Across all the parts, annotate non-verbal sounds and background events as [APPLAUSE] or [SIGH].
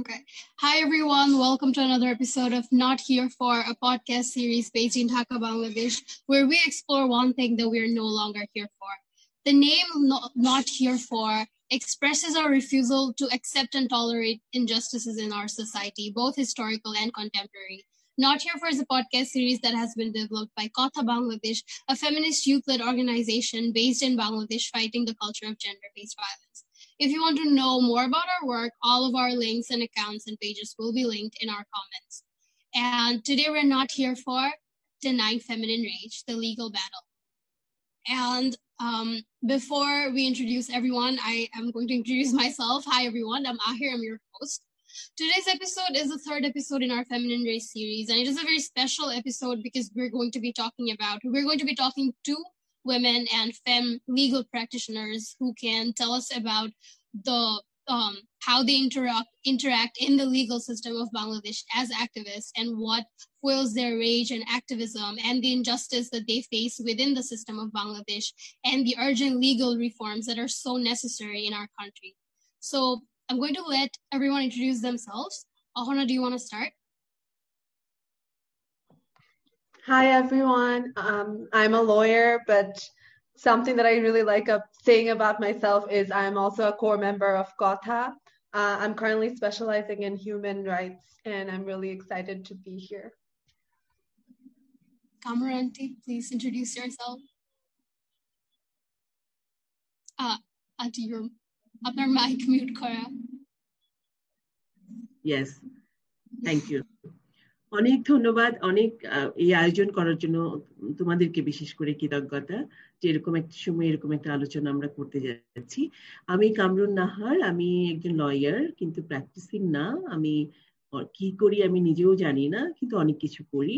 Okay. Hi, everyone. Welcome to another episode of Not Here For, a podcast series based in Dhaka, Bangladesh, where we explore one thing that we are no longer here for. The name Not Here For expresses our refusal to accept and tolerate injustices in our society, both historical and contemporary. Not Here For is a podcast series that has been developed by Kotha Bangladesh, a feminist youth led organization based in Bangladesh fighting the culture of gender based violence. If you want to know more about our work, all of our links and accounts and pages will be linked in our comments. And today we're not here for denying feminine rage, the legal battle. And um, before we introduce everyone, I am going to introduce myself. Hi, everyone. I'm Ahir. I'm your host. Today's episode is the third episode in our feminine race series, and it is a very special episode because we're going to be talking about we're going to be talking to women and fem legal practitioners who can tell us about the um, how they interact interact in the legal system of Bangladesh as activists and what fuels their rage and activism and the injustice that they face within the system of Bangladesh and the urgent legal reforms that are so necessary in our country. So I'm going to let everyone introduce themselves. Ahona, do you want to start? Hi, everyone. Um, I'm a lawyer, but something that I really like a thing about myself is I'm also a core member of Kotha. Uh, I'm currently specializing in human rights, and I'm really excited to be here. Kamaranti, please introduce yourself. Uh, aunty your আপনার mic mute করা Yes, thank you. অনেক ধন্যবাদ, অনেক এই আয়োজন করার জন্য তোমাদেরকে বিশেষ করে কৃতজ্ঞতা যে এরকম একটা সময় এরকম একটা আলোচনা আমরা করতে যাচ্ছি। আমি কামরুন নাহার, আমি একজন লয়ার কিন্তু প্র্যাকটিসিং না। আমি কি করি আমি নিজেও জানি না, কিন্তু অনেক কিছু করি।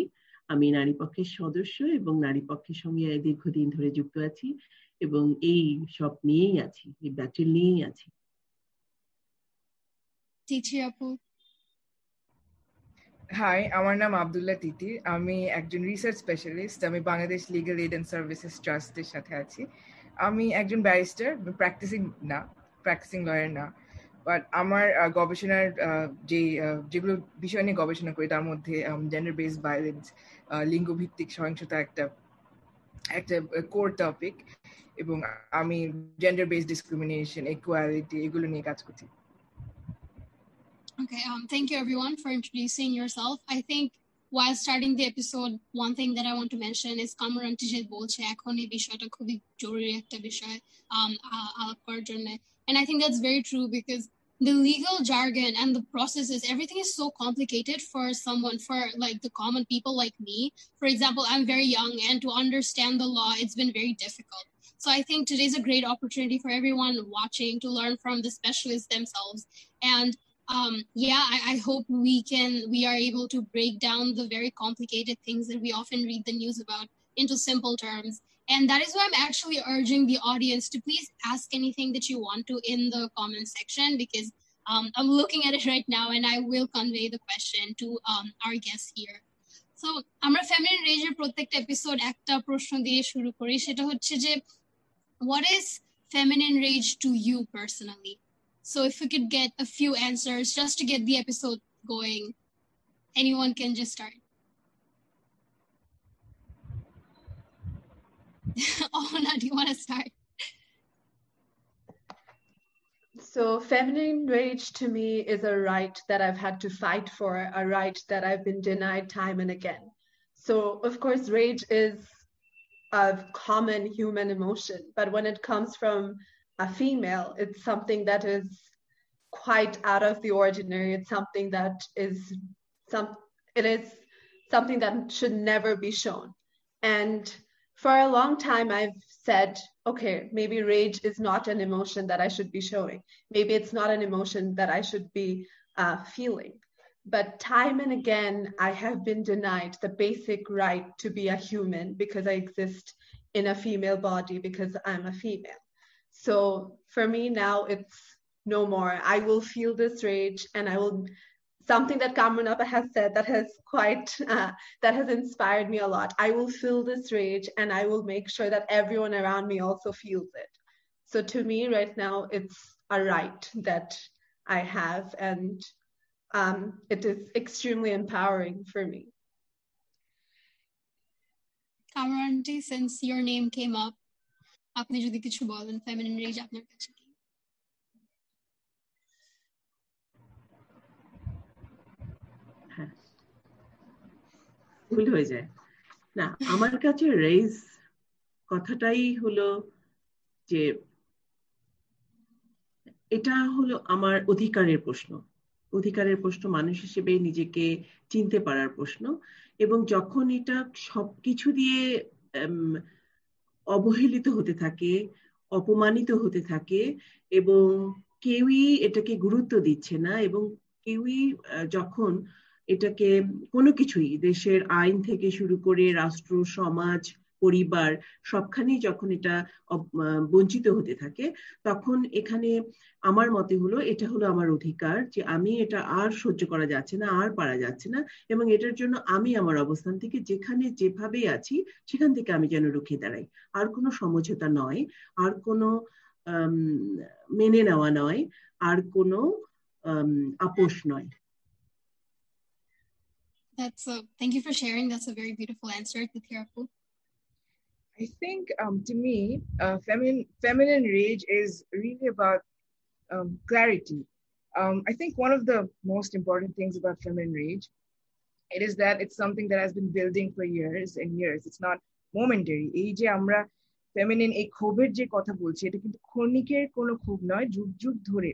আমি নারী পক্ষের সদস্য এবং নারী পক্ষের সঙ্গে দীর্ঘদিন ধরে যুক্ত আছি এবং এই সব নিয়েই আছি, এই ব্যাটেল নিয়েই আছি। আপু। হাই আমার নাম আবদুল্লাহ তিতি। আমি একজন রিসার্চ স্পেশালিস্ট আমি Bangladesh legal aid and services ট্রাস্টের সাথে আছি। আমি একজন ব্যারিস্টার প্র্যাকটিসিং না প্র্যাকটিসিং লয়ার না। বাট আমার গবেষণার যে যেগুলো বিষয় নিয়ে গবেষণা করি, তার মধ্যে জেন্ডার বেসড ভায়োলেন্স লিঙ্গভিত্তিক সহিংসতা একটা একটা কোর টপিক এবং আমি জেন্ডার বেসড ডিসক্রিমিনেশন ইকুয়ালিটি এগুলো নিয়ে কাজ করছি। Okay, um, thank you everyone for introducing yourself. I think while starting the episode, one thing that I want to mention is কামরান্টি যে বলছে এখন এই বিষয়টা খুবই জরুরি একটা বিষয় um, আলাপ করার জন্য and I think that's very true because the legal jargon and the processes everything is so complicated for someone for like the common people like me for example i'm very young and to understand the law it's been very difficult so i think today's a great opportunity for everyone watching to learn from the specialists themselves and um, yeah, I, I, hope we can we are able to break down the very complicated things that we often read the news about into simple terms. And that is why I'm actually urging the audience to please ask anything that you want to in the comment section because um, I'm looking at it right [LAUGHS] now and I will convey the question to um, our guests here. So আমরা feminine রেজের প্রত্যেকটা episode একটা প্রশ্ন দিয়ে শুরু করি সেটা হচ্ছে যে what is feminine rage to you personally? so if we could get a few answers just to get the episode going, anyone can just start. [LAUGHS] now do you want to start? So, feminine rage to me is a right that I've had to fight for, a right that I've been denied time and again. So, of course, rage is a common human emotion, but when it comes from a female, it's something that is quite out of the ordinary. It's something that is some it is something that should never be shown. And for a long time I've said, okay, maybe rage is not an emotion that I should be showing. Maybe it's not an emotion that I should be uh, feeling. But time and again, I have been denied the basic right to be a human because I exist in a female body because I'm a female. So for me now, it's no more. I will feel this rage and I will something that Kamunapa has said that has quite uh, that has inspired me a lot. I will feel this rage and I will make sure that everyone around me also feels it. So to me right now it's a right that I have and um, it is extremely empowering for me. Kamaranti, since your name came up, আপনি যদি কিছু বলেন feminine raise আপনার কাছে হ্যাঁ। ভুল হয়ে যায়। না, আমার কাছে কথাটাই হলো যে, এটা হলো আমার অধিকারের প্রশ্ন। অধিকারের প্রশ্ন মানুষ হিসেবে নিজেকে চিনতে পারার প্রশ্ন এবং যখন এটা সবকিছু দিয়ে অবহেলিত হতে থাকে, অপমানিত হতে থাকে এবং কেউই এটাকে গুরুত্ব দিচ্ছে না এবং কেউই যখন এটাকে কোনো কিছুই দেশের আইন থেকে শুরু করে রাষ্ট্র, সমাজ পরিবার সবখানেই যখন এটা বঞ্চিত হতে থাকে তখন এখানে আমার মতে হলো এটা হলো আমার অধিকার যে আমি এটা আর সহ্য করা যাচ্ছে না আর পারা যাচ্ছে না এবং এটার জন্য আমি আমার অবস্থান থেকে যেখানে যেভাবে আছি সেখান থেকে আমি যেন রুখে দাঁড়াই আর কোনো সমঝোতা নয় আর কোনো মেনে নেওয়া নয় আর কোনো আপোষ নয় That's a, thank you for sharing. That's a very beautiful answer, Tithirapu. I think um, to me, uh, feminine, feminine rage is really about um, clarity. Um, I think one of the most important things about feminine rage, it is that it's something that has been building for years and years. It's not momentary. এই যে আমরা feminine এই ক্ষোভের যে কথা বলছি এটা কিন্তু ক্ষণিকের কোনো ক্ষোভ নয় যুগ যুগ ধরে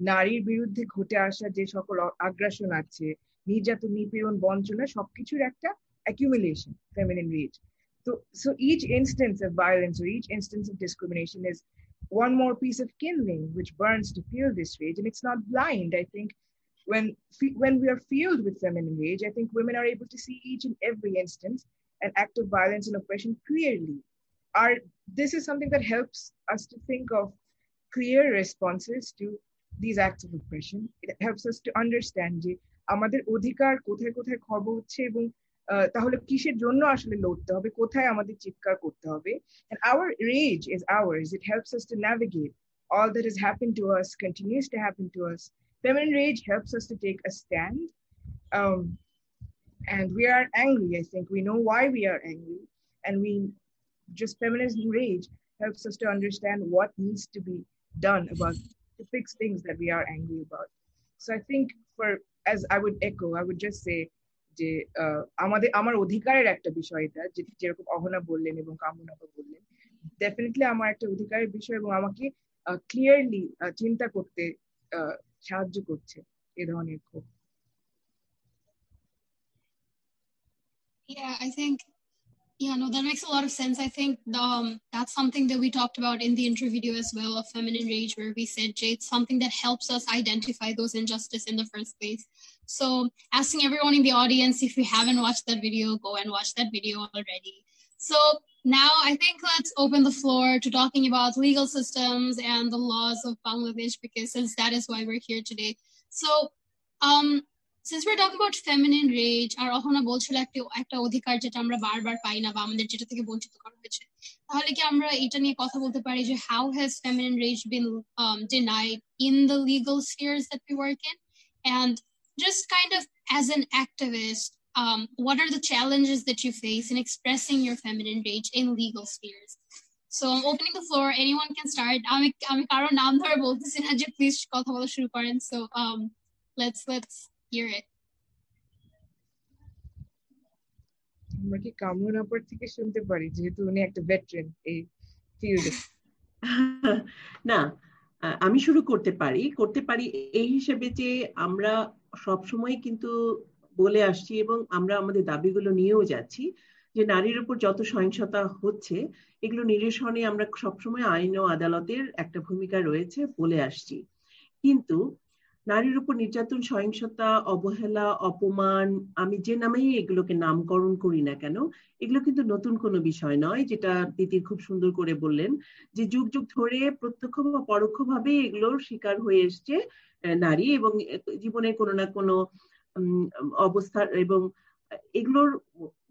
নারীর বিরুদ্ধে ঘটে আসা যে সকল আগ্রাসন আছে নির্যাতন নিপীড়ন বঞ্চনা সবকিছুর একটা accumulation feminine raise So, so each instance of violence or each instance of discrimination is one more piece of kindling which burns to fuel this rage. And it's not blind. I think when, when we are fueled with feminine rage, I think women are able to see each and every instance an act of violence and oppression clearly. Our, this is something that helps us to think of clear responses to these acts of oppression. It helps us to understand যে আমাদের অধিকার কোথায় কোথায় খর্ব হচ্ছে এবং তাহলে কিসের জন্য আসলে লড়তে হবে কোথায় আমাদের চিৎকার করতে হবে and our rage is ours it helps us to navigate all that has happened to us continues to happen to us feminine rage helps us to take a stand um, and we are angry i think we know why we are angry and we just feminist rage helps us to understand what needs to be done about to fix things that we are angry about so i think for as i would echo i would just say যে আমাদের আমার অধিকারের একটা বিষয় এটা যেরকম অহনা বললেন এবং কামনাপা বললেন। ডেফিনেটলি আমার একটা অধিকারের বিষয় এবং আমাকে ক্লিয়ারলি চিন্তা করতে সাহায্য করছে এ ধরনের ক্ষোভ। Yeah, I think Yeah, no, that makes a lot of sense. I think um, that's something that we talked about in the intro video as well of Feminine Rage, where we said, it's something that helps us identify those injustice in the first place. So asking everyone in the audience, if you haven't watched that video, go and watch that video already. So now I think let's open the floor to talking about legal systems and the laws of Bangladesh, because since that is why we're here today. So um, Since we talking about feminine rage আর অহনা বলছিল একটা একটা অধিকার যেটা আমরা বারবার পাই না বা আমাদের যেটা থেকে বঞ্চিত করা হয়েছে তাহলে কি আমরা এটা নিয়ে কথা বলতে পারি যে how has feminine rage been denied in the legal spheres that we work in and just kind of as an activist um, what are the challenges that you face in expressing your feminine rage in legal spheres so I'm opening the floor. Anyone can start. আমি আমি কারো নাম ধরে বলতেছি না যে please কথা বলা শুরু করেন. So um, let's let's hear it. আমরা কি কামরুন আপার থেকে শুনতে পারি? যেহেতু উনি একটা ভেটারেন এই ফিল্ডে [LAUGHS] না আমি শুরু করতে পারি। করতে পারি এই হিসেবে যে আমরা সব সময় কিন্তু বলে আসছি এবং আমরা আমাদের দাবিগুলো নিয়েও যাচ্ছি যে নারীর উপর যত সহিংসতা হচ্ছে এগুলো নিরসনে আমরা সবসময় আইন ও আদালতের একটা ভূমিকা রয়েছে বলে আসছি। কিন্তু নারীর উপর নির্যাতন, সহিংসতা, অবহেলা, অপমান, আমি যে নামেই এগুলোকে নামকরণ করি না কেন, এগুলো কিন্তু নতুন কোনো বিষয় নয়, যেটা দিদির খুব সুন্দর করে বললেন যে যুগ যুগ ধরে প্রত্যক্ষ বা পরোক্ষভাবে এগুলোর শিকার হয়ে এসছে নারী এবং জীবনে কোনো না কোনো অবস্থা এবং এগুলোর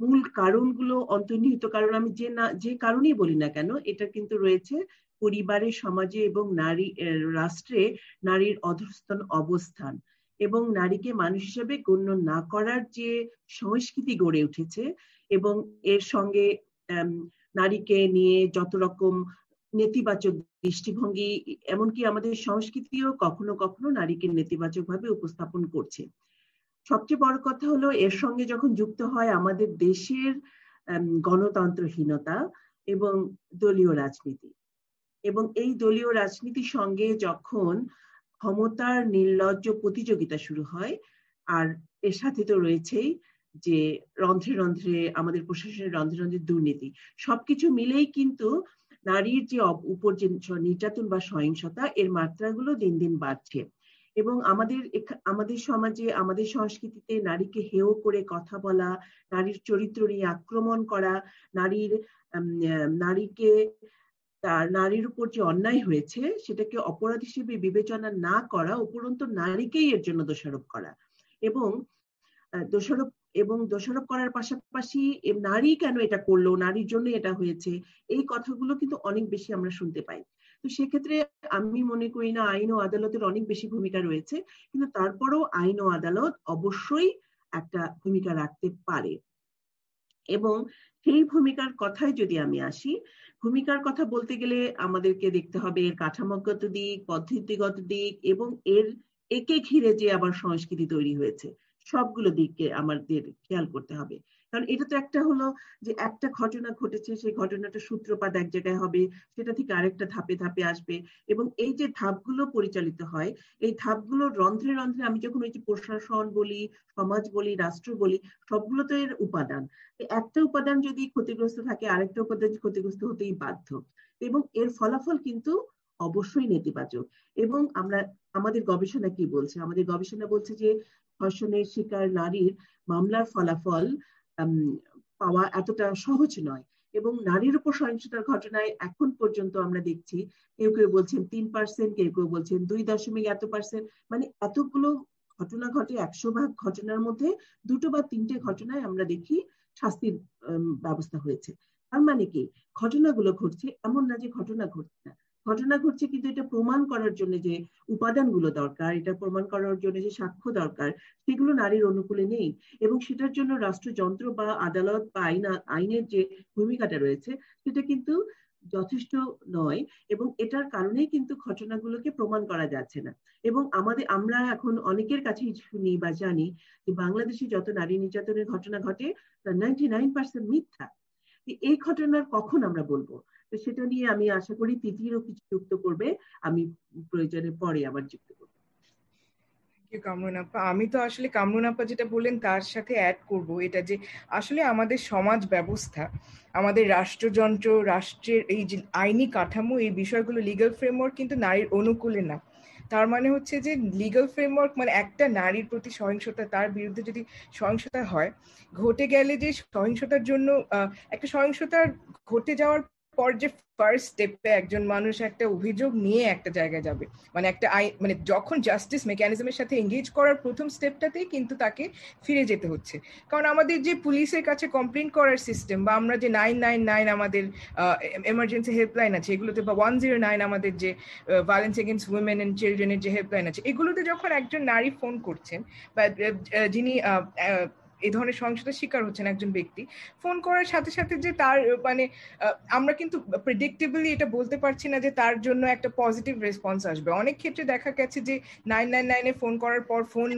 মূল কারণগুলো অন্তর্নিহিত কারণ, আমি যে না, যে কারণেই বলি না কেন এটা কিন্তু রয়েছে পরিবারে, সমাজে এবং নারী রাষ্ট্রে নারীর অধস্তন অবস্থান এবং নারীকে মানুষ হিসেবে গণ্য না করার যে সংস্কৃতি গড়ে উঠেছে এবং এর সঙ্গে নারীকে নিয়ে যত রকম নেতিবাচক দৃষ্টিভঙ্গি, এমনকি আমাদের সংস্কৃতিও কখনো কখনো নারীকে নেতিবাচক ভাবে উপস্থাপন করছে। সবচেয়ে বড় কথা হলো, এর সঙ্গে যখন যুক্ত হয় আমাদের দেশের গণতন্ত্রহীনতা এবং দলীয় রাজনীতি। এবং এই দলীয় রাজনীতির সঙ্গে যখন ক্ষমতার নির্লজ্জ প্রতিযোগিতা শুরু হয়, আর এর সাথে তো রয়েছেই যে রন্ধ্রে রন্ধ্রে আমাদের প্রশাসনের রন্ধ্রে রন্ধ্রে দুর্নীতি, সবকিছু মিলেই কিন্তু নারীর যে উপর যে নির্যাতন বা সহিংসতা, এর মাত্রাগুলো দিন দিন বাড়ছে। এবং আমাদের আমাদের সমাজে, আমাদের সংস্কৃতিতে নারীকে হেয় করে কথা বলা, নারীর চরিত্র নিয়ে আক্রমণ করা, নারীর নারীকে তার নারীর উপর যে অন্যায় হয়েছে, সেটাকে অপরাধ হিসেবে বিবেচনা না করা, উপরন্ত নারীকেই এর জন্য দোষারোপ করা। এবং দোষারোপ এবং দোষারোপ করার পাশাপাশি নারী কেন এটা করল, নারীর জন্য এটা হয়েছে, এই কথাগুলো কিন্তু অনেক বেশি আমরা শুনতে পাই। তো সেক্ষেত্রে আমি মনে করি না আইন ও আদালতের অনেক বেশি ভূমিকা রয়েছে, কিন্তু তারপরেও আইন ও আদালত অবশ্যই একটা ভূমিকা রাখতে পারে। এবং সেই ভূমিকার কথায় যদি আমি আসি, ভূমিকার কথা বলতে গেলে আমাদেরকে দেখতে হবে এর কাঠামোগত দিক, পদ্ধতিগত দিক এবং এর একে ঘিরে যে আবার সংস্কৃতি তৈরি হয়েছে, সবগুলো দিককে আমাদের খেয়াল করতে হবে। কারণ এটা তো একটা হলো যে একটা ঘটনা ঘটেছে, সেই ঘটনাটা সূত্রপাত এক জায়গায় হবে, সেটা থেকে আরেকটা ধাপে ধাপে আসবে এবং এই যে ধাপগুলো পরিচালিত হয়, এই ধাপগুলো রন্ধ্রে রন্ধ্রে আমি যখন ওই যে প্রশাসন বলি, সমাজ বলি, রাষ্ট্র বলি সবগুলো তো এর উপাদান। একটা উপাদান যদি ক্ষতিগ্রস্ত থাকে, আরেকটা উপাদান ক্ষতিগ্রস্ত হতেই বাধ্য। এবং এর ফলাফল কিন্তু অবশ্যই নেতিবাচক। এবং আমরা, আমাদের গবেষণা কি বলছে? আমাদের গবেষণা বলছে যে ধর্ষণের শিকার নারীর মামলার ফলাফল পাওয়া এতটা সহজ নয়। এবং নারীর উপর সহিংসতার ঘটনায় এখন পর্যন্ত আমরা দেখছি, কেউ কেউ বলছেন তিন পার্সেন্ট কেউ কেউ বলছেন দুই দশমিক এত পার্সেন্ট মানে এতগুলো ঘটনা ঘটে, একশো ভাগ ঘটনার মধ্যে দুটো বা তিনটে ঘটনায় আমরা দেখি শাস্তির ব্যবস্থা হয়েছে। তার মানে কি? ঘটনাগুলো ঘটছে, এমন না যে ঘটনা ঘটছে না। ঘটনা ঘটছে কিন্তু এটা প্রমাণ করার জন্য যে উপাদানগুলো দরকার, এটা প্রমাণ করার জন্য যে সাক্ষ্য দরকার, সেগুলো নারীর অনুকূলে নেই। এবং সেটার জন্য রাষ্ট্রযন্ত্র বা আদালত বা আইন, আইনের যে ভূমিকাটা রয়েছে, সেটা কিন্তু যথেষ্ট নয়। এবং এটার কারণেই কিন্তু ঘটনাগুলোকে প্রমাণ করা যাচ্ছে না। এবং আমাদের, আমরা এখন অনেকের কাছেই শুনি বা জানি যে বাংলাদেশে যত নারী নির্যাতনের ঘটনা ঘটে, তার নাইনটি নাইন পার্সেন্ট মিথ্যা। এই ঘটনার কখন আমরা বলব? তো সেটা নিয়ে আমি আশা করি তিতিরও কিছু যুক্ত করবে। আমি প্রয়োজনে পরে আবার যুক্ত করব। কামরুন আমি তো আসলে কামরুন যেটা বললেন, তার সাথে অ্যাড করব। এটা যে আসলে আমাদের সমাজ ব্যবস্থা, আমাদের রাষ্ট্রযন্ত্র, রাষ্ট্রের এই যে আইনি কাঠামো, এই বিষয়গুলো লিগাল ফ্রেমওয়ার্ক কিন্তু নারীর অনুকূলে না। তার মানে হচ্ছে যে লিগাল ফ্রেমওয়ার্ক মানে একটা নারীর প্রতি সহিংসতা, তার বিরুদ্ধে যদি সহিংসতা হয়, ঘটে গেলে যে সহিংসতার জন্য একটা সহিংসতার ঘটে যাওয়ার পর যে ফার্স্ট স্টেপে একজন মানুষ একটা অভিযোগ নিয়ে একটা জায়গায় যাবে। মানে একটা আই মানে যখন জাস্টিস মেকানিজমের সাথে এঙ্গেজ করার প্রথম স্টেপটাতেই কিন্তু তাকে ফিরে যেতে হচ্ছে। কারণ আমাদের যে পুলিশের কাছে কমপ্লেন করার সিস্টেম বা আমরা যে নাইন নাইন নাইন আমাদের এমার্জেন্সি হেল্পলাইন আছে, এগুলোতে বা ওয়ান জিরো নাইন আমাদের যে ভায়োলেন্স এগেনস্ট উইমেন অ্যান্ড চিলড্রেনের যে হেল্পলাইন আছে, এগুলোতে যখন একজন নারী ফোন করছেন বা যিনি এই ধরনের সহিংসতার শিকার হচ্ছেন একজন ব্যক্তি। ফোন করার সাথে সাথে যে তার মানে আমরা কিন্তু প্রেডিক্টেবলি এটা বলতে পারছি না যে তার জন্য একটা পজিটিভ রেসপন্স আসবে। অনেক ক্ষেত্রে দেখা গেছে যে নাইন নাইন নাইনে ফোন করার পর ফোন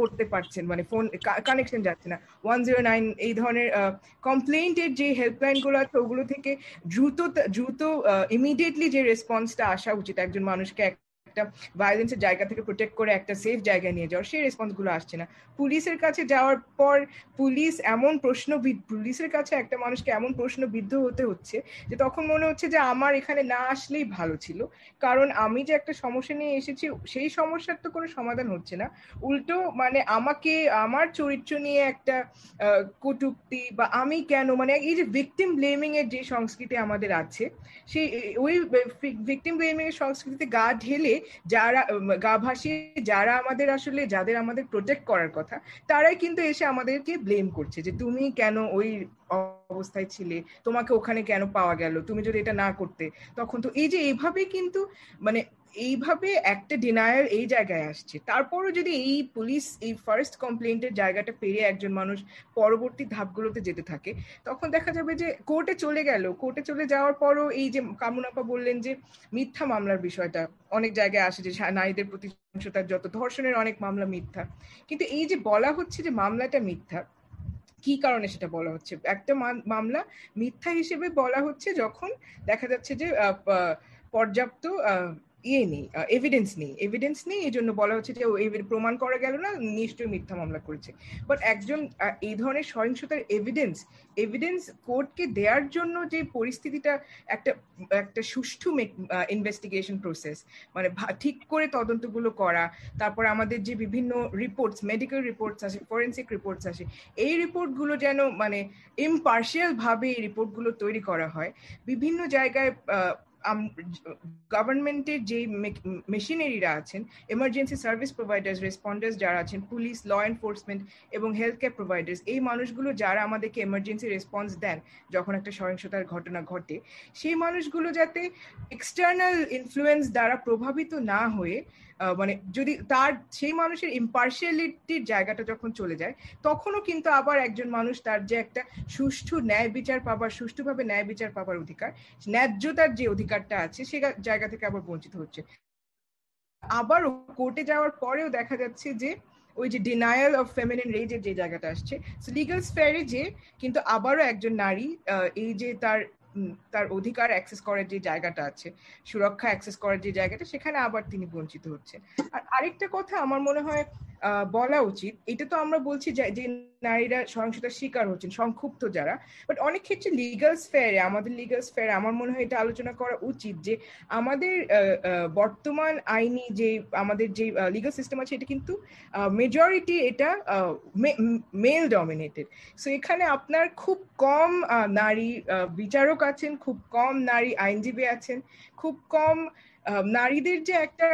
করতে পারছেন মানে ফোন কানেকশন যাচ্ছে না। ওয়ান জিরো নাইন এই ধরনের কমপ্লেন্টের যে হেল্পলাইনগুলো আছে ওগুলো থেকে দ্রুত দ্রুত ইমিডিয়েটলি যে রেসপন্সটা আসা উচিত একজন মানুষকে একটা ভায়োলেন্সের জায়গা থেকে প্রোটেক্ট করে একটা সেফ জায়গায় নিয়ে যাওয়ার, সেই রেসপন্সগুলো আসছে না। পুলিশের কাছে যাওয়ার পর পুলিশ এমন প্রশ্ন পুলিশের কাছে একটা মানুষকে এমন প্রশ্ন বিদ্ধ হতে হচ্ছে যে তখন মনে হচ্ছে যে আমার এখানে না আসলেই ভালো ছিল। কারণ আমি যে একটা সমস্যা নিয়ে এসেছি, সেই সমস্যার তো কোনো সমাধান হচ্ছে না। উল্টো মানে আমাকে, আমার চরিত্র নিয়ে একটা কটুক্তি বা আমি কেন মানে এই যে ভিকটিম ব্লেমিং এর যে সংস্কৃতি আমাদের আছে, সেই, ওই ভিকটিম ব্লেমিং এর সংস্কৃতিতে গা ঢেলে যারা গা ভাসিয়ে যারা আমাদের আসলে, যাদের আমাদের প্রোটেক্ট করার কথা, তারাই কিন্তু এসে আমাদেরকে ব্লেম করছে যে তুমি কেন ওই অবস্থায় ছিলে? তোমাকে ওখানে কেন পাওয়া গেল? তুমি যদি এটা না করতে, তখন তো এই যে এভাবে কিন্তু মানে এইভাবে একটা ডিনায়াল এই জায়গায় আসছে। তারপরও যদি এই পুলিশ এই ফার্স্ট কমপ্লেন্টের জায়গাটা পেরিয়ে একজন মানুষ পরবর্তী ধাপগুলোতে যেতে থাকে, তখন দেখা যাবে যে কোর্টে চলে গেল। কোর্টে চলে যাওয়ার পরও এই যে কামুনাপা বললেন যে মিথ্যা মামলার বিষয়টা অনেক জায়গায় আসে যে নারীদের প্রতি যত ধর্ষণের অনেক মামলা মিথ্যা। কিন্তু এই যে বলা হচ্ছে যে মামলাটা মিথ্যা, কি কারণে সেটা বলা হচ্ছে? একটা মামলা মিথ্যা হিসেবে বলা হচ্ছে যখন দেখা যাচ্ছে যে পর্যাপ্ত ইয়ে নেই এভিডেন্স নেই। এভিডেন্স নেই এই জন্য বলা হচ্ছে যে প্রমাণ করা গেল না, নিশ্চয়ই মিথ্যা মামলা করেছে। বাট একজন এই ধরনের সহিংসতার এভিডেন্স এভিডেন্স কোর্টকে দেওয়ার জন্য যে পরিস্থিতিটা একটা একটা সুষ্ঠু ইনভেস্টিগেশন প্রসেস মানে ঠিক করে তদন্তগুলো করা, তারপর আমাদের যে বিভিন্ন রিপোর্টস মেডিকেল রিপোর্টস আছে ফরেন্সিক রিপোর্টস আছে এই রিপোর্টগুলো যেন মানে ইমপার্শিয়াল ভাবে এই রিপোর্টগুলো তৈরি করা হয়, বিভিন্ন জায়গায় গভর্নমেন্টের যে মেশিনারিরা আছেন এমার্জেন্সি সার্ভিস প্রোভাইডার্স রেসপন্ডার্স যারা আছেন পুলিশ ল এনফোর্সমেন্ট এবং হেলথ কেয়ার প্রোভাইডার্স এই মানুষগুলো যারা আমাদেরকে এমার্জেন্সি রেসপন্স দেন যখন একটা সহিংসতার ঘটনা ঘটে, সেই মানুষগুলো যাতে এক্সটার্নাল ইনফ্লুয়েন্স দ্বারা প্রভাবিত না হয়ে মানে যদি তার, সেই মানুষের ইম্পার্শিয়ালিটির জায়গাটা যখন চলে যায়, তখনও কিন্তু আবার একজন মানুষ তার যে একটা সুষ্ঠু ন্যায় বিচার পাবার, সুষ্ঠুভাবে ন্যায় বিচার পাবার অধিকার, ন্যায্যতার যে অধিকারটা আছে, সে জায়গা থেকে আবার বঞ্চিত হচ্ছে। আবার কোর্টে যাওয়ার পরেও দেখা যাচ্ছে যে, ওই যে ডিনায়াল অফ ফেমিনিন রেজের যে জায়গাটা আসছে লিগাল স্ফেয়ারে যে কিন্তু আবারও একজন নারী এই যে তার তার অধিকার অ্যাক্সেস করার যে জায়গাটা আছে, সুরক্ষা অ্যাক্সেস করার যে জায়গাটা, সেখানে আবার তিনি বঞ্চিত হচ্ছেন আর আরেকটা কথা আমার মনে হয় বলা উচিত, এটা তো আমরা বলছি যে নারীরা সহিংসতার শিকার হচ্ছেন, সংক্ষুব্ধ যারা বাট অনেক ক্ষেত্রে লিগাল স্ফেয়ারে আমাদের লিগাল স্ফেয়ারে আমার মনে হয় এটা আলোচনা করা উচিত যে, আমাদের বর্তমান আইনি যে, আমাদের যে লিগাল সিস্টেম আছে, এটা কিন্তু মেজরিটি এটা মেল ডমিনেটেড সো এখানে আপনার খুব কম নারী বিচারক আছেন, খুব কম নারী আইনজীবী আছেন, খুব কম নারীদের যে একটা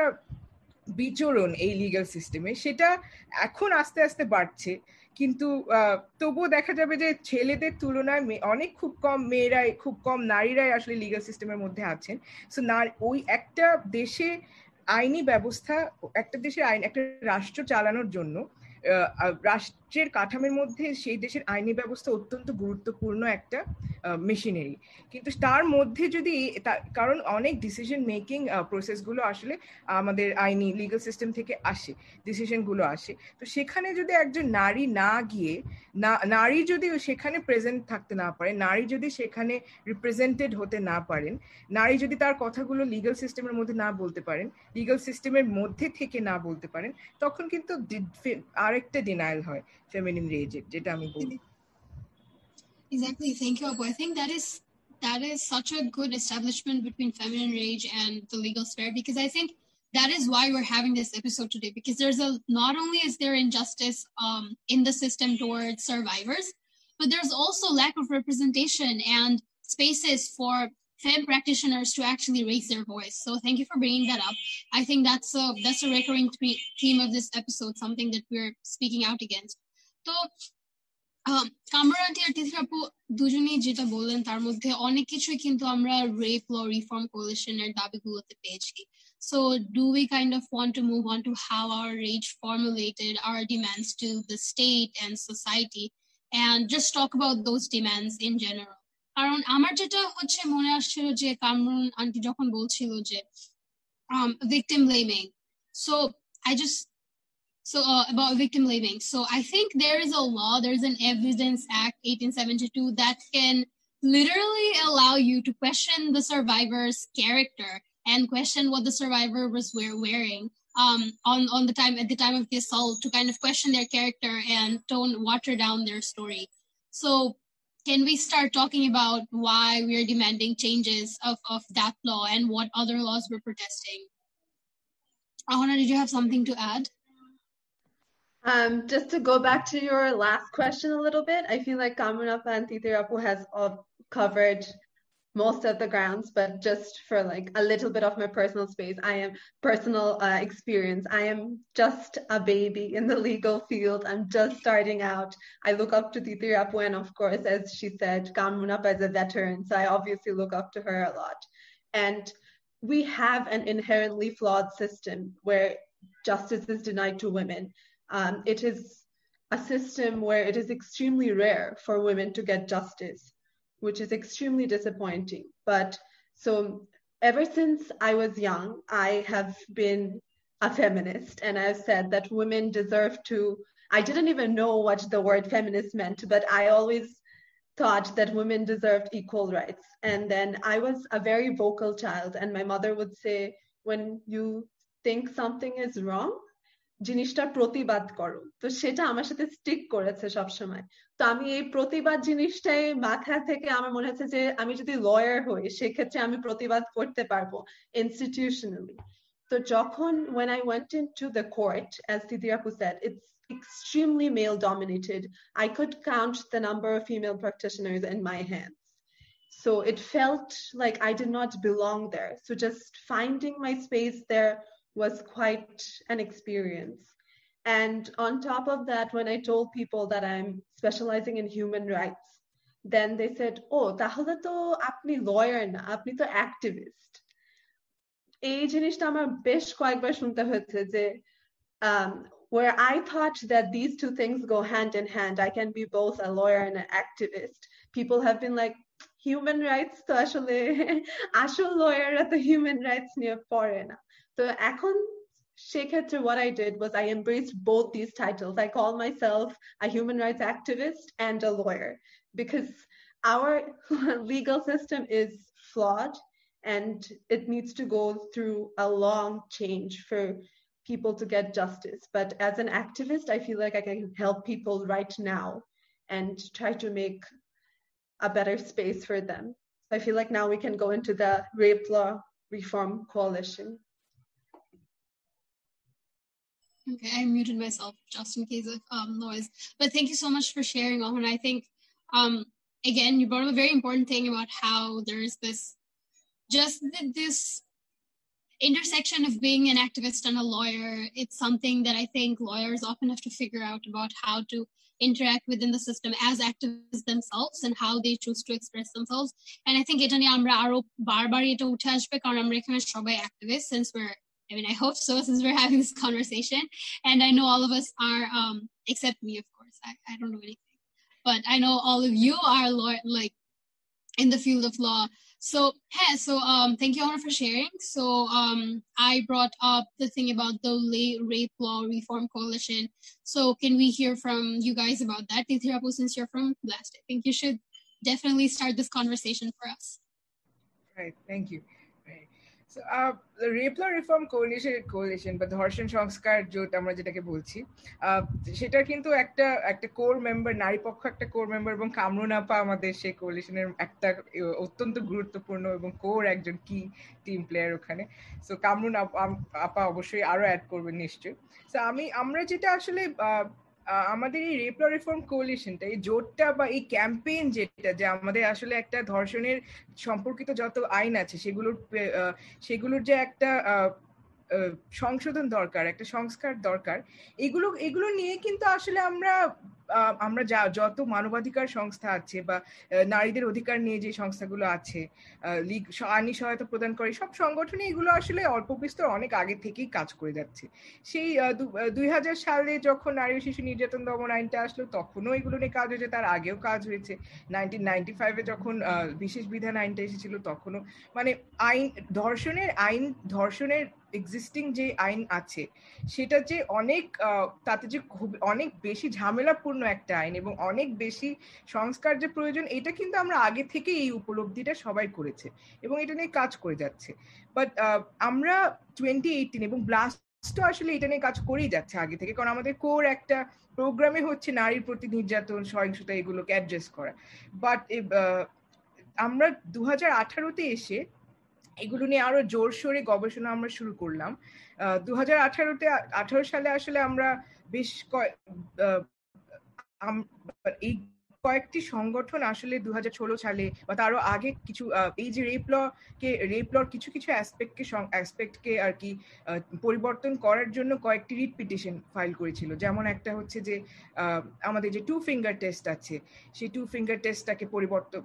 বিচরণ এই লিগাল সিস্টেমে সেটা এখন আস্তে আস্তে বাড়ছে। কিন্তু তবুও দেখা যাবে যে ছেলেদের তুলনায় অনেক খুব কম মেয়েরাই, খুব কম নারীরাই আসলে লিগাল সিস্টেমের মধ্যে আছেন। সো ওই একটা দেশে আইনি ব্যবস্থা, একটা দেশের আইন, একটা রাষ্ট্র চালানোর জন্য রাষ্ট্রের কাঠামের মধ্যে সেই দেশের আইনি ব্যবস্থা অত্যন্ত গুরুত্বপূর্ণ একটা মেশিনারি কিন্তু তার মধ্যে যদি কারণ অনেক ডিসিশন মেকিং প্রসেসগুলো আসলে আমাদের আইনি লিগাল সিস্টেম থেকে আসে ডিসিশনগুলো আসে। তো সেখানে যদি একজন নারী না গিয়ে নারী যদি সেখানে প্রেজেন্ট থাকতে না পারে নারী যদি সেখানে রিপ্রেজেন্টেড হতে না পারেন, নারী যদি তার কথাগুলো লিগাল সিস্টেমের মধ্যে না বলতে পারেন লিগাল সিস্টেমের মধ্যে থেকে না বলতে পারেন, তখন কিন্তু আরেকটা ডিনায়াল হয়। ফেমিনিন রেজের যেটা আমি বলি Exactly. Thank you, Abu. I think that is that is such a good establishment between feminine rage and the legal sphere because I think that is why we're having this episode today because there's a not only is there injustice um, in the system towards survivors but there's also lack of representation and spaces for femme practitioners to actually raise their voice. So thank you for bringing that up. I think that's a that's a recurring theme of this episode, something that we're speaking out against. তো Kamran aunty আর তিথি আপু দুজনেই যেটা বললেন তার মধ্যে অনেক কিছুই কিন্তু আমরা রেপ ল রিফর্ম কোলিশনের দাবিগুলোতে পেয়েছি So do we kind of want to move on to how our rage formulated our demands to the state and society and just talk about those demands in general? কারণ আমার যেটা হচ্ছে মনে আসছিল যে Kamrun aunty যখন বলছিল যে victim blaming so i just so uh, about victim blaming so i think there is a law there's an evidence act 1872 that can literally allow you to question the survivor's character and question what the survivor was wearing um, on, on the time at the time of the assault to kind of question their character and don't water down their story so can we start talking about why we're demanding changes of, of that law and what other laws we're protesting? Ahona, did you have something to add? Um, just to go back to your last question a little bit, I feel like Kamunapa and Titirapu has covered most of the grounds, but just for like a little bit of my personal space, I am personal uh, experience. I am just a baby in the legal field. I'm just starting out. I look up to Titi Rapu, and of course, as she said, Kamunapa is a veteran, so I obviously look up to her a lot. And we have an inherently flawed system where justice is denied to women. Um, it is a system where it is extremely rare for women to get justice, which is extremely disappointing. But so ever since I was young, I have been a feminist and I've said that women deserve to. I didn't even know what the word feminist meant, but I always thought that women deserved equal rights. And then I was a very vocal child, and my mother would say, when you think something is wrong, জিনিসটা প্রতিবাদ করো তো সেটা আমার সাথে stick করেছে সবসময় তো আমি এই প্রতিবাদ জিনিসটাই মাথা থেকে আমার মনে হচ্ছে যে আমি যদি লয়ার হই সেক্ষেত্রে আমি প্রতিবাদ করতে পারবো ইনস্টিটিউশনালি তো যখন when I went into the court as Didi Apu said it's extremely male dominated. I could count the number of female practitioners in my hands. So it felt like I did not belong there. So just finding my space there was quite an experience. And on top of that, when I told people that I'm specializing in human rights, then they said, oh, তাহলে তো আপনি lawyer না, আপনি তো activist. এই জিনিসটা আমার বেশ কয়েকবার শুনতে হয়েছে যে um, where I thought that these two things go hand in hand. I can be both a lawyer and an activist. People have been like, human rights তো আসলে [LAUGHS] আসল লয়াররা তো human rights নিয়ে পড়ে না তো এখন সেক্ষেত্রে what I did was I embraced both these titles. I call myself a human rights activist and a lawyer because our [LAUGHS] legal system is flawed and it needs to go through a long change for people to get justice. But as an activist, I feel like I can help people right now and try to make a better space for them. So I feel like now we can go into the rape law reform coalition. Okay, I muted myself just in case of um, noise. But thank you so much for sharing, Owen. I think, um, again, you brought up a very important thing about how there's this, just this intersection of being an activist and a lawyer it's something that i think lawyers often have to figure out about how to interact within the system as activists themselves and how they choose to express themselves and i think এটা নিয়ে আমরা আরো বারবার এটা উঠে আসবে কারণ আমরা এখানে সবাই activists since we're I mean, I hope so [LAUGHS] since we're having this conversation. And I know all of us are, um, except me, of course. I, I don't know anything. But I know all of you are law- like in the field of law. So, hey, so um, thank you, Honor, for sharing. So, um, I brought up the thing about the Rape Law Reform Coalition. So, can we hear from you guys about that? Tithirapu, since you're from Blast, I think you should definitely start this conversation for us. Right, thank you. Rape law reform coalition coalition বা ধর্ষণ সংস্কার জোট আমরা যেটাকে বলছি সেটা কিন্তু একটা একটা কোর মেম্বার নারী পক্ষ একটা কোর মেম্বার এবং কামরুন আপা আমাদের সেই কোলিশনের একটা অত্যন্ত গুরুত্বপূর্ণ এবং কোর একজন কি টিম প্লেয়ার ওখানে। সো কামরুন আপা অবশ্যই আরও অ্যাড করবেন নিশ্চয়ই। সো আমি, আমরা যেটা আসলে আমাদের এই রেপ রিফর্ম কোলিশনটা এই জোটটা বা এই ক্যাম্পেইন যেটা, যে আমাদের আসলে একটা ধর্ষণের সম্পর্কিত যত আইন আছে, সেগুলোর সেগুলোর যে একটা সংশোধন দরকার, একটা সংস্কার দরকার, এগুলো এগুলো নিয়ে কিন্তু আসলে আমরা আমরা যা, যত মানবাধিকার সংস্থা আছে বা নারীদের অধিকার নিয়ে যে সংস্থাগুলো আছে লীগ আইনি সহায়তা প্রদান করে, সব সংগঠনে এগুলো আসলে অল্প বিস্তর অনেক আগে থেকেই কাজ করে যাচ্ছে। সেই দুই হাজার সালে যখন নারী ও শিশু নির্যাতন দমন আইনটা আসলো, তখনও এগুলো নিয়ে কাজ হয়েছে, তার আগেও কাজ হয়েছে। নাইনটিন নাইনটি ফাইভে যখন বিশেষ বিধান আইনটা এসেছিল, তখনও মানে আইন, ধর্ষণের আইন, ধর্ষণের এক্সিস্টিং যে আইন আছে, সেটা যে অনেক তাতে যে খুব, অনেক বেশি ঝামেলাপূর্ণ একটা আইন এবং অনেক বেশি সংস্কার যে প্রয়োজন, এটা কিন্তু আমরা আগে থেকে এই উপলব্ধিটা সবাই করেছে এবং এটা নিয়ে কাজ করে যাচ্ছে। বাট আমরা টোয়েন্টি এইটিন এবং ব্লাস্ট আসলে এটা নিয়ে কাজ করেই যাচ্ছে আগে থেকে, কারণ আমাদের কোর একটা প্রোগ্রামে হচ্ছে নারীর প্রতি নির্যাতন, সহিংসতা এগুলোকে অ্যাড্রেস করা। বাট আমরা দু হাজার আঠারোতে এসে এগুলো নিয়ে আরও জোরসোরে গবেষণা আমরা শুরু করলাম। দু হাজার আঠারোতে, আঠারো সালে আসলে আমরা বেশ এই কয়েকটি সংগঠন আসলে দু সালে বা তারও আগে কিছু এই যে রেপ ল কে রেপ লর কিছু কিছু অ্যাসপেক্টকে অ্যাসপেক্টকে আর কি পরিবর্তন করার জন্য কয়েকটি রিট পিটিশন ফাইল করেছিল। যেমন একটা হচ্ছে যে আমাদের যে টু ফিঙ্গার টেস্ট আছে, সেই টু ফিঙ্গার টেস্টটাকে পরিবর্তন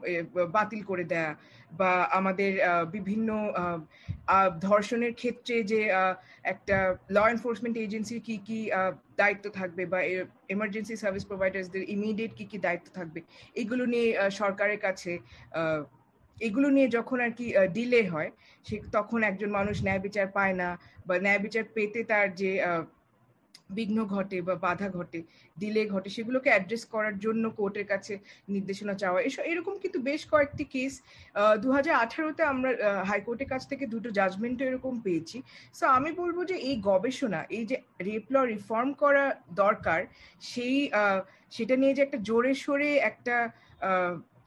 বাতিল করে দেয়া বা আমাদের বিভিন্ন ধর্ষণের ক্ষেত্রে যে একটা ল এনফোর্সমেন্ট এজেন্সির কি কি দায়িত্ব থাকবে বা এমার্জেন্সি সার্ভিস প্রোভাইডার্সদের ইমিডিয়েট কি কি দায়িত্ব থাকবে, এগুলো নিয়ে সরকারের কাছে এগুলো নিয়ে যখন আর কি ডিলে হয়, সে, তখন একজন মানুষ ন্যায় বিচার পায় না বা ন্যায় বিচার পেতে তার যে বিঘ্ন ঘটে বা বাধা ঘটে ডিলে ঘটে, সেগুলোকে অ্যাড্রেস করার জন্য কোর্টের কাছে নির্দেশনা চাওয়া। এসব এরকম কিন্তু বেশ কয়েকটি কেস দু হাজার আঠারোতে আমরা হাইকোর্টের কাছ থেকে দুটো জাজমেন্টও এরকম পেয়েছি। সো আমি বলব যে এই গবেষণা, এই যে রেপ ল রিফর্ম করা দরকার, সেই সেটা নিয়ে যে একটা জোরে সোরে একটা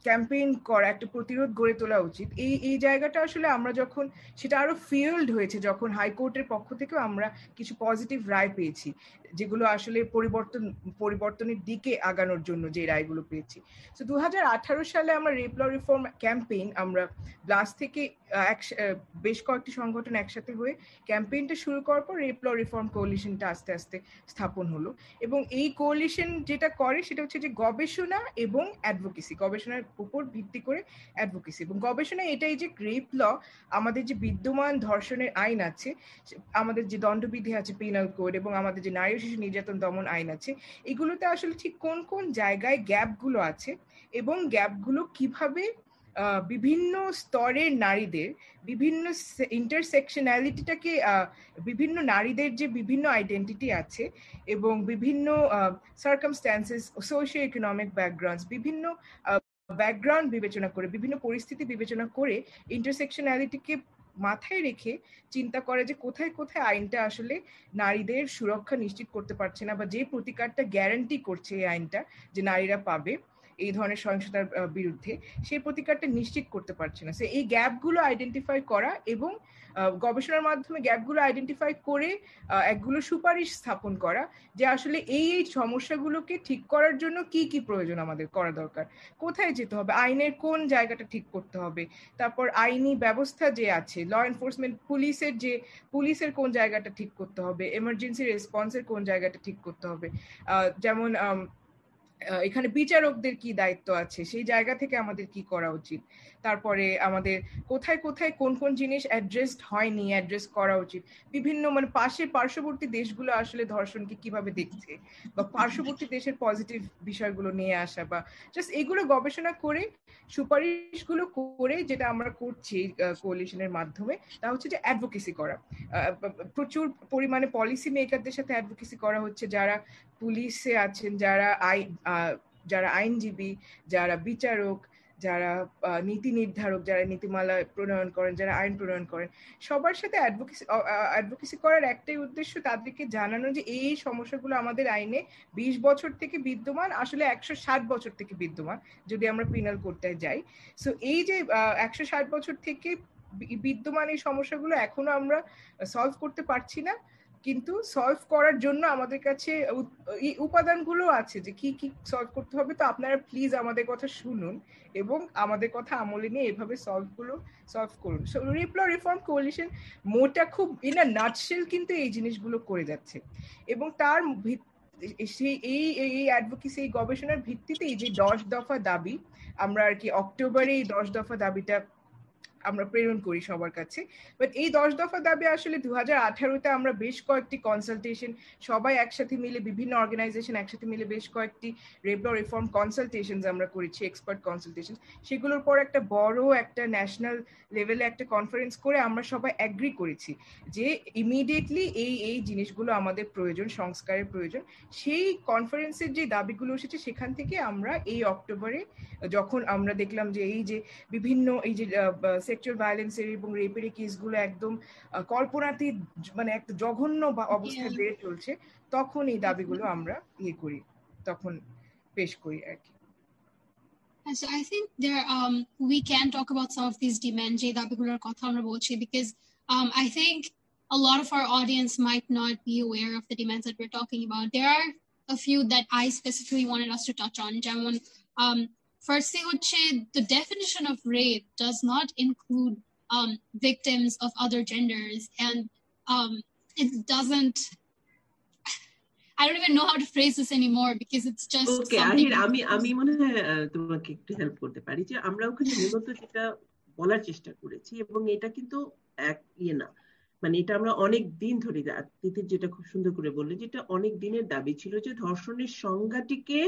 ক্যাম্পেইন করা, একটা প্রতিরোধ গড়ে তোলা উচিত। এই এই জায়গাটা আসলে আমরা যখন, সেটা আরও ফিল্ড হয়েছে যখন হাইকোর্টের পক্ষ থেকেও আমরা কিছু পজিটিভ রায় পেয়েছি। যেগুলো আসলে পরিবর্তন, পরিবর্তনের দিকে আগানোর জন্য যে রায়গুলো পেয়েছি। তো দু হাজার আঠারো সালে আমরা রেপ ল রিফর্ম ক্যাম্পেইন আমরা ব্লাস থেকে বেশ কয়েকটি সংগঠন একসাথে হয়ে ক্যাম্পেইনটা শুরু করার পর রেপ ল রিফর্ম কোলিশনটা আস্তে আস্তে স্থাপন হলো। এবং এই কোলিশন যেটা করে সেটা হচ্ছে যে গবেষণা এবং অ্যাডভোকেসি, গবেষণার উপর ভিত্তি করে অ্যাডভোকেসি। এবং গবেষণা এটাই যে রেপ ল, আমাদের যে বিদ্যমান ধর্ষণের আইন আছে, আমাদের যে দণ্ডবিধি আছে, পেনাল কোড এবং আমাদের যে নারী শিশু নির্যাতন দমন আইন আছে, এগুলোতে আসলে ঠিক কোন কোন জায়গায় গ্যাপগুলো আছে এবং গ্যাপগুলো কীভাবে বিভিন্ন স্তরের নারীদের, বিভিন্ন ইন্টারসেকশনালিটিটাকে বিভিন্ন নারীদের যে বিভিন্ন আইডেন্টিটি আছে এবং বিভিন্ন সার্কামস্ট্যান্সেস সোশিও ইকোনমিক ব্যাকগ্রাউন্ডস বিভিন্ন ব্যাকগ্রাউন্ড বিবেচনা করে, বিভিন্ন পরিস্থিতি বিবেচনা করে ইন্টারসেকশনালিটিকে মাথায় রেখে চিন্তা করে যে কোথায় কোথায় আইনটা আসলে নারীদের সুরক্ষা নিশ্চিত করতে পারছে না বা যে প্রতিকারটা গ্যারান্টি করছে এই আইনটা যে নারীরা পাবে। এই ধরনের সহিংসতার বিরুদ্ধে সেই প্রতিকারটা নিশ্চিত করতে পারছে না। এই গ্যাপগুলো আইডেন্টিফাই করা এবং গবেষণার মাধ্যমে গ্যাপগুলো আইডেন্টিফাই করে একগুলো সুপারিশ স্থাপন করা যে আসলে এই এই সমস্যাগুলোকে ঠিক করার জন্য কি কি প্রয়োজন আমাদের করা দরকার। কোথায় যেতে হবে? আইনের কোন জায়গাটা ঠিক করতে হবে? তারপর আইনি ব্যবস্থা যে আছে ল এনফোর্সমেন্ট পুলিশের যে, পুলিশের কোন জায়গাটা ঠিক করতে হবে? এমার্জেন্সি রেসপন্সের কোন জায়গাটা ঠিক করতে হবে? যেমন এখানে বিচারকদের কি দায়িত্ব আছে? সেই জায়গা থেকে আমাদের কি করা উচিত? তারপরে আমাদের কোথায় কোথায় কোন কোন জিনিস অ্যাড্রেসড হয়নি অ্যাড্রেস করা উচিত। বিভিন্ন মানে পাশে পার্শ্ববর্তী দেশগুলো আসলে ধর্ষণকে কীভাবে দেখছে? বা পার্শ্ববর্তী দেশের পজিটিভ বিষয়গুলো নিয়ে আসা বা জাস্ট এগুলো গবেষণা করে, সুপারিশগুলো করে যেটা আমরা করছি কোলিশনের মাধ্যমে, তা হচ্ছে যে অ্যাডভোকেসি করা। প্রচুর পরিমাণে পলিসি মেকারদের সাথে অ্যাডভোকেসি করা হচ্ছে যারা পুলিশে আছেন, যারা আই যারা আইনজীবী, যারা বিচারক যারা নীতি নির্ধারক, যারা নীতিমালা প্রণয়ন করেন, যারা আইন প্রণয়ন করেন, সবার সাথে অ্যাডভোকেসি অ্যাডভোকেসি করার একটাই উদ্দেশ্য তাদেরকে জানানো যে এই সমস্যাগুলো আমাদের আইনে বিশ বছর থেকে বিদ্যমান, আসলে একশো ষাট বছর থেকে বিদ্যমান, যদি আমরা পিনাল করতে যাই। সো এই যে একশো ষাট বছর থেকে বিদ্যমান এই সমস্যাগুলো এখনও আমরা সলভ করতে পারছি না। কিন্তু সলভ করার জন্য আমাদের কাছে উপাদানগুলো আছে যে কি কি সলভ করতে হবে তো আপনারা প্লিজ আমাদের কথা শুনুন এবং আমাদের কথা আমলে নিয়ে এভাবে সলভগুলো সলভ করুন so rape law reform coalition মোটা খুব ইন আ নাটশেল কিন্তু এই জিনিসগুলো করে যাচ্ছে এবং তার সেই, এই এই অ্যাডভোকেসি এই গবেষণার ভিত্তিতে এই যে দশ দফা দাবি, আমরা আর কি অক্টোবরে এই দশ দফা দাবিটা আমরা প্রেরণ করি সবার কাছে। বাট এই দশ দফা দাবি আসলে দু হাজার আঠারোতে আমরা বেশ কয়েকটি কনসালটেশন সবাই একসাথে মিলে বিভিন্ন অর্গানাইজেশন একসাথে মিলে বেশ কয়েকটি রেবল রিফর্ম কনসালটেশন আমরা করেছি এক্সপার্ট কনসালটেশন সেগুলোর পর একটা বড় একটা ন্যাশনাল লেভেলে একটা কনফারেন্স করে আমরা সবাই অ্যাগ্রি করেছি যে ইমিডিয়েটলি এই এই জিনিসগুলো আমাদের প্রয়োজন, সংস্কারের প্রয়োজন। সেই কনফারেন্সের যে দাবিগুলো এসেছে, সেখান থেকে আমরা এই অক্টোবরে যখন আমরা দেখলাম যে এই যে বিভিন্ন, এই যে সেক্সুয়াল ভায়োলেন্সের এবং রেপের কেসগুলো একদম কল্পনাতীত মানে একটা জঘন্য অবস্থায় বেড়ে চলছে তখন এই দাবিগুলো আমরা ইয়ে করি তখন পেশ করি আর কি So I think there um we can talk about some of these demands because um I think a lot of our audience might not be aware of the demands that we're talking about. There are a few that I specifically wanted us to touch on. Um, firstly, হচ্ছে the definition of rape does not include um, victims of other genders, and um, it doesn't. I don't even know how to phrase this anymore because it's just. ওকে আহির আমি আমি মনে হয় তোমাকে একটু help করতে পারি যে আমরা ওখানে মূলত যেটা বলার চেষ্টা করেছি এবং এটা কিন্তু এক ইয়ে না মানে এটা আমরা অনেক দিন ধরে তিতির যেটা খুব সুন্দর করে বললে যেটা অনেক দিনের দাবি ছিল যে ধর্ষণের সংজ্ঞাটিকে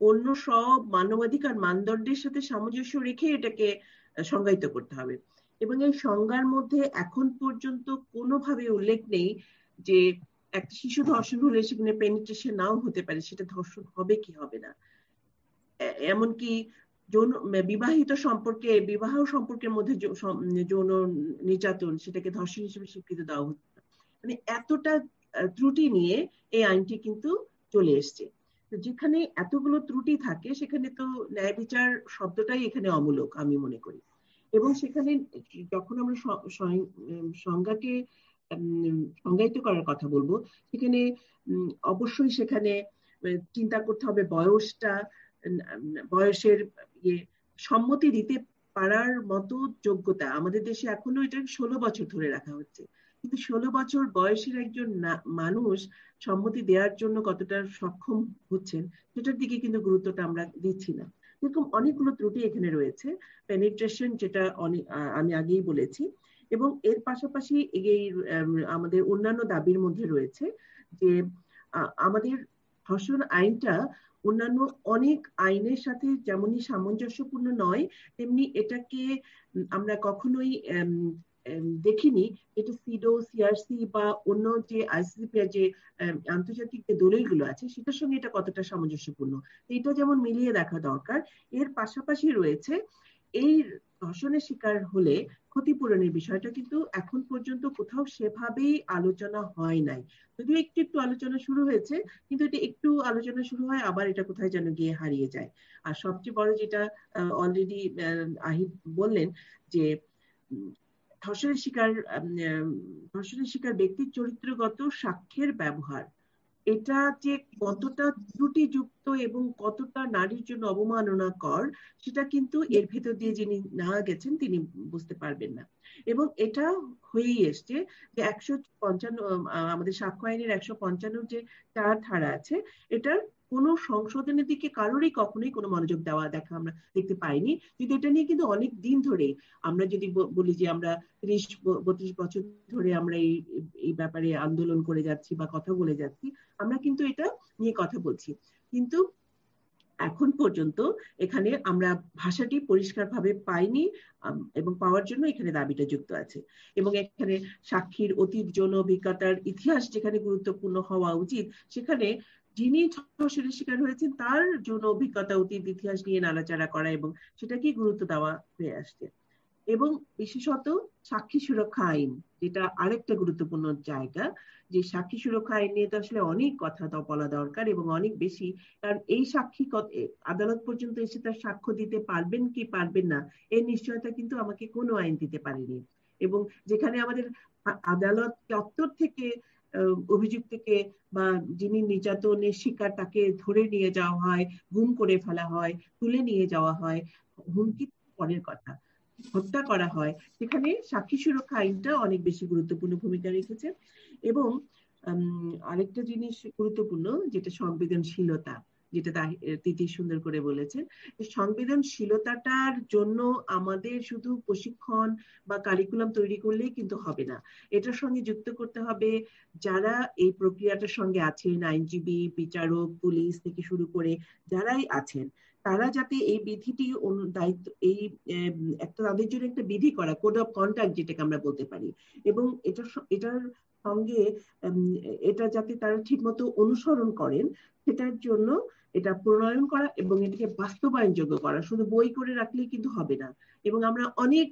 অন্য সব মানবাধিকার মানদণ্ডের সাথে সামঞ্জস্য রেখে এটাকে সংজ্ঞায়িত করতে হবে। এবং এই সংজ্ঞার মধ্যে এখন পর্যন্ত কোনোভাবে উল্লেখ নেই যে একটা শিশু ধর্ষণ হলে সেখানে পেনিট্রেশন নাও হতে পারে, সেটা ধর্ষণ হবে কি হবে না। এমনকি যৌন বিবাহিত সম্পর্কে, বিবাহ সম্পর্কের মধ্যে যৌন নির্যাতন সেটাকে ধর্ষণ হিসেবে স্বীকৃতি দেওয়া হচ্ছে মানে এতটা ত্রুটি নিয়ে এই আইনটি কিন্তু চলে এসছে। যেখানে এতগুলো ত্রুটি থাকে, সেখানে তো ন্যায় বিচার শব্দটাই এখানে অমূলক, আমি মনে করি। এবং সেখানে যখন আমরা সংজ্ঞাকে সংজ্ঞায়িত করার কথা বলব, সেখানে অবশ্যই সেখানে চিন্তা করতে হবে বয়সটা বয়সের ইয়ে সম্মতি দিতে পারার মতো যোগ্যতা আমাদের দেশে এখনও এটা ষোলো বছর ধরে রাখা হচ্ছে। কিন্তু ষোলো বছর বয়সের একজন মানুষ সম্মতি দেওয়ার জন্য কতটা সক্ষম হচ্ছেন, সেটার দিকে কিন্তু গুরুত্বটা আমরা দিচ্ছি না। এরকম অনেকগুলো ত্রুটি এখানে রয়েছে পেনিট্রেশন যেটা আমি আগেই বলেছি, এবং এর পাশাপাশি এই আমাদের অন্যান্য দাবির মধ্যে রয়েছে যে আমাদের ধর্ষণ আইনটা অন্যান্য অনেক আইনের সাথে যেমনই সামঞ্জস্যপূর্ণ নয়, তেমনি এটাকে আমরা কখনোই দেখিনি। এটা সিডো সিআরসি বা অন্য যে আইসিসিপি যে আন্তর্জাতিক যে দলিলগুলো আছে, সেটার সঙ্গে এটা কতটা সামঞ্জস্যপূর্ণ? এটা যেমন মিলিয়ে দেখা দরকার। এর পাশাপাশি রয়েছে, এই ধর্ষণের শিকার হলে ক্ষতিপূরণের বিষয়টা কিন্তু এখন পর্যন্ত কোথাও সেভাবেই আলোচনা হয় নাই। যদিও একটু একটু আলোচনা শুরু হয়েছে, কিন্তু এটা একটু আলোচনা শুরু হয়, আবার এটা কোথায় যেন গিয়ে হারিয়ে যায়। আর সবচেয়ে বড় যেটা অলরেডি আহিদ বললেন যে ধর্ষণের শিকার ধর্ষণের শিকার ব্যক্তির চরিত্রগত সাক্ষ্যের ব্যবহার। এটা যে কতটা ত্রুটিযুক্ত এবং কতটা নারীর জন্য অবমাননা কর সেটা কিন্তু এর ভেতর দিয়ে যিনি না গেছেন, তিনি বুঝতে পারবেন না। এবং এটা হয়েই এসছে যে একশো পঞ্চান্ন আমাদের সাক্ষ্য আইনের একশো পঞ্চান্ন যে চার ধারা আছে, এটার কোনো সংশোধনের দিকে কারোরই কখনোই কোনো মনোযোগ দেওয়া দেখা আমরা দেখতে পাইনি। কিন্তু এটা নিয়ে কিন্তু অনেক দিন ধরেই আমরা যদি বলি যে আমরা ত্রিশ বত্রিশ বছর ধরে আমরা এই এই ব্যাপারে আন্দোলন করে যাচ্ছি বা কথা বলে যাচ্ছি, আমরা কিন্তু এটা নিয়ে কথা বলছি। কিন্তু এখন পর্যন্ত এখানে আমরা ভাষাটি পরিষ্কারভাবে পাইনি এবং পাওয়ার জন্য এখানে দাবিটা যুক্ত আছে। এবং এখানে সাক্ষীর অতীত, যৌন অভিজ্ঞতার ইতিহাস যেখানে গুরুত্বপূর্ণ হওয়া উচিত, সেখানে যিনি ধর্ষণের শিকার হয়েছেন, তার যৌন অভিজ্ঞতা অতীত ইতিহাস নিয়ে নাড়াচাড়া করা এবং সেটাকেই গুরুত্ব দেওয়া হয়ে আসছে। এবং বিশেষত সাক্ষী সুরক্ষা আইন, যেটা আরেকটা গুরুত্বপূর্ণ জায়গা, যে সাক্ষী সুরক্ষা আইন নিয়ে তো আসলে অনেক কথা তো বলা দরকার এবং অনেক বেশি, কারণ এই সাক্ষী আদালত পর্যন্ত এসে তার সাক্ষ্য দিতে পারবেন কি পারবেন না, এর নিশ্চয়তা কিন্তু আমাকে কোনো আইন দিতে পারেনি। এবং যেখানে আমাদের আদালত চত্বর থেকে অভিযুক্তকে বা যিনি নির্যাতনের শিকার তাকে ধরে নিয়ে যাওয়া হয়, গুম করে ফেলা হয়, তুলে নিয়ে যাওয়া হয়, হুমকি পরের কথা। হত্যা করা হয়। সেখানে সাক্ষী সুরক্ষা আইনটা অনেক বেশি গুরুত্বপূর্ণ ভূমিকা রেখেছে। এবং আরেকটা জিনিস গুরুত্বপূর্ণ, যেটা সংবেদনশীলতা। যেটা তিতি সুন্দর করে সংবেদনশীলতাটার জন্য আমাদের শুধু প্রশিক্ষণ বা কারিকুলাম তৈরি করলেই কিন্তু হবে না। এটার সঙ্গে যুক্ত করতে হবে যারা এই প্রক্রিয়াটার সঙ্গে আছেন, আইনজীবী, বিচারক, পুলিশ থেকে শুরু করে যারাই আছেন, তারা যাতে এই বিধিটি দায়িত্ব, এই একটা তাদের জন্য একটা বিধি করা কোড অফ কন্ট্যাক্ট যেটাকে আমরা বলতে পারি। এবং এটা এটার সঙ্গে এটা যাতে তারা ঠিকমতো অনুসরণ করেন সেটার জন্য এটা প্রণয়ন করা এবং এটাকে বাস্তবায়নযোগ্য করা। শুধু বই করে রাখলেই কিন্তু হবে না। এবং আমরা অনেক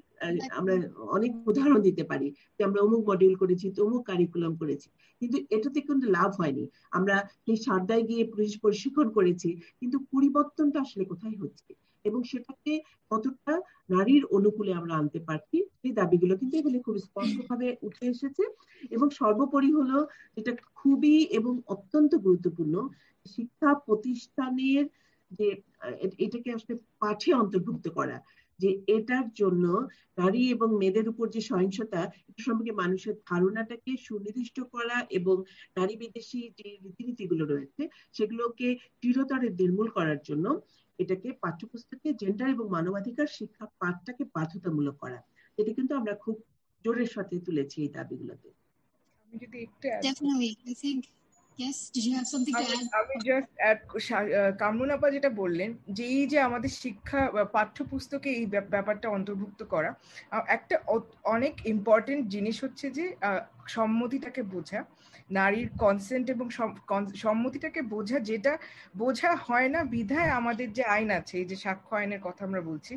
আমরা অনেক উদাহরণ দিতে পারি যে আমরা অমুক মডিউল করেছি তমুক কারিকুলাম করেছি কিন্তু এটাতে কিন্তু লাভ হয়নি। আমরা সেই সারদায় গিয়ে পুলিশ প্রশিক্ষণ করেছি কিন্তু পরিবর্তনটা আসলে কোথায় হচ্ছে? এবং সেটাকে কতটা নারীর অনুকূলে আমরা আনতে পারছি, সেই দাবিগুলো কিন্তু এখানে খুব স্পষ্টভাবে উঠে এসেছে। এবং সর্বোপরি হলো যেটা খুবই এবং অত্যন্ত গুরুত্বপূর্ণ, শিক্ষা প্রতিষ্ঠানের যে, এটাকে আসলে পাঠে অন্তর্ভুক্ত করা, যে এটার জন্য নারী এবং মেয়েদের উপর যে সহিংসতা, এটা সম্পর্কে মানুষের ধারণাটাকে সুনির্দিষ্ট করা এবং নারী বিদেশি যে রীতিনীতিগুলো রয়েছে, সেগুলোকে দৃঢ়তরে নির্মূল করার জন্য এটাকে পাঠ্যপুস্তকে জেন্ডার এবং মানবাধিকার শিক্ষা পাঠটাকে বাধ্যতামূলক করা। এটা কিন্তু আমরা খুব জোরের সাথে তুলেছি এই দাবিগুলোতে। আমি যদি একটু Yes, did you have something to add? আমি জাস্ট কামরুন আপা যেটা বললেন যে এই যে আমাদের শিক্ষা পাঠ্যপুস্তকে এই ব্যাপারটা অন্তর্ভুক্ত করা একটা অনেক ইম্পর্টেন্ট জিনিস হচ্ছে যে সম্মতিটাকে বোঝা। নারীর কনসেন্ট এবং সম্মতিটাকে বোঝা, যেটা বোঝা হয় না, বিধায় আমাদের যে আইন আছে, এই যে সাক্ষ্য আইনের কথা আমরা বলছি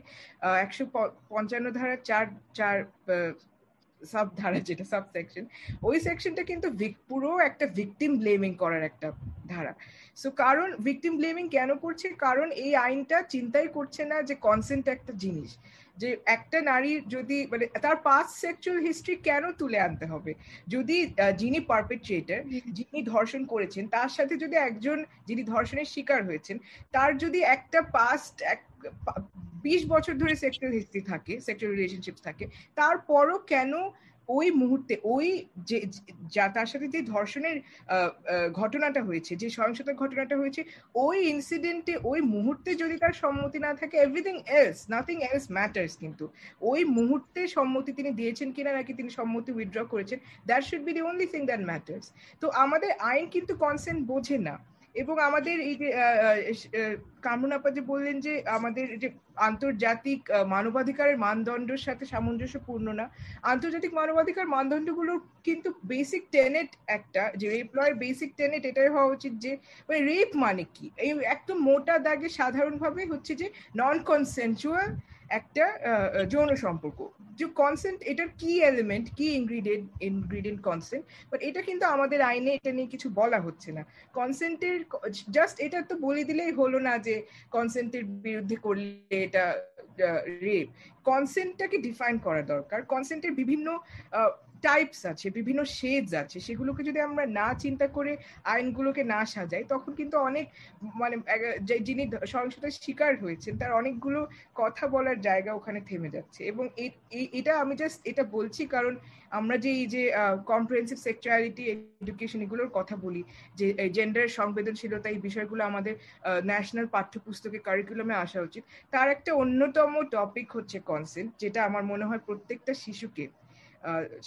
একশো পঞ্চান্ন ধারা চার চার সাব ধারা যেটা সাব সেকশন ওই সেকশনটা কিন্তু পুরো একটা ভিকটিম ব্লেমিং করার একটা ধারা। সো কারণ ভিকটিম ব্লেমিং কেন করছে? কারণ এই আইনটা চিন্তাই করছে না যে কনসেন্ট একটা জিনিস। যে একটা নারীর যদি মানে তার পাস্ট সেক্সুয়াল হিস্ট্রি কেন তুলে আনতে হবে? যদি যিনি পারপেট্রিয়েটার যিনি ধর্ষণ করেছেন তার সাথে যদি একজন যিনি ধর্ষণের শিকার হয়েছেন তার যদি একটা পাস্ট এক বিশ বছর ধরে সেক্সুয়াল হিস্ট্রি থাকে সেক্সুয়াল রিলেশনশিপ থাকে তারপরও কেন ওই মুহূর্তে, ওই যে, যা, তার সাথে যে ধর্ষণের ঘটনাটা হয়েছে, যে সহিংসতার ঘটনাটা হয়েছে, ওই ইনসিডেন্টে ওই মুহূর্তে যদি তার সম্মতি না থাকে everything else nothing else matters কিন্তু। ওই মুহূর্তে সম্মতি তিনি দিয়েছেন কিনা, নাকি তিনি সম্মতি উইথড্র করেছেন that should be the only thing that matters তো আমাদের আইন কিন্তু কনসেন্ট বোঝে না। এবং আমাদের এই যে কামরুন আপা যে বললেন যে আমাদের যে আন্তর্জাতিক মানবাধিকারের মানদণ্ডের সাথে সামঞ্জস্যপূর্ণ না, আন্তর্জাতিক মানবাধিকার মানদণ্ডগুলো কিন্তু বেসিক টেনেট একটা, যে রেপ লয়ের বেসিক টেনেট এটাই হওয়া উচিত যে মানে রেপ মানে কি? এই একদম মোটা দাগে সাধারণভাবে হচ্ছে যে নন কনসেনচুয়াল একটা যৌন সম্পর্ক। যে কনসেন্ট এটার কি এলিমেন্ট কি ইনগ্রিডিয়েন্ট ইনগ্রিডিয়েন্ট কনসেন্ট বাট এটা কিন্তু আমাদের আইনে এটা নিয়ে কিছু বলা হচ্ছে না। কনসেন্টের জাস্ট এটা তো বলে দিলেই হলো না যে কনসেন্টের বিরুদ্ধে করলে এটা রেপ কনসেন্টটাকে ডিফাইন করা দরকার। কনসেন্টের বিভিন্ন টাইপস আছে, বিভিন্ন শেডস আছে, সেগুলোকে যদি আমরা না চিন্তা করে আইনগুলোকে না সাজাই, তখন কিন্তু অনেক মানে যিনি সহিংসতার শিকার হয়েছেন, তার অনেকগুলো কথা বলার জায়গা ওখানে থেমে যাচ্ছে। এবং এটা আমি জাস্ট এটা বলছি কারণ আমরা যে এই যে কম্প্রিহেন্সিভ সেক্সুয়ালিটি এডুকেশন এগুলোর কথা বলি, যে জেন্ডার সংবেদনশীলতা এই বিষয়গুলো আমাদের ন্যাশনাল পাঠ্যপুস্তকে কারিকুলামে আসা উচিত। তার একটা অন্যতম টপিক হচ্ছে কনসেন্ট যেটা আমার মনে হয় প্রত্যেকটা শিশুকে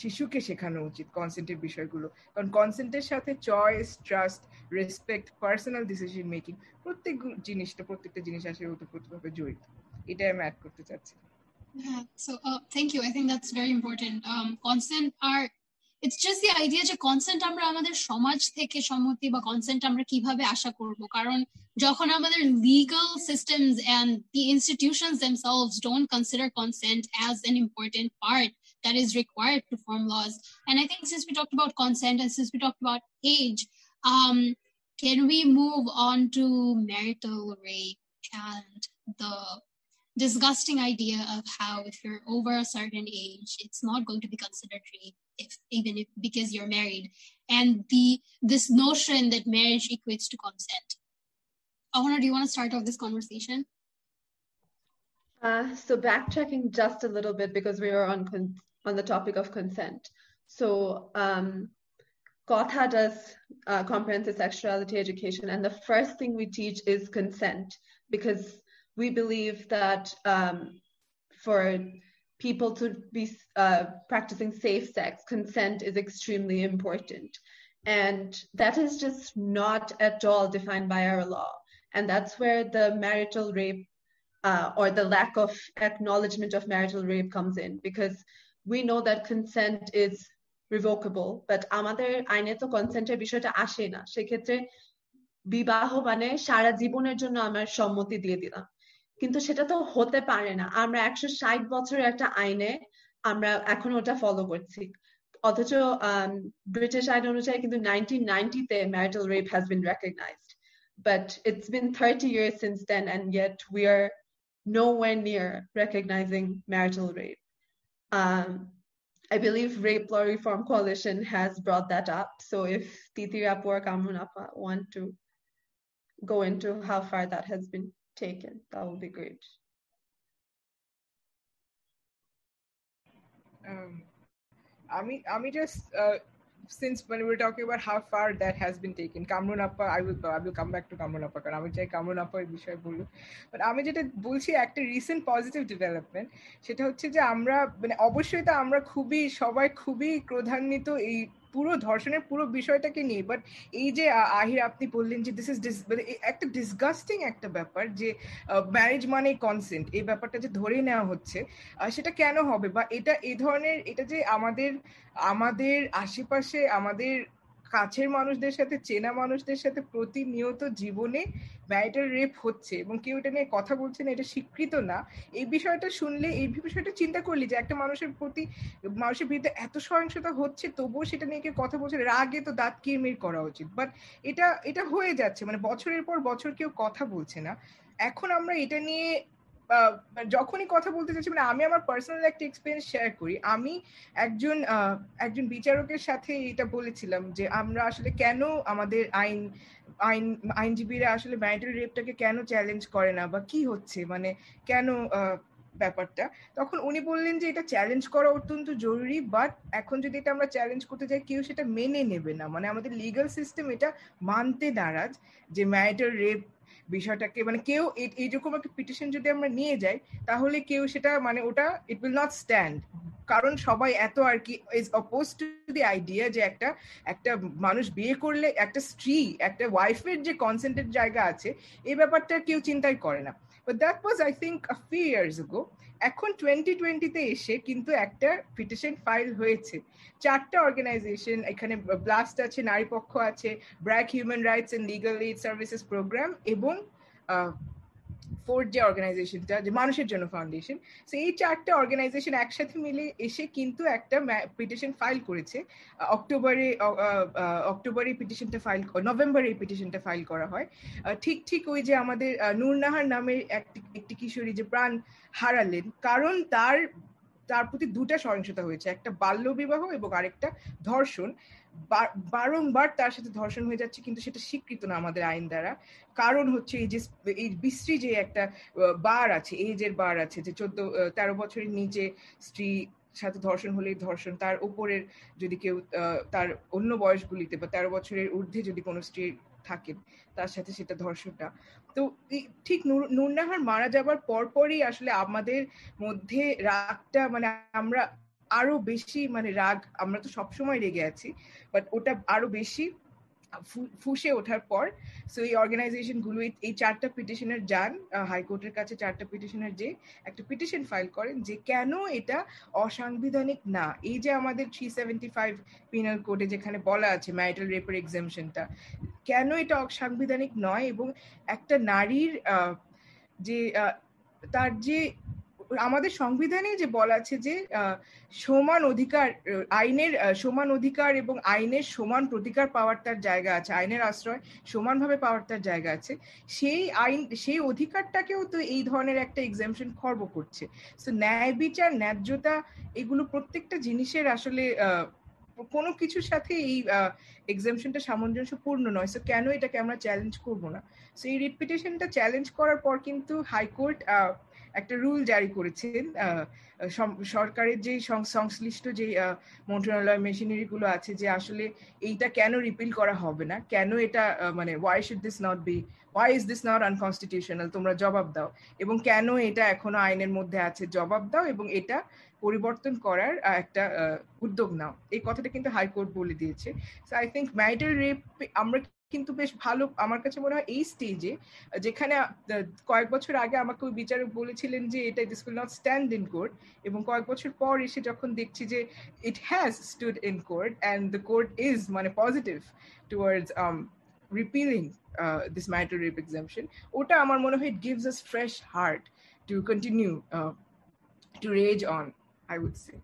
শিশুকে শেখানো উচিত কনসেন্টের বিষয়গুলো কারণ কনসেন্টের সাথে choice trust respect personal decision making প্রত্যেক জিনিসটা প্রত্যেকটা জিনিস আসলে ওতপ্রোতভাবে জড়িত এটাই আমি অ্যাড করতে চাচ্ছি Yeah, so uh, thank you. I think that's very important. Um, consent are it's just যে কনসেন্ট আমরা আমাদের সমাজ থেকে সম্মতি বা কনসেন্ট আমরা কীভাবে আশা করব কারণ যখন আমাদের legal systems and the institutions themselves don't consider consent as an important part that is required to form laws. And I think since we talked about consent and since we talked about age, um, can we move on to marital rape and the disgusting idea of how if you're over a certain age, it's not going to be considered rape, if even if because you're married, and the this notion that marriage equates to consent. Ahona, do you want to start off this conversation? Uh, so backtracking just a little bit because we were on con- on the topic of consent. So um, Kotha does uh, comprehensive sexuality education, and the first thing we teach is consent because we believe that um, for people to be uh, practicing safe sex, consent is extremely important. And that is just not at all defined by our law. And that's where the marital rape uh, or the lack of acknowledgement of marital rape comes in because we know that consent is revocable, but আমাদের আইনে তো কনসেন্টের বিষয়টা আসে না। সেক্ষেত্রে বিবাহ মানে সারা জীবনের জন্য আমার সম্মতি দিয়ে দিলাম। কিন্তু সেটা তো হতে পারে না। আমরা একশো ষাট বছরের একটা আইনে আমরা এখন ওটা ফলো করছি। অথচ ব্রিটিশ আইন অনুযায়ী কিন্তু nineteen নাইনটিতে marital rape has been recognised but it's been 30 years since then, and yet we are nowhere near recognizing marital rape um, I believe Rape Law Reform Coalition has brought that up. So if Titi Rapor Kamunapa want to go into how far that has been taken. That would be great. Um, I mean, I mean, just uh, since when we were talking about how far that has been taken, Kamrun Appa, I will I will come back to Kamrun Appa কারণ আমি চাই Kamrun upper বিষয়ে বলুক but আমি যেটা বলছি একটা recent positive development সেটা হচ্ছে যে আমরা মানে অবশ্যই তো আমরা খুবই সবাই খুবই ক্রোধান্বিত এই পুরো ধর্ষণের পুরো বিষয়টাকে নিয়ে বাট এই যে আহির আপনি বললেন যে দিস ইজ মানে একটা ডিসগাস্টিং একটা ব্যাপার যে ম্যারেজ মানে কনসেন্ট এই ব্যাপারটা যে ধরে নেওয়া হচ্ছে সেটা কেন হবে? বা এটা এই ধরনের, এটা যে আমাদের আমাদের আশেপাশে, আমাদের কাছের মানুষদের সাথে, চেনা মানুষদের সাথে প্রতিনিয়ত জীবনে ম্যারিটাল রেপ হচ্ছে এবং কেউ এটা নিয়ে কথা বলছে না, এটা স্বীকৃত না। এই বিষয়টা শুনলে, এই বিষয়টা চিন্তা করলি যে একটা মানুষের প্রতি, মানুষের বিরুদ্ধে এত সহিংসতা হচ্ছে, তবুও সেটা নিয়ে কেউ কথা বলছে রাগে তো দাঁত কিরমির করা উচিত? বাট এটা এটা হয়ে যাচ্ছে। মানে বছরের পর বছর কেউ কথা বলছে না। এখন আমরা এটা নিয়ে যখনই কথা বলতে চাচ্ছি মানে আমি আমার পার্সোনাল একটা এক্সপিরিয়েন্স শেয়ার করি। আমি একজন একজন বিচারকের সাথে এটা বলেছিলাম যে, আমরা আসলে কেন আমাদের আইন আইন, আইনজীবীরা আসলে ম্যারিটাল রেপটাকে কেন চ্যালেঞ্জ করে না বা কি হচ্ছে? মানে কেন ব্যাপারটা? তখন উনি বললেন যে, এটা চ্যালেঞ্জ করা অত্যন্ত জরুরি বাট এখন যদি এটা আমরা চ্যালেঞ্জ করতে যাই, কেউ সেটা মেনে নেবে না। মানে আমাদের লিগাল সিস্টেম এটা মানতে নারাজ যে ম্যারিটাল রেপ বিষয়টাকে মানে কেউ এইরকম একটা পিটিশন যদি আমরা নিয়ে যাই, তাহলে কেউ সেটা মানে ওটা ইট উইল নট স্ট্যান্ড কারণ সবাই এত আর কি is oppose to the idea যে একটা একটা মানুষ বিয়ে করলে একটা স্ত্রী, একটা ওয়াইফের যে কনসেন্টের জায়গা আছে এই ব্যাপারটা কেউ চিন্তাই করে না। But that was I think a few years ago এখন টোয়েন্টি টোয়েন্টিতে এসে কিন্তু একটা পিটিশন ফাইল হয়েছে। চারটা অর্গানাইজেশন এখানে ব্লাস্ট আছে নারী পক্ষ আছে BRAC human rights and legal aid services programme এবং ফোর্থ যে অর্গানাইজেশনটা যে মানুষের জন্য ফাউন্ডেশন সো এই চারটা অর্গানাইজেশন একসাথে মিলে এসে কিন্তু একটা পিটিশন ফাইল করেছে। অক্টোবরে অক্টোবরে পিটিশনটা ফাইল নভেম্বরে এই পিটিশনটা ফাইল করা হয়। ঠিক ঠিক ওই যে আমাদের নূরনাহার নামের একটি কিশোরী যে প্রাণ হারালেন, কারণ তার তার প্রতি দুটা সহিংসতা হয়েছে, একটা বাল্য বিবাহ এবং আরেকটা ধর্ষণ। বারংবার তার সাথে ধর্ষণ হয়ে যাচ্ছে, কিন্তু সেটা স্বীকৃত না আমাদের আইন দ্বারা। কারণ হচ্ছে এই যে এই বিশ্রী যে একটা বার আছে, এজের বার আছে, যে চোদ্দ তেরো বছরের নিচে স্ত্রী সাথে ধর্ষণ হলেই ধর্ষণ, তার উপরের যদি কেউ তার অন্য বয়সগুলিতে বা তেরো বছরের ঊর্ধ্বে যদি কোনো স্ত্রী থাকেন তার সাথে সেটা ধর্ষণটা। তো ঠিক নুরনাহার মারা যাবার পরপরই আসলে আমাদের মধ্যে রাগটা মানে আমরা আরও বেশি মানে রাগ, আমরা তো সবসময় রেগে আছি বাট ওটা আরও বেশি ফুসে ওঠার পর সো এই অর্গানাইজেশনগুলো, এই চারটা পিটিশনের যান হাইকোর্টের কাছে চারটা পিটিশনের যে একটা পিটিশন ফাইল করেন যে কেন এটা অসাংবিধানিক না। এই যে আমাদের থ্রি সেভেন্টি ফাইভ পিনাল কোডে যেখানে বলা আছে ম্যারিটাল রেপের এক্সামশনটা কেন এটা অসাংবিধানিক নয়? এবং একটা নারীর যে তার যে আমাদের সংবিধানে যে বলা আছে যে সমান অধিকার, আইনের সমান অধিকার এবং আইনের সমান প্রতিকার পাওয়ার তার জায়গা আছে, আইনের আশ্রয় সমানভাবে পাওয়ার তার জায়গা আছে। সেই আইন, সেই অধিকারটাকেও তো এই ধরনের একটা এক্সামশন খর্ব করছে। তো ন্যায় বিচার, ন্যায্যতা এগুলো প্রত্যেকটা জিনিসের আসলে কোনো কিছুর সাথে এই এক্সামশনটা সামঞ্জস্যপূর্ণ নয়। সো কেন এটাকে আমরা চ্যালেঞ্জ করব না? সো এই রিপিটেশনটা চ্যালেঞ্জ করার পর কিন্তু হাইকোর্ট একটা রুল জারি করেছেন সরকারের যে সংশ্লিষ্ট যে মন্ত্রণালয় মেশিনারি গুলো আছে যে আসলে এইটা কেন রিপিল করা হবে না, কেন এটা মানে why should this not be why is this not unconstitutional তোমরা জবাব দাও। এবং কেন এটা এখনও আইনের মধ্যে আছে জবাব দাও এবং এটা পরিবর্তন করার একটা উদ্যোগ নাও। এই কথাটা কিন্তু হাইকোর্ট বলে দিয়েছে। So I think marital rape আমরা কিন্তু বেশ ভালো আমার কাছে মনে হয় এই স্টেজে যেখানে কয়েক বছর আগে আমাকে ওই বিচারক বলেছিলেন যে এটা this will not stand in court এবং কয়েক বছর পর এসে যখন দেখছি যে it has stood in court and the court is মানে positive towards repealing this matter rape exemption ওটা আমার মনে হয় it gives us fresh heart to continue to rage on I would say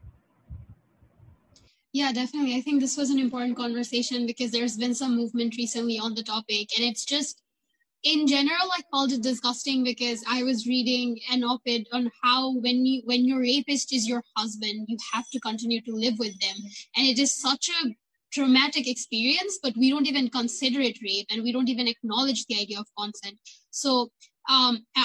Yeah, definitely. I think this was an important conversation because there's been some movement recently on the topic. And it's just, in general, I called it disgusting because I was reading an op ed on how when you when your rapist is your husband, you have to continue to live with them. And it is such a traumatic experience, but we don't even consider it rape and we don't even acknowledge the idea of consent. So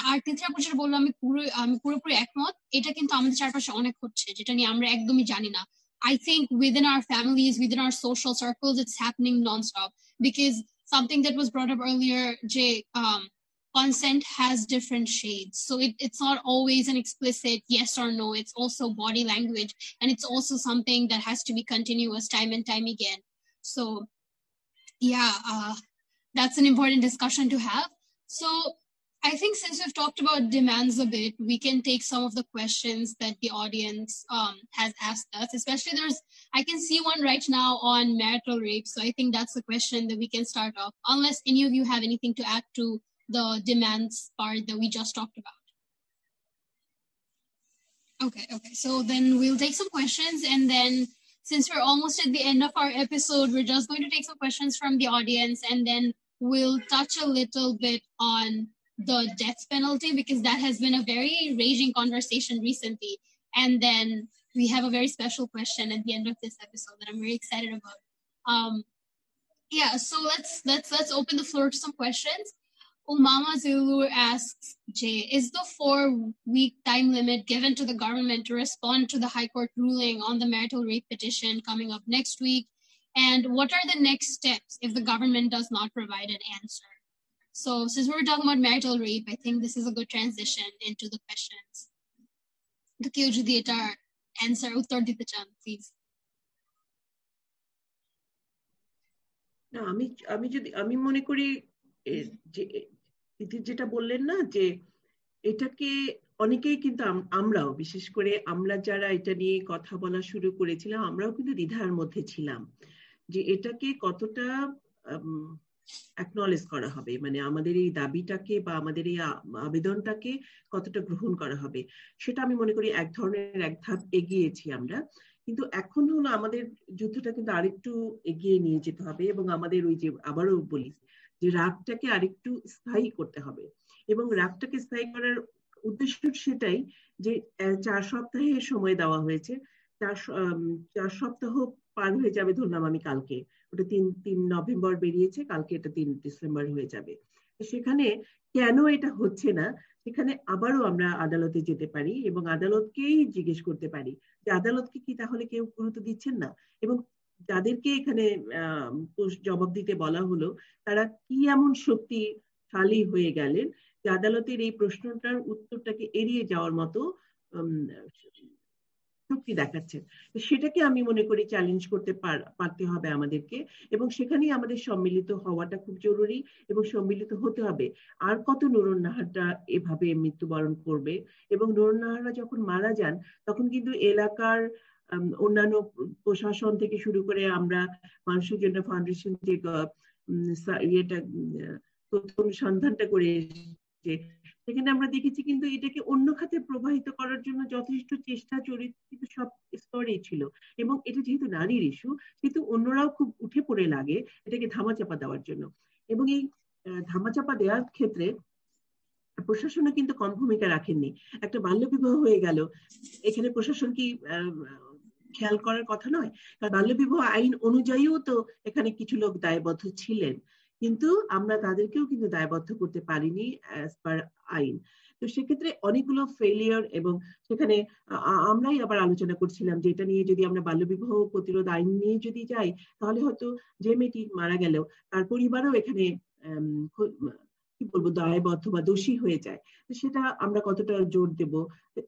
আর তিথিরা যেটা বললো আমি পুরো আমি পুরোপুরি একমত এটা কিন্তু আমাদের চারপাশে অনেক হচ্ছে যেটা নিয়ে আমরা একদমই জানি না I think within our families, within our social circles, it's happening nonstop because something that was brought up earlier, Jay, um, consent has different shades. So it, it's not always an explicit yes or no. It's also body language. And it's also something that has to be continuous time and time again. So yeah, uh, that's an important discussion to have. So I think since we've talked about demands a bit, we can take some of the questions that the audience um, has asked us. Especially there's, I can see one right now on marital rape. So I think that's the question that we can start off, unless any of you have anything to add to the demands part that we just talked about. Okay, okay. So then we'll take some questions and then since we're almost at the end of our episode, we're just going to take some questions from the audience and then we'll touch a little bit on the death penalty because that has been a very raging conversation recently. And then we have a very special question at the end of this episode that I'm very excited about. Um, yeah, so let's let's let's open the floor to some questions. Umama Zulu asks, Jay, is the four-week time limit given to the government to respond to the High Court ruling on the marital rape petition coming up next week? And what are the next steps if the government does not provide an answer? So since we are talking about marital rape, I think this is a good transition into the questions. তো কেউ যদি এটার answer উত্তর দিতে চান না আমি আমি যদি আমি মনে করি যে যেটা বললেন না যে এটাকে অনেকেই কিন্তু আমরাও বিশেষ করে আমরা যারা এটা নিয়ে কথা বলা শুরু করেছিলাম আমরাও কিন্তু দ্বিধার মধ্যে ছিলাম যে এটাকে কতটা অ্যাকনলেজ করা হবে। মানে আমাদের এই দাবিটাকে বা আমাদের এই আবেদনটাকে কতটা গ্রহণ করা হবে, সেটা আমি মনে করি এক ধরনের এক ধাপ এগিয়েছি আমরা। কিন্তু এখন হলো আমাদের যুদ্ধটা কিন্তু আরেকটু এগিয়ে নিয়ে যেতে হবে এবং আমাদের ওই যে, আবারও বলি যে রাগটাকে আরেকটু স্থায়ী করতে হবে। এবং রাগটাকে স্থায়ী করার উদ্দেশ্য সেটাই যে চার সপ্তাহের সময় দেওয়া হয়েছে। চার চার সপ্তাহ পার হয়ে যাবে ধরলাম আমি কালকে। ওটা তিন তিন নভেম্বর বেরিয়েছে, কালকে এটা তিন ডিসেম্বর হয়ে যাবে। সেখানে কেন এটা হচ্ছে না, সেখানে আবারও আমরা আদালতে যেতে পারি এবং আদালতকেই জিজ্ঞেস করতে পারি যে আদালতকে কি তাহলে কেউ গুরুত্ব দিচ্ছেন না? এবং যাদেরকে এখানে জবাব দিতে বলা হলো, তারা কি এমন শক্তিশালী হয়ে গেলেন যে আদালতের এই প্রশ্নটার উত্তরটাকে এড়িয়ে যাওয়ার মতো শক্তি দেখাচ্ছেন সেটাকে আমি মনে করি চ্যালেঞ্জ করতে পারতে হবে আমাদেরকে এবং সেখানেই আমাদের সম্মিলিত হওয়াটা খুব জরুরি এবং সম্মিলিত হতে হবে। আর কত নুরুন নাহারটা এভাবে মৃত্যুবরণ করবে? এবং নুরুন নাহাররা যখন মারা যান, তখন কিন্তু এলাকার অন্যান্য প্রশাসন থেকে শুরু করে আমরা মানুষের জন্য ফাউন্ডেশন যে ইয়েটা তথ্য অনুসন্ধানটা করে সেখানে আমরা দেখেছি কিন্তু এটাকে অন্য খাতে প্রবাহিত করার জন্য যথেষ্ট চেষ্টা চরিত্র সব স্তরেই ছিল। এবং এটা যেহেতু নারীর ইস্যু সেহেতু অন্যরাও খুব উঠে পড়ে লাগে এটাকে ধামাচাপা দেওয়ার জন্য। এবং এই ধামাচাপা দেওয়ার ক্ষেত্রে প্রশাসনও কিন্তু কম ভূমিকা রাখেননি। একটা বাল্য বিবাহ হয়ে গেল। এখানে প্রশাসন কি খেয়াল করার কথা নয়? কারণ বাল্য বিবাহ আইন অনুযায়ীও তো এখানে কিছু লোক দায়বদ্ধ ছিলেন। কিন্তু আমরা তাদেরকেও কিন্তু দায়বদ্ধ করতে পারিনি অ্যাজ পার আইন। তো সেক্ষেত্রে অনেকগুলো ফেলিয়ার এবং সেখানে আমরাই আবার আলোচনা করছিলাম যে এটা নিয়ে যদি আমরা বাল্যবিবাহ প্রতিরোধ আইন নিয়ে যদি যাই, তাহলে হয়তো যে মেয়েটি মারা গেলেও তার পরিবারও এখানে কি বলব, দায়বদ্ধ বা দোষী হয়ে যায় সেটা আমরা কতটা জোর দেব?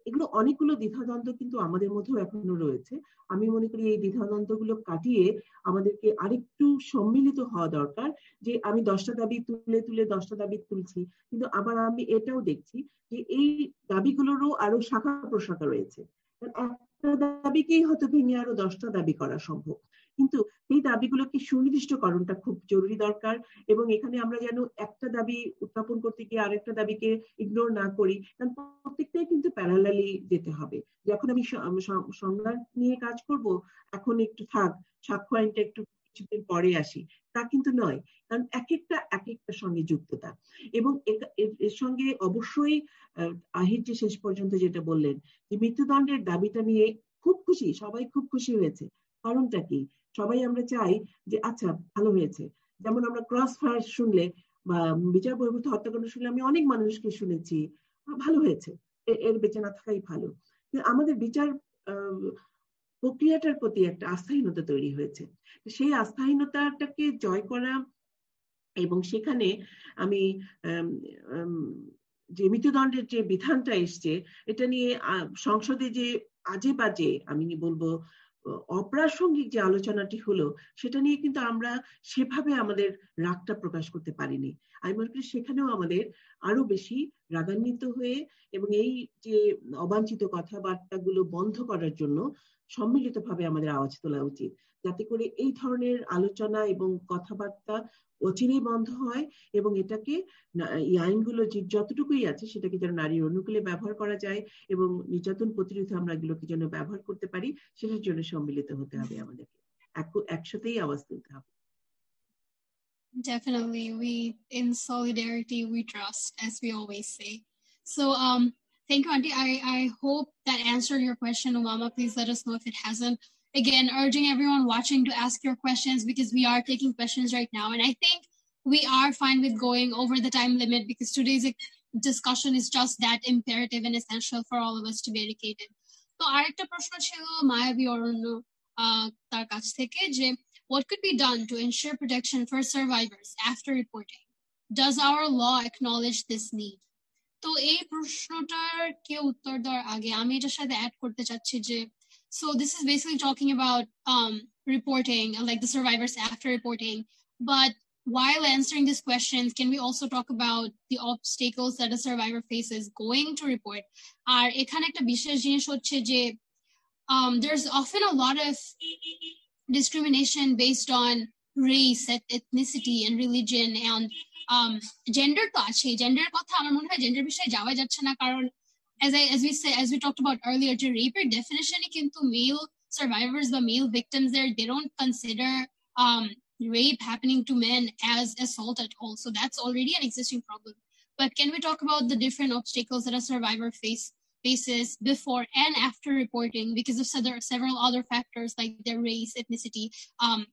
এগুলো অনেকগুলো দ্বিধাদ্বন্দ্ব কিন্তু আমাদের মধ্যেও এখনও রয়েছে। আমি মনে করি এই দ্বিধাদ্বন্দ্বগুলো কাটিয়ে আমাদেরকে আরেকটু সম্মিলিত হওয়া দরকার যে আমি দশটা দাবি তুলে তুলে দশটা দাবি তুলছি, কিন্তু আবার আমি এটাও দেখছি যে এই দাবিগুলোরও আরও শাখা প্রশাখা রয়েছে। একটা দাবিকেই হয়তো ভেঙে আরও দশটা দাবি করা সম্ভব। কিন্তু এই দাবিগুলোকে সুনির্দিষ্টকরণটা খুব জরুরি দরকার এবং এখানে আমরা যেন একটা দাবি উত্থাপন করতে গিয়ে আরেকটা দাবিকে ইগনোর না করি, কারণ প্রত্যেকটাই কিন্তু প্যারালালি যেতে হবে। যখন আমি সংজ্ঞা নিয়ে কাজ করব, এখন একটু থাক সাক্ষ্য আইনটা একটু কিছুদিন পরে আসি। তা কিন্তু নয়, কারণ এক একটা এক একটার সঙ্গে যুক্ততা। এবং এর সঙ্গে অবশ্যই আহির যে শেষ পর্যন্ত যেটা বললেন যে মৃত্যুদণ্ডের দাবিটা নিয়ে খুব খুশি, সবাই খুব খুশি হয়েছে। কারণটা কি? সবাই আমরা চাই যে আচ্ছা ভালো হয়েছে। যেমন আমরা ক্রস ফায়ার শুনলে বা বিচার বহির্ভূত হত্যাকাণ্ড শুনে আমি অনেক মানুষকে শুনেছি ভালো হয়েছে। এর বেঁচে না থাকাই ভালো। আমাদের বিচার প্রক্রিয়াটার প্রতি একটা আস্থাহীনতা তৈরি হয়েছে। সেই আস্থাহীনতাটাকে জয় করা এবং সেখানে আমি যে মৃত্যুদণ্ডের যে বিধানটা এসছে, এটা নিয়ে সংসদে যে আজে বাজে আমি বলব অপ্রাসঙ্গিক যে আলোচনাটি হলো, সেটা নিয়ে কিন্তু আমরা সেভাবে আমাদের রাগটা প্রকাশ করতে পারিনি। আমি মনে করি সেখানেও আমাদের আরও বেশি রাগান্বিত হয়ে এবং এই যে অবাঞ্ছিত কথাবার্তাগুলো বন্ধ করার জন্য সম্মিলিতভাবে আমাদের আওয়াজ তোলা উচিত। যাতে করে এই ধরনের আলোচনা এবং কথাবার্তা অচিরেই বন্ধ হয় এবং এটাকে এই আইনগুলো যে যতটুকুই আছে সেটাকে যেন নারীর অনুকূলে ব্যবহার করা যায় এবং নির্যাতন প্রতিরোধে আমরা এগুলোকে যেন ব্যবহার করতে পারি, সেটার জন্য সম্মিলিত হতে হবে আমাদেরকে। একসাথেই আওয়াজ তুলতে হবে। Definitely, we in solidarity we trust, as we always say. So, um, thank you, Auntie. I I hope that answered your question, Umama. Please let us know if it hasn't. again urging everyone watching to ask your questions because we are taking questions right now and i think we are fine with going over the time limit because today's discussion is just that imperative and essential for all of us to be educated তো আরেকটা প্রশ্ন ছিল মায়াবী অরণ্য তার কাছ থেকে যে what could be done to ensure protection for survivors after reporting does our law acknowledge this need তো এই প্রশ্নটার কে উত্তর দেওয়ার আগে আমি এটার সাথে অ্যাড করতে চাচ্ছি যে so this is basically talking about um, reporting, like the survivors after reporting. But while answering these questions, can we also talk about the obstacles that a survivor faces going to report? আর এখানে একটা বিশেষ জিনিস হচ্ছে যে um, there's often a lot of discrimination based on race, ethnicity, and religion, and um, gender তো আছে gender কথা আমার মনে হয় জেন্ডার বিষয়ে যাওয়া যাচ্ছে না কারণ as I as we said as we talked about earlier, to rape definition kintu male survivors, the male victims there, they don't consider um, rape happening to men as assault at all. So that's already an existing problem. But can we talk about the different obstacles that a survivor face faces before and after reporting because of several other factors like their race, ethnicity, um,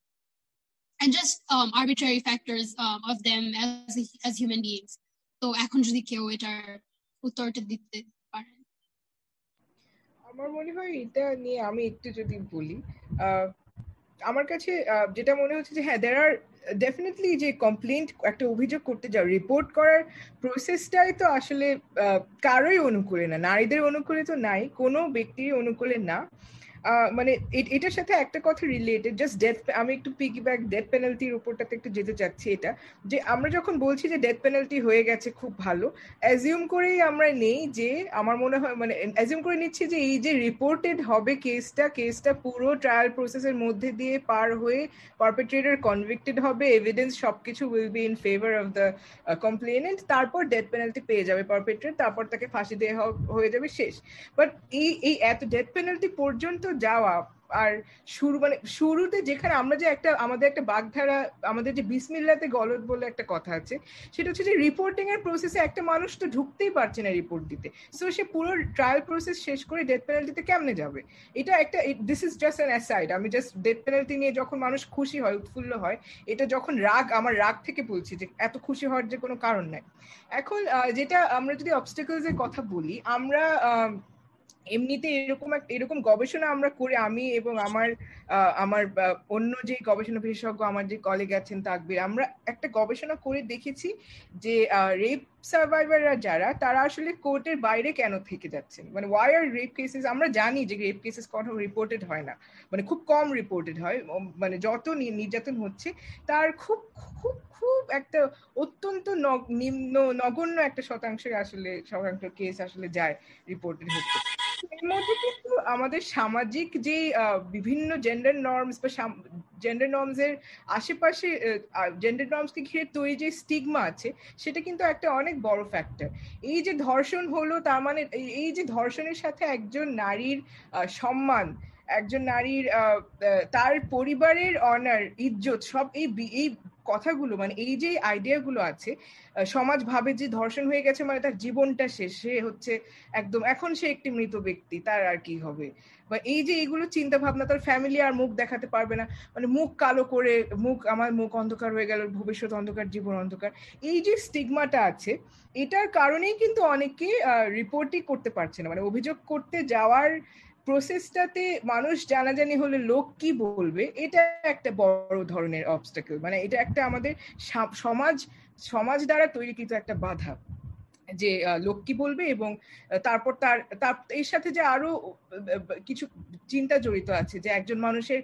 and just um, arbitrary factors um, of them as as human beings. So এখন যদি কেউ এটার উত্তরটা দিতে আমার মনে হয় এটা নিয়ে আমি একটু যদি বলি আমার কাছে যেটা মনে হচ্ছে যে হ্যাঁ দেয়ার আর ডেফিনেটলি যে কমপ্লেন্ট একটা অভিযোগ করতে যাও রিপোর্ট করার প্রসেসটাই তো আসলে কারোই অনুকূলে না। নারীদের অনুকূলে তো নাই, কোনো ব্যক্তির অনুকূলে না। মানে এটার সাথে একটা কথা রিলেটেড জাস্ট ডেথ আমি একটু পিকি ব্যাক ডেথ পেনাল্টির উপরটাতে একটু যেতে চাচ্ছি এটা, যে আমরা যখন বলছি যে ডেথ পেনাল্টি হয়ে গেছে খুব ভালো অ্যাজিউম করেই আমরা নেই যে আমার মনে হয় মানে অ্যাজিউম করে নিচ্ছি যে এই যে রিপোর্টেড হবে কেসটা কেসটা পুরো ট্রায়াল প্রসেসের মধ্যে দিয়ে পার হয়ে পারপেট্রেটার কনভিক্টেড হবে এভিডেন্স সবকিছু will be in favour of the complainant তারপর ডেথ পেনাল্টি পেয়ে যাবে পারপেট্রেট তারপর তাকে ফাঁসি দেওয়া হয়ে যাবে শেষ। বাট এই এই এত ডেথ পেনাল্টি পর্যন্ত যাওয়া। আর শুরু মানে শুরুতে যেখানে আমরা যে একটা, আমাদের একটা বাগধারা, আমাদের যে বিসমিল্লাতে গলত বলে একটা কথা আছে, সেটা হচ্ছে যে রিপোর্টিং এর প্রসেসে একটা মানুষ তো ঢুকতেই পারছে না রিপোর্ট দিতে। সো সে পুরো ট্রায়াল প্রসেস শেষ করে ডেথ পেনাল্টিতে কেমনে যাবে? এটা একটা this is just an aside আমি জাস্ট ডেথ পেনাল্টি নিয়ে যখন মানুষ খুশি হয়, উৎফুল্ল হয়, এটা যখন রাগ, আমার রাগ থেকে বলছি যে এত খুশি হওয়ার যে কোনো কারণ নাই। এখন যেটা আমরা যদি অবস্টেকলস এর কথা বলি, আমরা এমনিতে এরকম এক, এরকম গবেষণা আমরা করে আমি এবং আমার আমার অন্য যে গবেষণা বিশেষজ্ঞ, আমার যে কলেগ আছেন তাকবির, আমরা একটা গবেষণা করে দেখেছি যে রেপ সার্ভাইভাররা যারা, তারা আসলে কোর্টের বাইরে কেন থেকে যাচ্ছেন? মানে ওয়াই আর রেপ কেসেস আমরা জানি যে রেপ কেসেস কখনো রিপোর্টেড হয় না। মানে খুব কম রিপোর্টেড হয় মানে যত নির্যাতন হচ্ছে, তার খুব খুব খুব একটা অত্যন্ত নিম্ন, নগণ্য একটা শতাংশের আসলে, শতাংশ কেস আসলে যায় রিপোর্টেড হচ্ছে। এর মধ্যে কিন্তু আমাদের সামাজিক যে বিভিন্ন জেন্ডার নর্মস বা জেন্ডার নর্মস এর আশেপাশে জেন্ডার নর্মস কে ঘিরে তৈরি যে স্টিগমা আছে, সেটা কিন্তু একটা অনেক বড় ফ্যাক্টর এই যে ধর্ষণ হলো, তার মানে এই যে ধর্ষণের সাথে একজন নারীর সম্মান, একজন নারীর তার পরিবারের অনার ইজ্জত, সব এই এই কথাগুলো মানে এই যে আইডিয়াগুলো আছে সমাজ ভাবে যে ধর্ষণ হয়ে গেছে মানে তার জীবনটা শেষ, সে হচ্ছে একদম, এখন সে একটি মৃত ব্যক্তি, তার আর কি হবে? বা এই যে এইগুলো চিন্তা ভাবনা তার ফ্যামিলি আর মুখ দেখাতে পারবে না মানে মুখ কালো করে, মুখ, আমার মুখ অন্ধকার হয়ে গেল, ভবিষ্যৎ অন্ধকার, জীবন অন্ধকার, এই যে স্টিগমাটা আছে, এটার কারণেই কিন্তু অনেকে রিপোর্টই করতে পারছে না মানে অভিযোগ করতে যাওয়ার প্রসেসটাতে মানুষ জানাজানি হলে লোক কি বলবে? এটা একটা বড় ধরনের অবস্টাকেল মানে এটা একটা আমাদের সমাজ সমাজ দ্বারা তৈরি কিন্তু একটা বাধা। যে লোক বলবে এবং তারপর তার তার, এর সাথে যে আরও কিছু চিন্তা জড়িত আছে যে, একজন মানুষের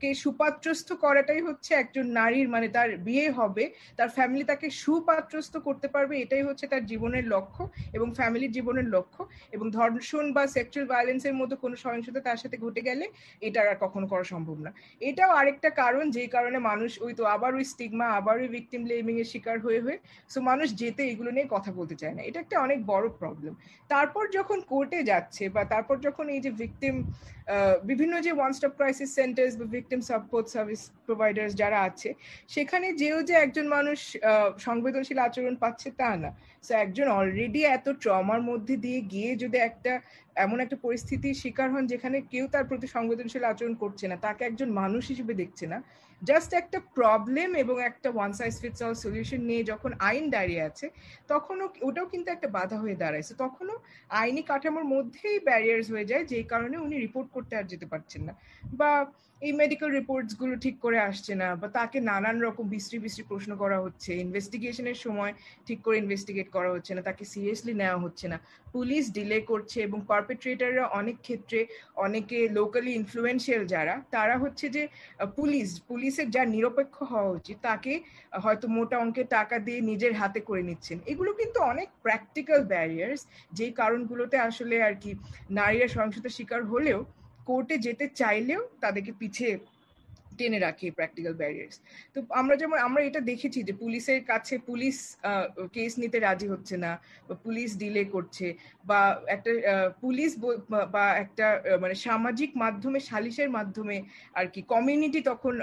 কে সুপাত্রস্থ করাটাই হচ্ছে একজন নারীর মানে তার বিয়ে হবে, তার ফ্যামিলি তাকে সুপাত্রস্থ করতে পারবে, এটাই হচ্ছে তার জীবনের লক্ষ্য এবং ফ্যামিলির জীবনের লক্ষ্য এবং ধর্ষণ বা সেক্সুয়াল ভায়োলেন্সের মতো কোনো সহিংসতা তার সাথে ঘটে গেলে এটা আর কখনো করা সম্ভব না। এটাও আরেকটা কারণ যেই কারণে মানুষ ওই তো আবার ওই স্টিগমা আবার ওই ভিকটিম ব্লেমিং এর শিকার হয়ে হয়ে সো মানুষ যেতে এগুলো নিয়ে কথা বলতে চায় না। এটা একটা অনেক বড় প্রবলেম তারপর যখন কোর্টে যাচ্ছে বা তারপর যখন এই যে ভিকটিম বিভিন্ন যে ওয়ান স্টপ ক্রাইসিস সেন্টার্স বা ভিকটিম সাপোর্ট সার্ভিস প্রোভাইডার্স যারা আছে, সেখানে যেও যে একজন মানুষ সংবেদনশীল আচরণ পাচ্ছে তা না। সো একজন অলরেডি এত ট্রমার মধ্যে দিয়ে গিয়ে যদি একটা, এমন একটা পরিস্থিতির শিকার হন যেখানে কেউ তার প্রতি সংবেদনশীল আচরণ করছে না, তাকে একজন মানুষ হিসেবে দেখছে না জাস্ট একটা প্রবলেম এবং একটা one size fits all solution নিয়ে যখন আইন দাঁড়িয়ে আছে, তখনও ওটাও কিন্তু একটা বাধা হয়ে দাঁড়াইছে তখনও আইনি কাঠামোর মধ্যেই ব্যারিয়ার্স হয়ে যায়, যেই কারণে উনি রিপোর্ট করতে আর যেতে পারছেন না। বা এই মেডিকেল রিপোর্টসগুলো ঠিক করে আসছে না বা তাকে নানান রকম বিশ্রী বিশ্রী প্রশ্ন করা হচ্ছে ইনভেস্টিগেশনের সময় ঠিক করে ইনভেস্টিগেট করা হচ্ছে না, তাকে সিরিয়াসলি নেওয়া হচ্ছে না। পুলিশ ডিলে করছে এবং পারপেট্রেটাররা অনেক ক্ষেত্রে অনেকে লোকালি ইনফ্লুয়েন্সিয়াল যারা, তারা হচ্ছে যে পুলিশ, পুলিশের যা নিরপেক্ষ হওয়া উচিত তাকে হয়তো মোটা অঙ্কের টাকা দিয়ে নিজের হাতে করে নিচ্ছেন। এগুলো কিন্তু অনেক প্র্যাকটিক্যাল ব্যারিয়ার্স যেই কারণগুলোতে আসলে আর কি নারীরা সহিংসতার শিকার হলেও কোর্টে যেতে চাইলেও তাদেরকে পিছিয়ে টেনে রাখে প্র্যাকটিক্যাল ব্যারিয়ার্স তো আমরা যেমন, আমরা এটা দেখেছি যে পুলিশের কাছে পুলিশ কেস নিতে রাজি হচ্ছে না বা পুলিশ ডিলে করছে বা একটা পুলিশ বা একটা মানে সামাজিক মাধ্যমে, সালিশের মাধ্যমে আর কি কমিউনিটি তখন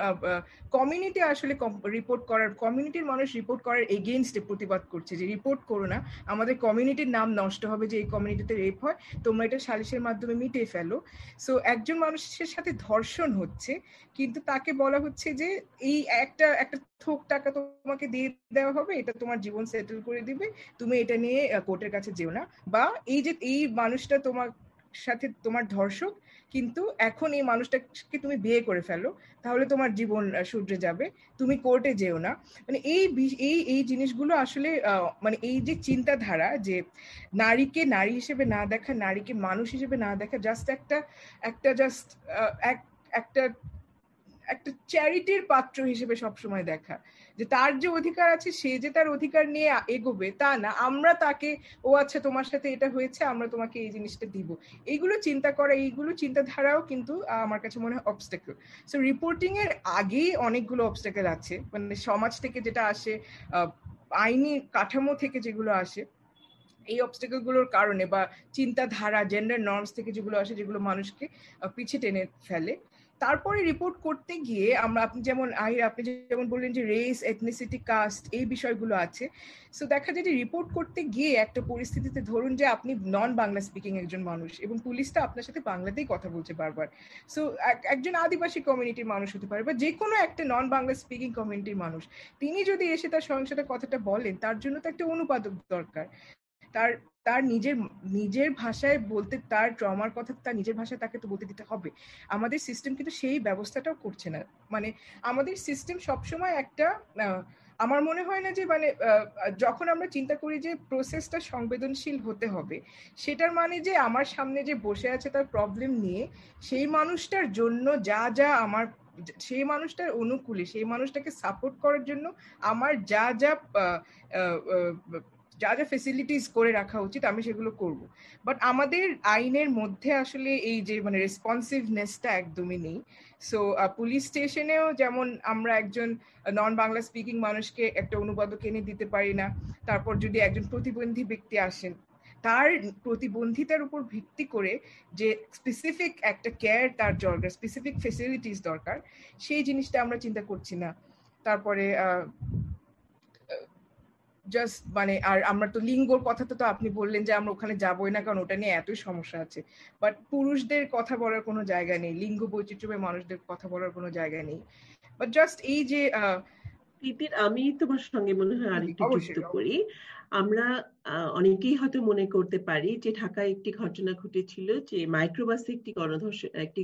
কমিউনিটি আসলে রিপোর্ট করার কমিউনিটির মানুষ রিপোর্ট করার এগেনস্টে প্রতিবাদ করছে যে রিপোর্ট করো না, আমাদের কমিউনিটির নাম নষ্ট হবে যে এই কমিউনিটিতে রেপ হয়, তোমরা এটা সালিশের মাধ্যমে মিটিয়ে ফেলো। সো একজন মানুষের সাথে ধর্ষণ হচ্ছে, কিন্তু তাকে বলা হচ্ছে যে এই একটা একটা থোক টাকা তোমাকে দিয়ে দেওয়া হবে, এটা তোমার জীবন সেটেল করে দিবে, তুমি এটা নিয়ে কোর্টের কাছে যেও না। বা এই যে, এই মানুষটা তোমার সাথে তোমার ধর্ষক, কিন্তু এখন এই মানুষটাকে তুমি বিয়ে করে ফেলো, তাহলে তোমার জীবন সূর্যে যাবে, তুমি কোর্টে যেও না। মানে এই এই এই জিনিসগুলো আসলে মানে এই যে চিন্তাধারা যে নারীকে নারী হিসেবে না দেখা, নারীকে মানুষ হিসেবে না দেখা জাস্ট একটা একটা জাস্ট এক, একটা একটা চ্যারিটির পাত্র হিসেবে সবসময় দেখা। যে তার যে অধিকার আছে, সে যে তার অধিকার নিয়ে এগোবে, তা না। আমরা তাকে, ও আচ্ছা তোমার সাথে এটা হয়েছে, আমরা তোমাকে এই জিনিসটা দিব। এইগুলো চিন্তা করা, এইগুলো চিন্তাধারাও কিন্তু আমার কাছে মনে হয় অবস্টেকল সো রিপোর্টিং এর আগেই অনেকগুলো অবস্টেকেল আছে। মানে সমাজ থেকে যেটা আসে আইনি কাঠামো থেকে যেগুলো আসে, এই অবস্টেকলগুলোর কারণে বা চিন্তাধারা জেন্ডার নর্মস থেকে যেগুলো আসে, যেগুলো মানুষকে পিছিয়ে টেনে ফেলে। তারপরে রিপোর্ট করতে গিয়ে আমরা, আপনি যেমন, আহির, আপনি যেমন বললেন যে রেস এথনিসিটি কাস্ট এই বিষয়গুলো আছে। সো দেখা যায় যে রিপোর্ট করতে গিয়ে একটা পরিস্থিতিতে ধরুন যে আপনি নন বাংলা স্পিকিং একজন মানুষ এবং পুলিশটা আপনার সাথে বাংলাতেই কথা বলছে বারবার। সো একজন আদিবাসী কমিউনিটির মানুষ হতে পারে বা যে কোনো একটা নন বাংলা স্পিকিং কমিউনিটির মানুষ। তিনি যদি এসে তার সহিংসতার কথাটা বলেন, তার জন্য তো একটা অনুপাদক দরকার। তার তার নিজের নিজের ভাষায় বলতে, তার ট্রমার কথা তার নিজের ভাষায় তাকে তো বলতে দিতে হবে। আমাদের সিস্টেম কিন্তু সেই ব্যবস্থাটাও করছে না। মানে আমাদের সিস্টেম সবসময় একটা আমার মনে হয় না যে মানে যখন আমরা চিন্তা করি যে প্রসেসটা সংবেদনশীল হতে হবে, সেটার মানে যে আমার সামনে যে বসে আছে তার প্রবলেম নিয়ে, সেই মানুষটার জন্য যা যা আমার, সেই মানুষটার অনুকূলে, সেই মানুষটাকে সাপোর্ট করার জন্য আমার যা যা যা যা ফেসিলিটিস করে রাখা উচিত, আমি সেগুলো করব। বাট আমাদের আইনের মধ্যে আসলে এই যে মানে রেসপন্সিভনেসটা একদমই নেই। সো পুলিশ স্টেশনেও যেমন আমরা একজন নন বাংলা স্পিকিং মানুষকে একটা অনুবাদক এনে দিতে পারি না, তারপর যদি একজন প্রতিবন্ধী ব্যক্তি আসেন, তার প্রতিবন্ধিতার উপর ভিত্তি করে যে স্পেসিফিক একটা কেয়ার তার দরকার স্পেসিফিক ফেসিলিটিস দরকার, সেই জিনিসটা আমরা চিন্তা করছি না। তারপরে জাস্ট মানে আর আমরা তো লিঙ্গর কথা তো আপনি বললেন যে আমরা ওখানে যাবোই না কারণ ওটা নিয়ে এতই সমস্যা আছে। বাট পুরুষদের কথা বলার কোনো জায়গা নেই লিঙ্গ বৈচিত্র্যময় মানুষদের কথা বলার কোনো জায়গা নেই। বাট জাস্ট এই যে প্রীতির আমি তোমার সঙ্গে মনে হয় আরেকটু যুক্ত করি। আমরা অনেকেই হয়তো মনে করতে পারি যে ঢাকায় একটি ঘটনা ঘটেছিল যে মাইক্রোবাসে একটি গণধর্ষণ একটি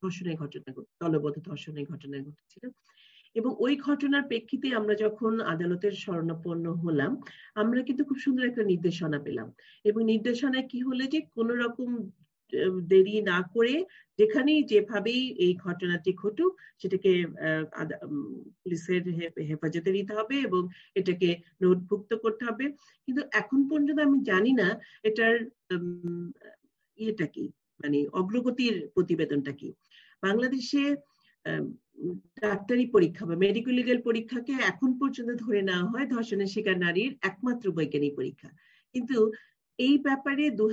ধর্ষণের ঘটনা দলবদ্ধ ধর্ষণের ঘটনা ঘটেছিল। এবং ওই ঘটনার প্রেক্ষিতে আমরা যখন আদালতের শরণাপন্ন হলাম, আমরা কিন্তু খুব সুন্দর একটা নির্দেশনা পেলাম। এবং নির্দেশনায় কি হলে যে, কোন রকম দেরি না করে যেখানেই যেভাবেই এই ঘটনাটি ঘটুক, সেটাকে পুলিশের হেফাজতে নিতে হবে এবং এটাকে নোটভুক্ত করতে হবে। কিন্তু এখন পর্যন্ত আমি জানি না এটার ইয়েটা কি? মানে অগ্রগতির প্রতিবেদনটা কি? বাংলাদেশে ডাক্তারি পরীক্ষা বা মেডিকেল লিগেল পরীক্ষাকে এখন পর্যন্ত ধরে নেওয়া হয় ধর্ষণের শিকার নারীর একমাত্র বৈজ্ঞানিক পরীক্ষা। কিন্তু এই ব্যাপারে দু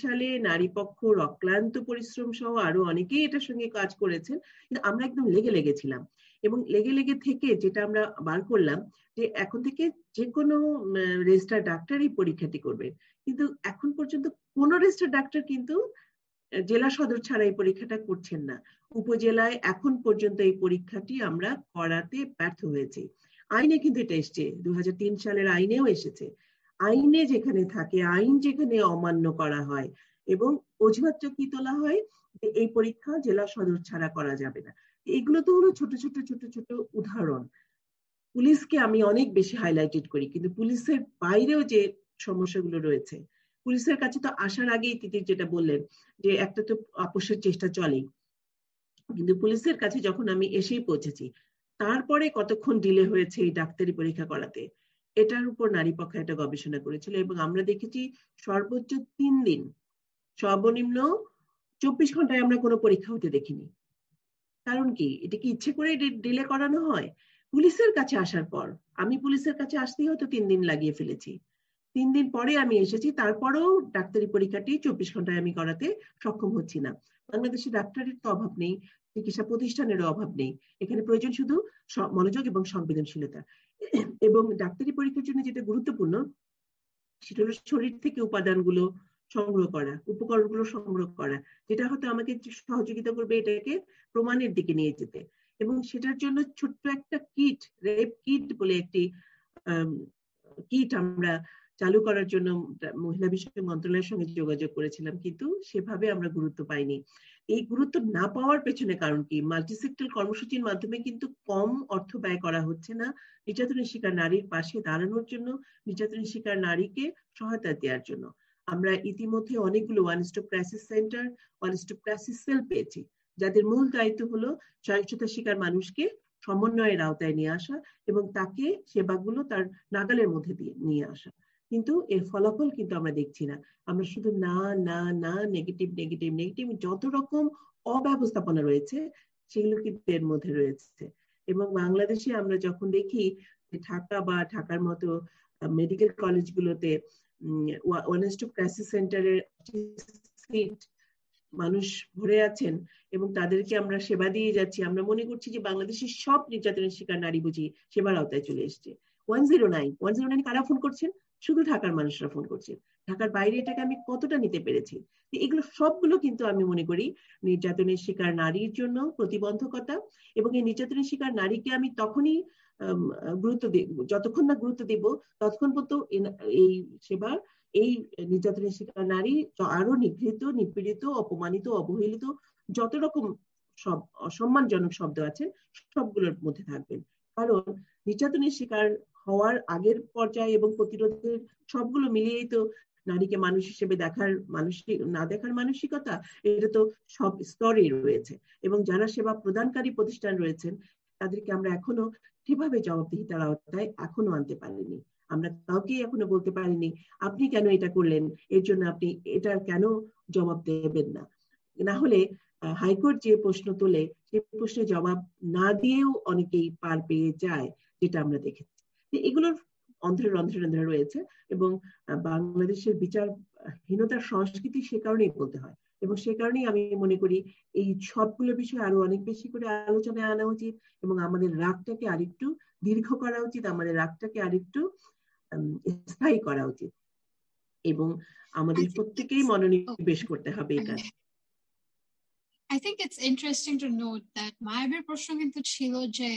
সালে নারী পক্ষ অক্লান্ত পরিশ্রম সহ আরও অনেকেই এটার সঙ্গে কাজ করেছেন, কিন্তু আমরা একদম লেগে লেগেছিলাম। এবং লেগে লেগে থেকে যেটা আমরা বার করলাম যে এখন থেকে যে কোনো রেজিস্টার ডাক্তার এই পরীক্ষাটি করবে। কিন্তু এখন পর্যন্ত কোন রেজিস্টার ডাক্তার কিন্তু জেলা সদর ছাড়া এই পরীক্ষাটা করছেন না। উপজেলায় এখন পর্যন্ত এই পরীক্ষাটি আমরা করাতে ব্যর্থ হয়েছি। আইনে কিন্তু এটা এসছে দু সালের আইনেও এসেছে। আইনে যেখানে থাকে, আইন যেখানে অমান্য করা হয় এবং অজুহাতটা কি তোলা হয়? যে এই পরীক্ষা জেলা সদর ছাড়া করা যাবে না। এগুলো তো হলো ছোট ছোট ছোট ছোট উদাহরণ। পুলিশকে আমি অনেক বেশি হাইলাইটেড করি, কিন্তু পুলিশের বাইরেও যে সমস্যাগুলো রয়েছে পুলিশের কাছে তো আসার আগেই তিতির যেটা বললেন যে একটা তো আপোষের চেষ্টা চলেই। কিন্তু পুলিশের কাছে যখন আমি এসেই পৌঁছেছি, তারপরে কতক্ষণ ডিলে হয়েছে এই ডাক্তারি পরীক্ষা করাতে, এটার উপর নারী পক্ষ একটা গবেষণা করেছিল এবং আমরা দেখেছি সর্বোচ্চ তিন দিন, সর্বনিম্ন চব্বিশ ঘন্টায় আমরা কোনো পরীক্ষা হতে দেখিনি। কারণ কি? এটা কি ইচ্ছে করে ডিলে করানো হয়? পুলিশের কাছে আসার পর, আমি পুলিশের কাছে আসতেই হয়তো তিন দিন লাগিয়ে ফেলেছি। তিন দিন পরে আমি এসেছি, তারপরেও ডাক্তারি পরীক্ষাটি চব্বিশ ঘন্টায় আমি করাতে সক্ষম হচ্ছি না। বাংলাদেশে ডাক্তারের তো অভাব নেই, চিকিৎসা প্রতিষ্ঠানেরও অভাব নেই। এখানে প্রয়োজন শুধু মনোযোগ এবং সংবেদনশীলতা। এবং ডাক্তারি পরীক্ষার জন্য যেটা গুরুত্বপূর্ণ, সেটা হলো শরীর থেকে উপাদানগুলো সংগ্রহ করা, উপকরণগুলো সংগ্রহ করা, যেটা হয়তো আমাকে সহযোগিতা করবে এটাকে প্রমাণের দিকে নিয়ে যেতে। এবং সেটার জন্য ছোট্ট একটা কিট, রেপ কিট বলে একটি কিট আমরা চালু করার জন্য মহিলা বিষয়ক মন্ত্রণালয়ের সঙ্গে যোগাযোগ করেছিলাম, কিন্তু সেভাবে আমরা গুরুত্ব পাইনি। এই গুরুত্ব না পাওয়ার পেছনে কারণ কি? মাল্টিসেক্টর কর্মসূচির মাধ্যমে কিন্তু কম অর্থ ব্যয় করা হচ্ছে না। নির্যাতনের শিকার নারীর পাশে দাঁড়ানোর জন্য, নির্যাতনের শিকার নারীকে সহায়তা দেওয়ার জন্য। আমরা ইতিমধ্যে অনেকগুলো one stop crisis centre one stop crisis cell পেয়েছি, যাদের মূল দায়িত্ব হলো সহিংসতা শিকার মানুষকে সমন্বয়ের আওতায় নিয়ে আসা এবং তাকে সেবাগুলো তার নাগালের মধ্যে দিয়ে, নিয়ে আসা। কিন্তু এর ফলাফল কিন্তু আমরা দেখছি না। আমরা শুধু না না না নেগেটিভ নেগেটিভ নেগেটিভ যত রকম অব্যবস্থাপনা রয়েছে, সেগুলো কিন্তু এর মধ্যে রয়েছে। এবং বাংলাদেশে আমরা যখন দেখি ঢাকা বা ঢাকার মতো মেডিকেল কলেজগুলোতে সেন্টারের মানুষ ভরে আছেন এবং তাদেরকে আমরা সেবা দিয়ে যাচ্ছি, আমরা মনে করছি যে বাংলাদেশের সব নির্যাতনের শিকার নারী বুঝি সেবার আওতায় চলে এসছে। One zero nine one zero nine কারা ফোন করছেন? শুধু ঢাকার মানুষরা ফোন করছে। ঢাকার বাইরে এটাকে আমি কতটা নিতে পেরেছি? এগুলো সবগুলো কিন্তু আমি মনে করি নির্যাতনের শিকার নারীর জন্য প্রতিবন্ধকতা এবং এই নির্যাতনের শিকার নারীকে আমি তখনই গুরুত্ব যতক্ষণ না গুরুত্ব দেব ততক্ষণ পর্যন্ত এই সেবা, এই নির্যাতনের শিকার নারী আরও নিগৃহীত, নিপীড়িত, অপমানিত, অবহেলিত, যত রকম সব, অসম্মানজনক শব্দ আছে সবগুলোর মধ্যে থাকবেন। কারণ নির্যাতনের শিকার হওয়ার আগের পর্যায়ে এবং প্রতিরোধের সবগুলো মিলিয়েই তো নারীকে মানুষ হিসেবে দেখার মানসিক, না দেখার মানসিকতা, এটা তো সব স্তরেই রয়েছে। এবং যারা সেবা প্রদানকারী প্রতিষ্ঠান রয়েছেন, তাদেরকে আমরা এখনও কীভাবে জবাবদিহিতার আওতায় এখনও আনতে পারিনি। আমরা কাউকে এখনও বলতে পারিনি, আপনি কেন এটা করলেন? এর জন্য আপনি এটার কেন জবাব দেবেন না? না হলে হাইকোর্ট যে প্রশ্ন তোলে সেই প্রশ্নের জবাব না দিয়েও অনেকেই পার পেয়ে যায়, যেটা আমরা দেখেছি। এগুলোর অন্ধ্রে অন্ধ্রের অন্ধ্রে রয়েছে এবং বাংলাদেশের বিচার হীনতার সংস্কৃতি সে কারণেই বলতে হয়। এবং সে কারণেই আমি মনে করি এই সবগুলো বিষয়ে আরও অনেক বেশি করে আলোচনায় আনা উচিত এবং আমাদের রাগটাকে আরেকটু দীর্ঘ করা উচিত আমাদের রাগটাকে আরেকটু স্থায়ী করা উচিত। এবং আমাদের প্রত্যেকেই মনোনিবেশ করতে হবে এই কাজ I think it's interesting to note that মায়াবের প্রশ্ন কিন্তু ছিল যে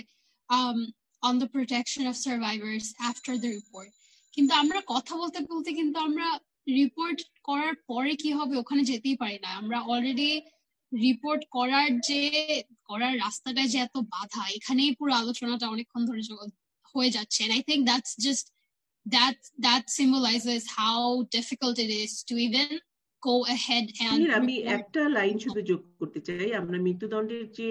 on the protection of survivors after the report. কিন্তু আমরা কথা বলতে বলতে কিন্তু আমরা রিপোর্ট করার পরে কি হবে ওখানে যেতেই পারি না। আমরা অলরেডি রিপোর্ট করার যে করার রাস্তাটা যে এত বাধা এখানেই পুরো আলোচনাটা অনেকক্ষণ ধরে হয়ে যাচ্ছে। I I that's just just that that symbolizes how difficult it is to even go ahead and আমি একটা লাইন শুধু যোগ করতে চাই। আমরা মৃত্যুদণ্ডের যে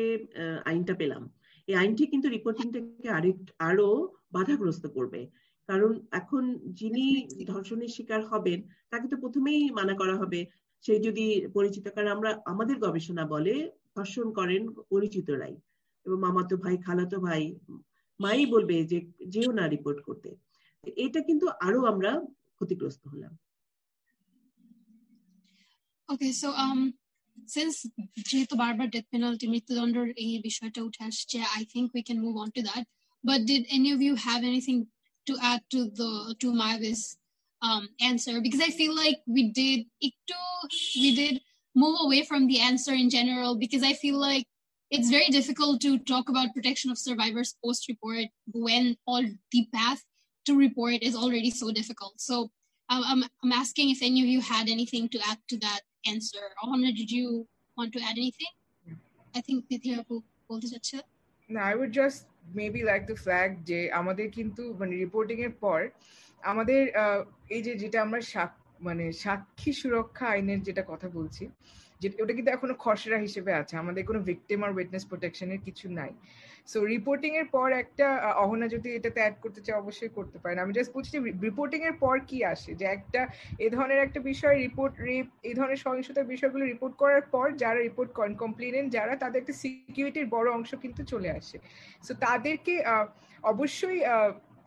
আইনটা পেলাম এই আইনটি কিন্তু রিপোর্টিংটাকে আরেক আরও বাধাগ্রস্ত করবে। কারণ এখন যিনি ধর্ষণের শিকার হবেন তাকে তো প্রথমেই মানা করা হবে। সে যদি পরিচিত কারণ আমরা আমাদের গবেষণা বলে ধর্ষণ করেন পরিচিতরাই। এবং মামাতো ভাই খালাতো ভাই মাই বলবে যে যেও না রিপোর্ট করতে। এটা কিন্তু আরও আমরা ক্ষতিগ্রস্ত হলাম। ওকে সো um since যেহেতু বারবার ডেথ পেনাল্টি মৃত্যুদণ্ডের এই বিষয়টা উঠে আসছে I think we can move on to that but did any of you have anything to add to the to Mavis um, answer because I feel like we did we did move away from the answer in general because I feel like it's very difficult to talk about protection of survivors post report when all the path to report is already so difficult. So um, I'm I'm asking if any of you had anything to add to that answer. Ohana, did you want to add anything? I think Nithya will No, I would just maybe like to flag যে আমাদের কিন্তু মানে reporting এর পর আমাদের এই যে যেটা আমরা মানে সাক্ষী সুরক্ষা আইনের যেটা কথা বলছি ওটা কিন্তু এখনও খসড়া হিসেবে আছে। আমাদের কোনো ভিকটিম আর উইটনেস প্রোটেকশনের কিছু নাই। সো রিপোর্টিং এর পর একটা অহনা যদি এটাতে অ্যাড করতে চায় অবশ্যই করতে পারেন। আমি জাস্ট বলছি রিপোর্টিং এর পর কি আসে? যে একটা, এ ধরনের একটা বিষয় রিপোর্ট রেপ এই ধরনের সহিংসতার বিষয়গুলো রিপোর্ট করার পর যারা রিপোর্ট কমপ্লেনেন্ট যারা, তাদের একটা সিকিউরিটির বড় অংশ কিন্তু চলে আসে। সো তাদেরকে অবশ্যই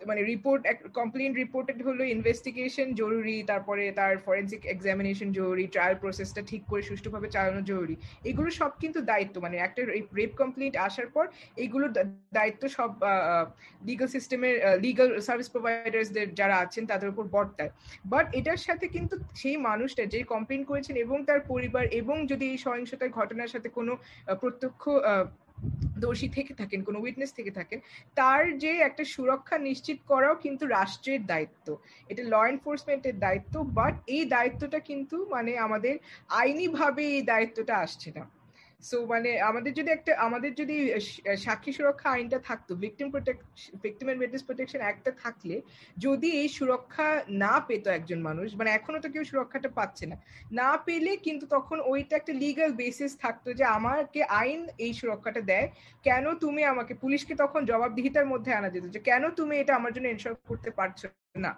মানে রিপোর্ট কমপ্লেন রিপোর্টেড হলো ইনভেস্টিগেশন জরুরি, তারপরে তার ফরেন্সিক এক্সামিনেশন জরুরি ট্রায়াল প্রসেসটা ঠিক করে সুষ্ঠুভাবে চালানো জরুরি। এগুলো সব কিন্তু দায়িত্ব মানে একটা রেপ কমপ্লেন্ট আসার পর এগুলো দায়িত্ব সব লিগাল সিস্টেমের লিগাল সার্ভিস প্রোভাইডার্সদের যারা আছেন তাদের উপর বর্তায়। বাট এটার সাথে কিন্তু সেই মানুষটা যে কমপ্লেন করেছেন এবং তার পরিবার এবং যদি এই সহিংসতার ঘটনার সাথে কোনো প্রত্যক্ষ দোষী থেকে থাকেন, কোনো উইটনেস থেকে থাকেন, তার যে একটা সুরক্ষা নিশ্চিত করাও কিন্তু রাষ্ট্রের দায়িত্ব। এটা ল এনফোর্সমেন্টের দায়িত্ব বাট এই দায়িত্বটা কিন্তু মানে আমাদের আইনিভাবে এই দায়িত্বটা আসছে না। সো মানে আমাদের যদি একটা, আমাদের যদি সাক্ষী সুরক্ষা আইনটা থাকতো victim protect victim and witness protection একটা থাকলে, যদি এই সুরক্ষা না পেত একজন মানুষ মানে এখনও তো কেউ সুরক্ষাটা পাচ্ছে না না পেলে কিন্তু তখন ওইটা একটা লিগাল বেসিস থাকতো যে আমাকে আইন এই সুরক্ষাটা দেয়, কেন তুমি আমাকে, পুলিশকে তখন জবাবদিহিতার মধ্যে আনা যেত যে কেন তুমি এটা আমার জন্য এনশোর করতে পারছ না।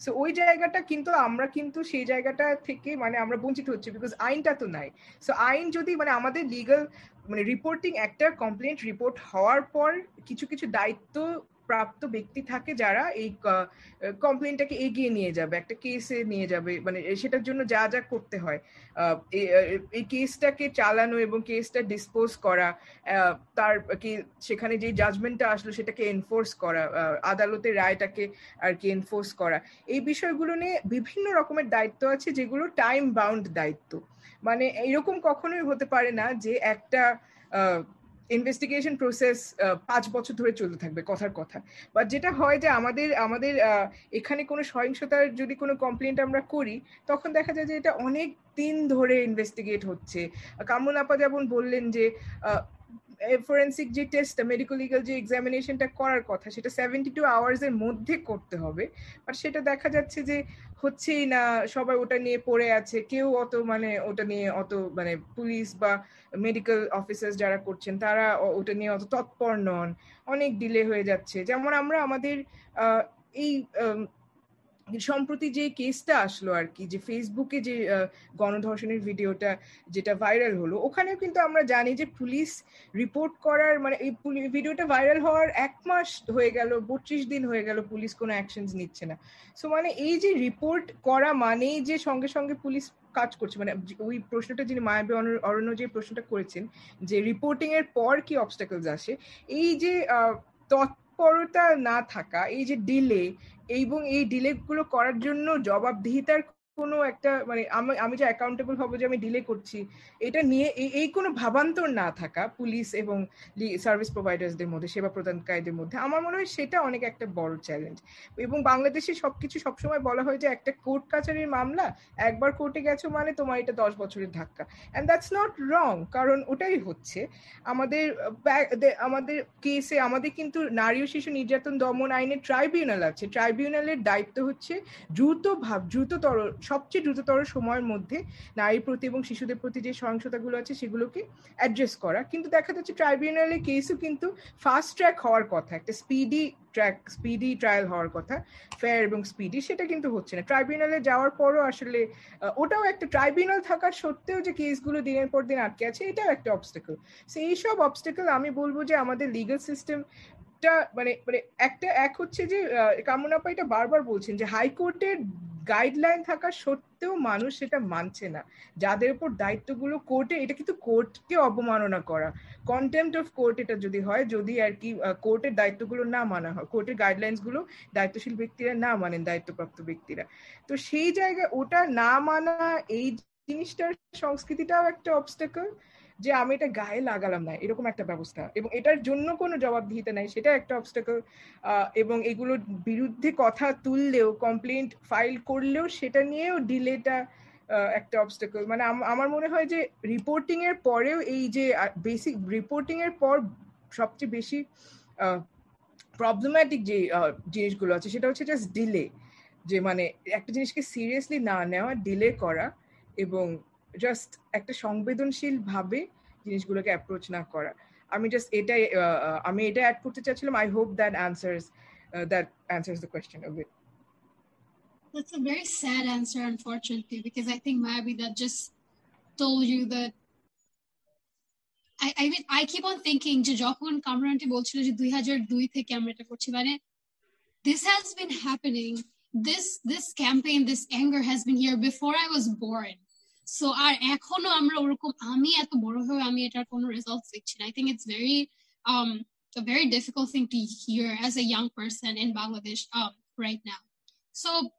সো ওই জায়গাটা কিন্তু আমরা কিন্তু সেই জায়গাটা থেকে মানে আমরা বঞ্চিত হচ্ছি বিকজ আইনটা তো নাই। সো আইন যদি মানে আমাদের লিগাল মানে রিপোর্টিং একটা কমপ্লেন্ট রিপোর্ট হওয়ার পর কিছু কিছু দায়িত্ব প্রাপ্ত ব্যক্তি থাকে যারা এই কমপ্লেনটাকে এগিয়ে নিয়ে যাবে, একটা কেসে নিয়ে যাবে মানে সেটার জন্য যা যা করতে হয়। এই কেসটাকে চালানো এবং কেসটা ডিসপোজ করা তার, কি সেখানে যে জাজমেন্টটা আসলো সেটাকে এনফোর্স করা আদালতের রায়টাকে আর কি এনফোর্স করা। এই বিষয়গুলো নিয়ে বিভিন্ন রকমের দায়িত্ব আছে যেগুলো টাইম বাউন্ড দায়িত্ব। মানে এরকম কখনোই হতে পারে না যে একটা ইনভেস্টিগেশন প্রসেস পাঁচ বছর ধরে চলতে থাকবে, কথার কথা। বা যেটা হয় যে আমাদের আমাদের এখানে কোনো সহিংসতার যদি কোনো কমপ্লেন্ট আমরা করি, তখন দেখা যায় যে এটা অনেক দিন ধরে ইনভেস্টিগেট হচ্ছে। কামুন আপা যেমন বললেন যে ফরেন্সিক যে টেস্ট মেডিকেল লিগাল যে এক্সামিনেশনটা করার কথা, সেটা সেভেন্টি টু আওয়ার্স এর মধ্যে করতে হবে। আর সেটা দেখা যাচ্ছে যে হচ্ছেই না, সবাই ওটা নিয়ে পড়ে আছে। কেউ অত মানে ওটা নিয়ে অত মানে পুলিশ বা মেডিকেল অফিসার্স যারা করছেন, তারা ওটা নিয়ে অত তৎপর নন। অনেক ডিলে হয়ে যাচ্ছে। যেমন আমরা আমাদের এই সম্প্রতি যে কেসটা আসলো আর কি যে ফেসবুকে যে গণধর্ষণের ভিডিওটা যেটা ভাইরাল হলো ওখানে কিন্তু আমরা জানি যে পুলিশ রিপোর্ট করার মানে এই ভিডিওটা ভাইরাল হওয়ার এক মাস হয়ে গেল, বত্রিশ দিন হয়ে গেল পুলিশ কোনো অ্যাকশনস নিচ্ছে না। সো মানে এই যে রিপোর্ট করা মানেই যে সঙ্গে সঙ্গে পুলিশ কাজ করছে মানে ওই প্রশ্নটা যিনি মায়াবী অরণ্য যে প্রশ্নটা করেছেন, যে রিপোর্টিং এর পর কি অবস্টাকলস আসে, এই যে তৎপরতা না থাকা এই যে ডিলে এবং এই ডিলে গুলো করার জন্য জবাবদিহিতার কোনো একটা মানে আমি যে অ্যাকাউন্টেবল হব যে আমি ডিলে করছি, এটা নিয়ে এই কোনো ভাবান্তর না থাকা পুলিশ এবং সার্ভিস প্রোভাইডার্সদের মধ্যে, সেবা প্রদানকারীদের মধ্যে, আমার মনে হয় সেটা অনেক একটা বড় চ্যালেঞ্জ এবং বাংলাদেশে সব কিছু সবসময় বলা হয় যে একটা কোর্ট কাছারির মামলা, একবার কোর্টে গেছো মানে তোমার এটা দশ বছরের ধাক্কা। অ্যান্ড দ্যাটস নট রং কারণ ওটাই হচ্ছে, আমাদের আমাদের কেসে আমাদের কিন্তু নারী ও শিশু নির্যাতন দমন আইনে ট্রাইব্যুনাল আছে। ট্রাইব্যুনালের দায়িত্ব হচ্ছে দ্রুত ভাব, দ্রুততর সবচেয়ে দ্রুততর সময়ের মধ্যে নারীর প্রতি এবং শিশুদের প্রতি যে সহিংসতাগুলো আছে সেগুলোকে অ্যাড্রেস করা। কিন্তু দেখা যাচ্ছে ট্রাইব্যুনালের কেসও কিন্তু ফাস্ট ট্র্যাক হওয়ার কথা, একটা স্পিডি ট্র্যাক স্পিডি ট্রায়াল হওয়ার কথা ফেয়ার এবং স্পিডি সেটা কিন্তু হচ্ছে না। ট্রাইব্যুনালে যাওয়ার পরও আসলে ওটাও একটা ট্রাইব্যুনাল থাকার সত্ত্বেও যে কেসগুলো দিনের পর দিন আটকে আছে, এটাও একটা অবস্টেকল সো এইসব অবস্টেকল আমি বলব যে আমাদের লিগাল সিস্টেম মানে মানে একটা এক হচ্ছে যে কামনাপা এটা বারবার বলছেন যে হাইকোর্টের গাইডলাইন থাকা সত্ত্বেও মানুষ সেটা মানছে না। যাদের উপর দায়িত্বগুলো কোর্টে এটা কিন্তু কোর্টকে অবমাননা করা। কন্টেম্পট অফ কোর্ট এটা যদি হয়, যদি আর কি কোর্টের দায়িত্বগুলো না মানা হয় কোর্টের গাইডলাইন্সগুলো দায়িত্বশীল ব্যক্তিরা না মানেন, দায়িত্বপ্রাপ্ত ব্যক্তিরা। তো সেই জায়গায় ওটা না মানা, এই জিনিসটার সংস্কৃতিটাও একটা অবস্টেকল যে আমি এটা গায়ে লাগালাম না, এরকম একটা ব্যবস্থা। এবং এটার জন্য কোনো জবাবদিহিতা নাই, সেটা একটা অবস্টাকল এবং এগুলোর বিরুদ্ধে কথা তুললেও কমপ্লেন্ট ফাইল করলেও, সেটা নিয়েও ডিলেটা একটা অবস্টাকল মানে আমার মনে হয় যে রিপোর্টিং এর পরেও এই যে বেসিক রিপোর্টিং এর পর সবচেয়ে বেশি প্রবলেম্যাটিক যে জিনিসগুলো আছে, সেটা হচ্ছে জাস্ট ডিলে যে মানে একটা জিনিসকে সিরিয়াসলি না নেওয়া ডিলে করা এবং জাস্ট একটা সংবেদনশীল ভাবে জিনিসগুলোকে অ্যাপ্রোচ না করা আমি জাস্ট এটাই আমি এটা অ্যাড করতে চাচ্ছিলাম I hope that answers that answers the question of it That's a very sad answer, unfortunately, because I think maybe that just told you that I, I mean I keep on thinking যে যখন কামরানটি বলছিল যে দুই হাজার দুই থেকে আমরা এটা করছি মানে this has been happening this this campaign this anger has been here before I was born so আর এখনো আমরা ওরকম আমি এত বড় হয়ে আমি এটার কোনো রেজাল্ট দেখছি না I think it's very um a very difficult thing to hear as a young person in Bangladesh um, right now. So,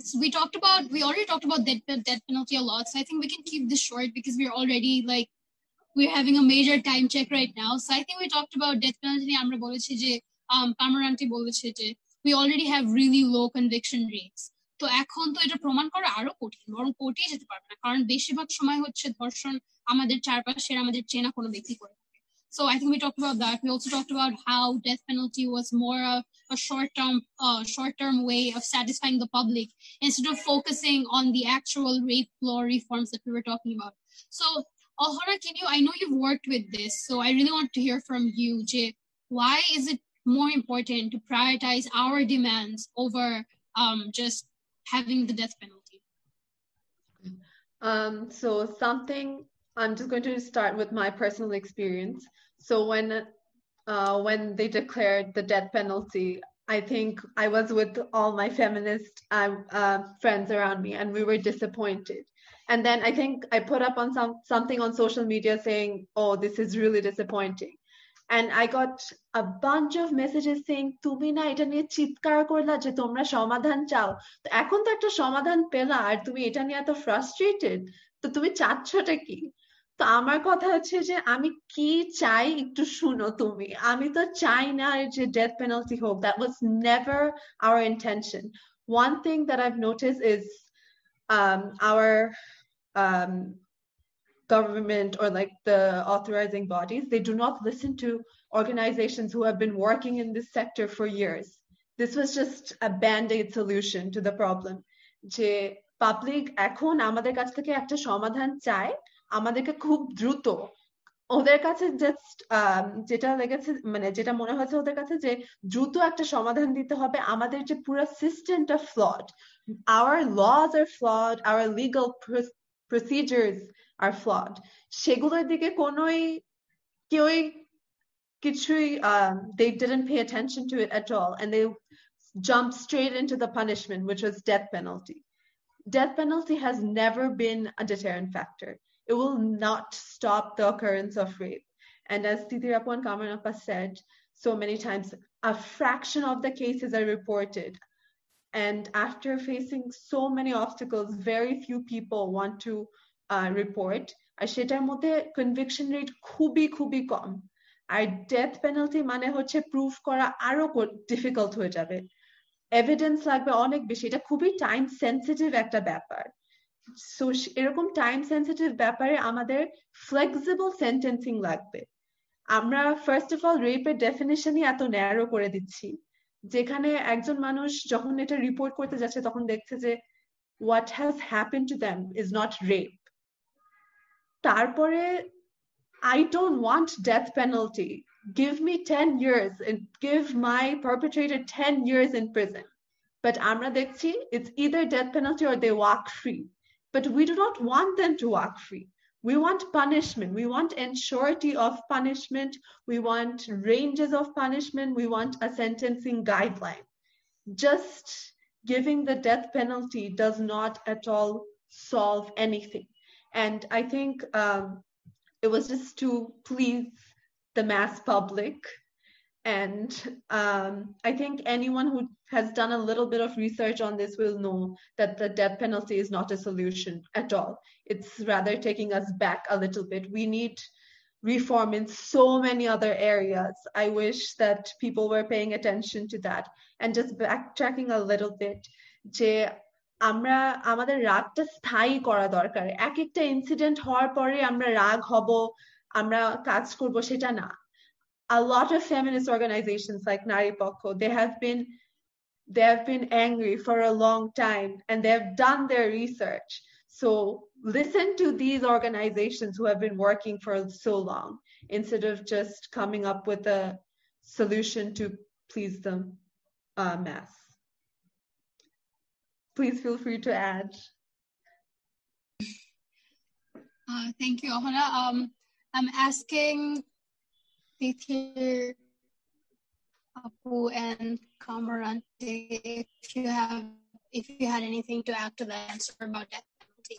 so we talked about we already talked about death, death penalty a lot. So I think we can keep this short because we're already like we're having a major time check right now. So I think we talked about death penalty. আমরা বলেছি যে um কামরান্টি বলেছে যে we already have really low conviction rates. তো এখন তো এটা প্রমাণ করা আরো কঠিন বরং কোর্টেই যেতে পারবে না কারণ বেশিরভাগ সময় হচ্ছে ধর্ষণ আমাদের চারপাশের আমাদের চেনা কোনো ব্যক্তি করে So I think we talked about that. We also talked about how death penalty was more of a short-term, uh, short-term way of satisfying the public instead of focusing on the actual rape law reforms that we were talking about. So, Ahara, can you? I know you've worked with this, so I really want to hear from you, Jay. Why is it more important to prioritize our demands over um, just having the death penalty? Um, so something I'm just going to start with my personal experience. So when uh, when they declared the death penalty, I think I was with all my feminist um, uh, friends around me, and we were disappointed. And then I think I put up on some something on social media saying, "Oh, this is really disappointing." And I got a bunch of messages saying তুমি না এটা নিয়ে চিৎকার করলা যে তোমরা সমাধান চাও। তো এখন তো একটা সমাধান পেলা আর তুমি এটা নিয়ে এত ফ্রাস্ট্রেটেড তো তুমি চাচ্ছটা কি? তো আমার কথা হচ্ছে যে আমি কি চাই একটু শুনো তুমি। আমি তো চাই না যে ডেথ পেনাল্টি হোক that was never our intention one thing that I've noticed is um, our um, government or like the authorizing bodies, they do not listen to organizations who have been working in this sector for years. This was just a band-aid solution to the problem. যে public এখন আমাদের কাছ থেকে একটা সমাধান চায় আমাদেরকে খুব দ্রুত ওদের কাছে জাস্ট যেটা লেগেছে মানে যেটা মনে হয়েছে ওদের কাছে যে দ্রুত একটা সমাধান দিতে হবে আমাদের যে পুরো সিস্টেমটা flawed our laws R flawed our legal procedures R flood সেগুলোর দিকে কোনোই কেউই কিছুই they didn't pay attention to it at all and they jumped straight into the punishment which was death penalty death penalty has never been a deterrent factor it will not stop the occurrence of rape. And as Titirapuan Kamanappa said so many times, a fraction of the cases are reported. And after facing so many obstacles, very few people want to report. আর সেটার মধ্যে conviction rate খুবই খুবই কম। আর death penalty মানে হচ্ছে proof করা আরও difficult হয়ে যাবে। এভিডেন্স লাগবে অনেক বেশি। এটা খুবই টাইম সেন্সিটিভ একটা ব্যাপার। সো এরকম টাইম সেন্সিটিভ ব্যাপারে আমাদের ফ্লেক্সিবল সেন্টেন্সিং লাগবে। আমরা ফার্স্ট অফ অল রেপের ডেফিনেশনই এত ন্যারো করে দিচ্ছি। যেখানে একজন মানুষ যখন এটা রিপোর্ট করতে যাচ্ছে, তখন দেখছে যে what has happen to them is not rape তারপরে I don't want death penalty. Give me 10 years and give my perpetrator 10 years in prison. But Amra Dekchi, it's either death penalty or they walk free. But we do not want them to walk free. We want punishment. We want ensurety of punishment. We want ranges of punishment. We want a sentencing guideline. Just giving the death penalty does not at all solve anything. And I think um, it was just to please the mass public and um, I think anyone who has done a little bit of research on this will know that the death penalty is not a solution at all. It's rather taking us back a little bit. We need reform in so many other areas. I wish that people were paying attention to that. And just backtracking a little bit, যে আমরা আমাদের রাগটা স্থায়ী করা দরকার এক একটা incident হওয়ার পরে আমরা রাগ হব আমরা কাজ করব সেটা না a lot of feminist organizations like Nari Pokho, they have been they have been angry for a long time and they have done their research. So listen to these organizations who have been working for so long instead of just coming up with a solution to please the uh, mass. Please feel free to add. Uh, thank you, Ohana. Um, I'm asking Titir, Apu, and Kamaran, if you have if you had anything to add to the answer about death penalty.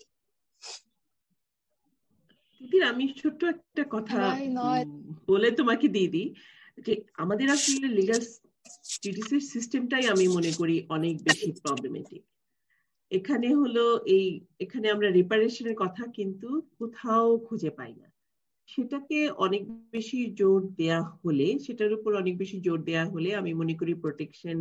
আমি ছোট্ট একটা কথা বলে তোমাকে দিয়ে দিই যে আমাদের আসলে লিগাল জিডিসির সিস্টেমটাই আমি মনে করি অনেক বেশি প্রবলেমেটিক এখানে হলো এই, এখানে আমরা রিপারেশনের কথা কিন্তু কোথাও খুঁজে পাই না। সেটাকে অনেক বেশি জোর দেয়া হলে, সেটার উপর অনেক বেশি জোর দেয়া হলে আমি মনে করি প্রোটেকশন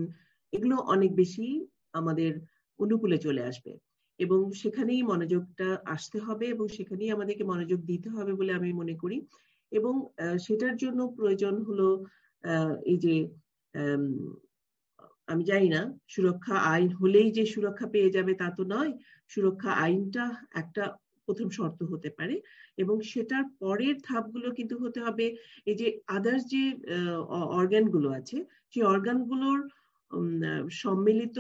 এগুলো অনেক বেশি আমাদের অনুকূলে চলে আসবে। এবং সেখানেই মনোযোগটা আসতে হবে এবং সেখানেই আমাদেরকে মনোযোগ দিতে হবে বলে আমি মনে করি। এবং সেটার জন্য প্রয়োজন হলো এই যে আমি জানি না, সুরক্ষা আইন হলেই যে সুরক্ষা পেয়ে যাবে তা তো নয়, সুরক্ষা আইনটা একটা প্রথম শর্ত হতে পারে এবং সেটার পরের ধাপগুলো কিন্তু হতে হবে এই যে আদার্স যে অর্গানগুলো আছে, সেই অর্গানগুলোর সম্মিলিত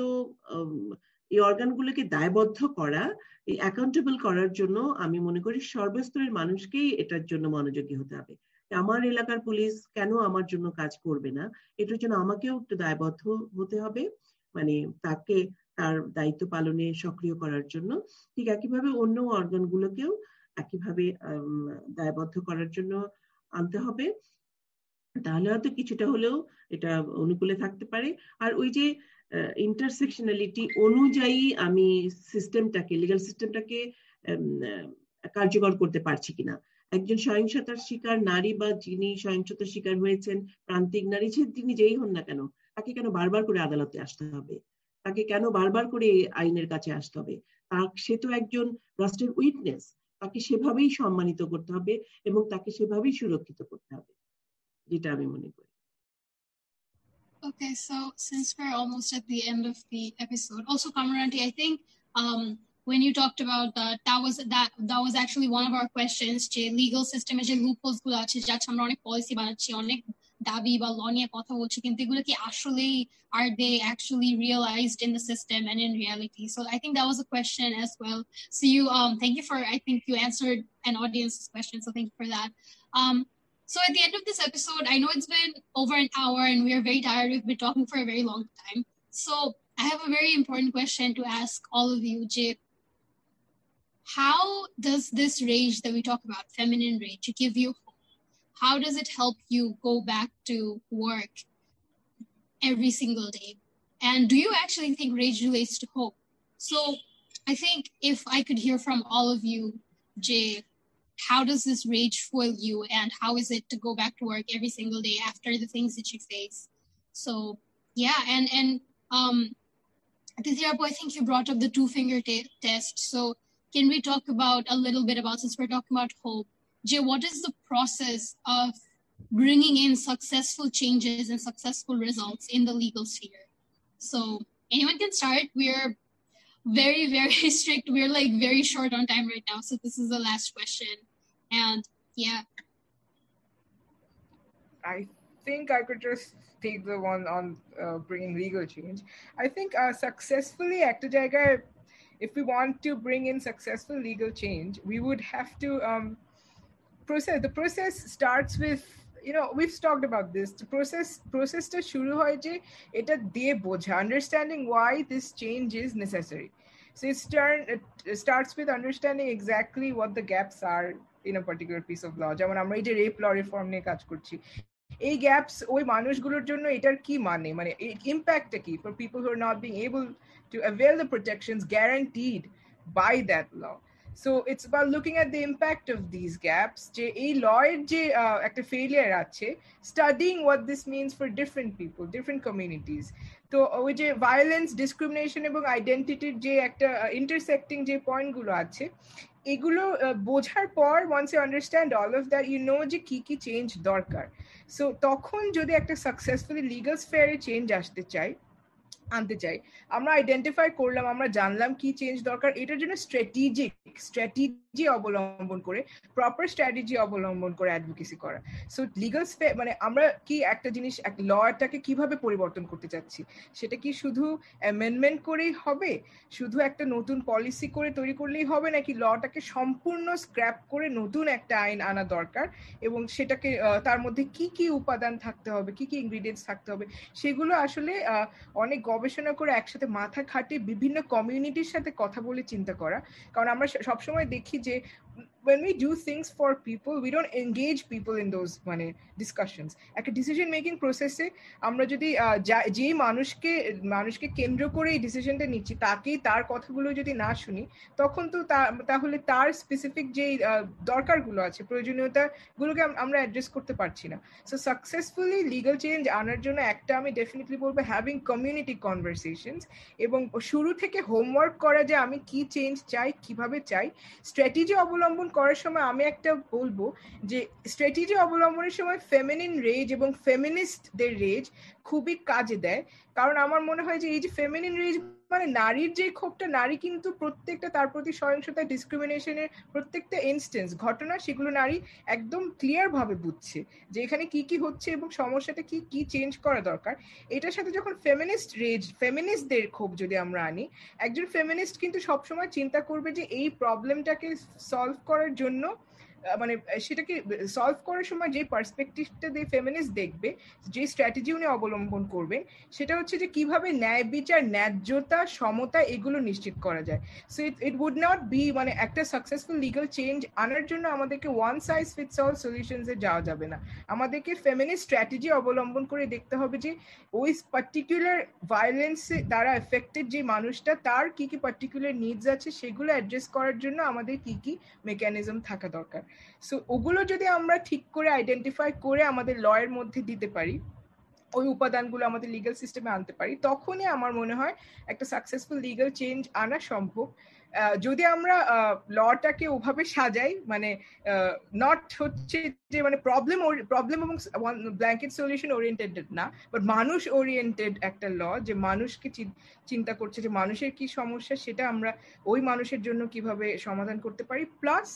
এই অর্গানগুলোকে দায়বদ্ধ করা, এই অ্যাকাউন্টেবল করার জন্য আমি মনে করি সর্বস্তরের মানুষকেই এটার জন্য মনোযোগী হতে হবে। আমার এলাকার পুলিশ কেন আমার জন্য কাজ করবে না? এটার জন্য আমাকেও একটু দায়বদ্ধ হতে হবে। মানে তাকে তার দায়িত্ব পালনে সক্রিয় করার জন্য। ঠিক একইভাবে অন্য অর্গানগুলোকেও একইভাবে দায়বদ্ধ করার জন্য আনতে হবে। তাহলে হয়তো কিছুটা হলেও এটা অনুকূলে থাকতে পারে। আর ওই যে ইন্টারসেকশনালিটি অনুযায়ী আমি সিস্টেমটাকে লিগাল সিস্টেমটাকে কার্যকর করতে পারছি কিনা? একজন সহিংসতার শিকার নারী বা যিনি সহিংসতার শিকার হয়েছেন প্রান্তিক নারী সে তিনি যেই হন না কেন তাকে কেন বারবার করে আদালতে আসতে হবে? তাকে কেন বারবার করে আইনের কাছে আসতে হবে? সে তো একজন রাষ্ট্রের উইটনেস তাকে সেভাবেই সম্মানিত করতে হবে এবং তাকে সেভাবেই সুরক্ষিত করতে হবে যেটা আমি মনে করি। Okay, so since we're almost at the end of the episode, also Kamaranti, I think um, when you talked about that, that was that that was actually one of our questions. যে legal system এ যে loopholes গুলো আছে যাচ্ছে আমরা অনেক policy বানাচ্ছি অনেক দাবি বা ল নিয়ে কথা বলছি কিন্তু এগুলো কি আসলেই are they actually realized in the system and in reality so i think that was a question as well so you um thank you for i think you answered an audience's question so thank you for that um so at the end of this episode i know it's been over an hour and we are very tired we've been talking for a very long time so i have a very important question to ask all of you jay how does this rage that we talk about feminine rage give you how does it help you go back to work every single day? And do you actually think rage relates to hope? So I think if I could hear from all of you, Jay, how does this rage fuel you and how is it to go back to work every single day after the things that you face? So yeah, and and um Aditya, I think you brought up the two finger t- test. So can we talk about a little bit about since we're talking about hope jay what is the process of bringing in successful changes and successful results in the legal sphere? So anyone can start. We're very very [LAUGHS] strict. We're like very short on time right now so this is the last question. And yeah. I think i could just take the one on uh, bringing legal change. I think uh, successfully actor Jagger if we want to bring in successful legal change, we would have to um, process. The process starts with you know we've talked about this. The process processটা শুরু হয় যে এটা দিয়ে বোঝা understanding why this change is necessary. So it, start, it starts with understanding exactly what the gaps are in a particular piece of law. যেমন আমরা এই যে রেপ ল রিফর্ম নিয়ে কাজ করছি এই গ্যাপস ওই মানুষগুলোর জন্য এটার কি মানে মানে ইম্প্যাক্টটা কি for people who are not being able to avail the protections guaranteed by that law so it's about looking at the impact of this gaps যে এই লয়ের যে একটা ফেলিয়ার আছে studying what this means for different people different communities তো, ওই যে violence discrimination এবং আইডেন্টিটির যে একটা ইন্টারসেক্টিং যে পয়েন্টগুলো আছে, এগুলো বোঝার পর once you understand all of that you know যে কি কি চেঞ্জ দরকার. সো তখন যদি একটা সাকসেসফুলি লিগাল স্ফেয়ারে চেঞ্জ আসতে চাই আনতে চাই। আমরা আইডেন্টিফাই করলাম, আমরা জানলাম কি চেঞ্জ দরকার, এটার জন্য স্ট্র্যাটেজিক স্ট্র্যাটেজি অবলম্বন করে প্রপার স্ট্র্যাটেজি অবলম্বন করে অ্যাডভোকেসি করা। সো লিগাল মানে আমরা কি একটা জিনিস লটাকে কীভাবে পরিবর্তন করতে চাচ্ছি? সেটা কি শুধু অ্যামেন্ডমেন্ট করেই হবে? শুধু একটা নতুন পলিসি করে তৈরি করলেই হবে, নাকি লটাকে সম্পূর্ণ স্ক্র্যাপ করে নতুন একটা আইন আনা দরকার? এবং সেটাকে তার মধ্যে কি কি উপাদান থাকতে হবে, কি কি ইনগ্রিডিয়েন্টস থাকতে হবে? সেগুলো আসলে অনেক গবেষণা করে একসাথে মাথা খাটিয়ে বিভিন্ন কমিউনিটির সাথে কথা বলে চিন্তা করা। কারণ আমরা সবসময় দেখি যে when we do things for people, we don't engage people in those মানে discussions. একটা ডিসিশন মেকিং প্রসেসে আমরা যদি যেই মানুষকে মানুষকে কেন্দ্র করে এই ডিসিশনটা নিচ্ছি, তাকেই তার কথাগুলো যদি না শুনি, তখন তো তাহলে তার স্পেসিফিক যে দরকারগুলো আছে, প্রয়োজনীয়তাগুলোকে আমরা অ্যাড্রেস করতে পারছি না। সো সাকসেসফুলি লিগাল চেঞ্জ আনার জন্য একটা আমি ডেফিনেটলি বলব হ্যাভিং কমিউনিটি কনভারসেশনস এবং শুরু থেকে হোমওয়ার্ক করা যে আমি কি চেঞ্জ চাই, কীভাবে চাই স্ট্র্যাটেজি অবলম্বন করার সময় আমি একটা বলব যে স্ট্র্যাটেজি অবলম্বনের সময় ফেমিনিন রেজ এবং ফেমিনিস্টদের রেজ খুবই কাজে দেয়। কারণ আমার মনে হয় যে এই যে ফেমিনিন রেজ মানে নারীর যে ক্ষোভটা, নারী কিন্তু প্রত্যেকটা তার প্রতি সহিংসতা ডিসক্রিমিনেশনের প্রত্যেকটা ইনস্টেন্স ঘটনা, সেগুলো নারী একদম ক্লিয়ার ভাবে বুঝছে যে এখানে কি কি হচ্ছে এবং সমস্যাটা কি কি চেঞ্জ করা দরকার। এটার সাথে যখন ফেমিনিস্ট রেজ ফেমিনিস্টদের ক্ষোভ যদি আমরা আনি, একজন ফেমিনিস্ট কিন্তু সবসময় চিন্তা করবে যে এই প্রবলেমটাকে সলভ করার জন্য মানে সেটাকে সলভ করার সময় যে পার্সপেক্টিভটা দিয়ে ফেমিনিস্ট দেখবে, যে স্ট্র্যাটেজি উনি অবলম্বন করবেন, সেটা হচ্ছে যে কীভাবে ন্যায় বিচার, ন্যায্যতা, সমতা এগুলো নিশ্চিত করা যায়। So it it would not be মানে একটা সাকসেসফুল লিগাল চেঞ্জ আনার জন্য আমাদেরকে ওয়ান সাইজ ফিটস অল সলিউশনসে যাওয়া যাবে না। আমাদেরকে ফেমিনিস্ট স্ট্র্যাটেজি অবলম্বন করে দেখতে হবে যে, ওই পার্টিকুলার ভায়োলেন্সে দ্বারা এফেক্টেড যে মানুষটা, তার কি কি পার্টিকুলার নিডস আছে, সেগুলো অ্যাড্রেস করার জন্য আমাদের কি কি মেকানিজম থাকা দরকার। সো ওগুলো যদি আমরা ঠিক করে আইডেন্টিফাই করে আমাদের লয়ের মধ্যে দিতে পারি, ওই উপাদানগুলো আমাদের লিগাল সিস্টেমে আনতে পারি, তখনই আমার মনে হয় একটা সাকসেসফুল লিগাল চেঞ্জ আনা সম্ভব। যদি আমরা লটাকে ওভাবে সাজাই মানে নট হচ্ছে যে মানে প্রবলেম প্রবলেম এবং ব্ল্যাঙ্কেট সলিউশন ওরিয়েন্টেড না বাট মানুষ ওরিয়েন্টেড একটা ল, যে মানুষকে চিন্তা করছে যে মানুষের কি সমস্যা, সেটা আমরা ওই মানুষের জন্য কীভাবে সমাধান করতে পারি। প্লাস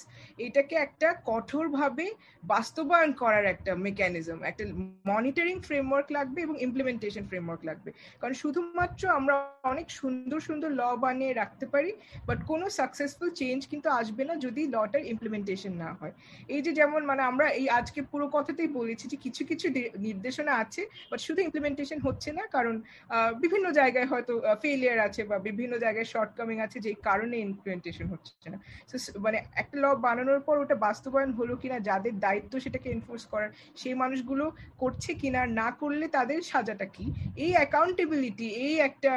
এটাকে একটা কঠোরভাবে বাস্তবায়ন করার একটা মেকানিজম একটা মনিটরিং ফ্রেমওয়ার্ক লাগবে এবং ইমপ্লিমেন্টেশন ফ্রেমওয়ার্ক লাগবে। কারণ শুধুমাত্র আমরা অনেক সুন্দর সুন্দর ল বানিয়ে রাখতে পারি বাট কোনো সাকসেসফুল চেঞ্জ কিন্তু আসবে না যদি লটার ইমপ্লিমেন্টেশন না হয়। এই যে যেমন মানে আমরা এই আজকে পুরো কথাতেই বলেছি যে কিছু কিছু নির্দেশনা আছে বাট শুধু ইমপ্লিমেন্টেশন হচ্ছে না, কারণ বিভিন্ন জায়গায় হয়তো ফেলিয়ার আছে বা বিভিন্ন জায়গায় শর্টকামিং আছে যে কারণে ইমপ্লিমেন্টেশন হচ্ছে না। মানে একটা ল বানানোর পর ওটা বাস্তবায়ন হলো কিনা, যাদের দায়িত্ব সেটাকে এনফোর্স করার, সেই মানুষগুলো করছে কিনা, না করলে তাদের সাজাটা কি? এই অ্যাকাউন্টেবিলিটি এই একটা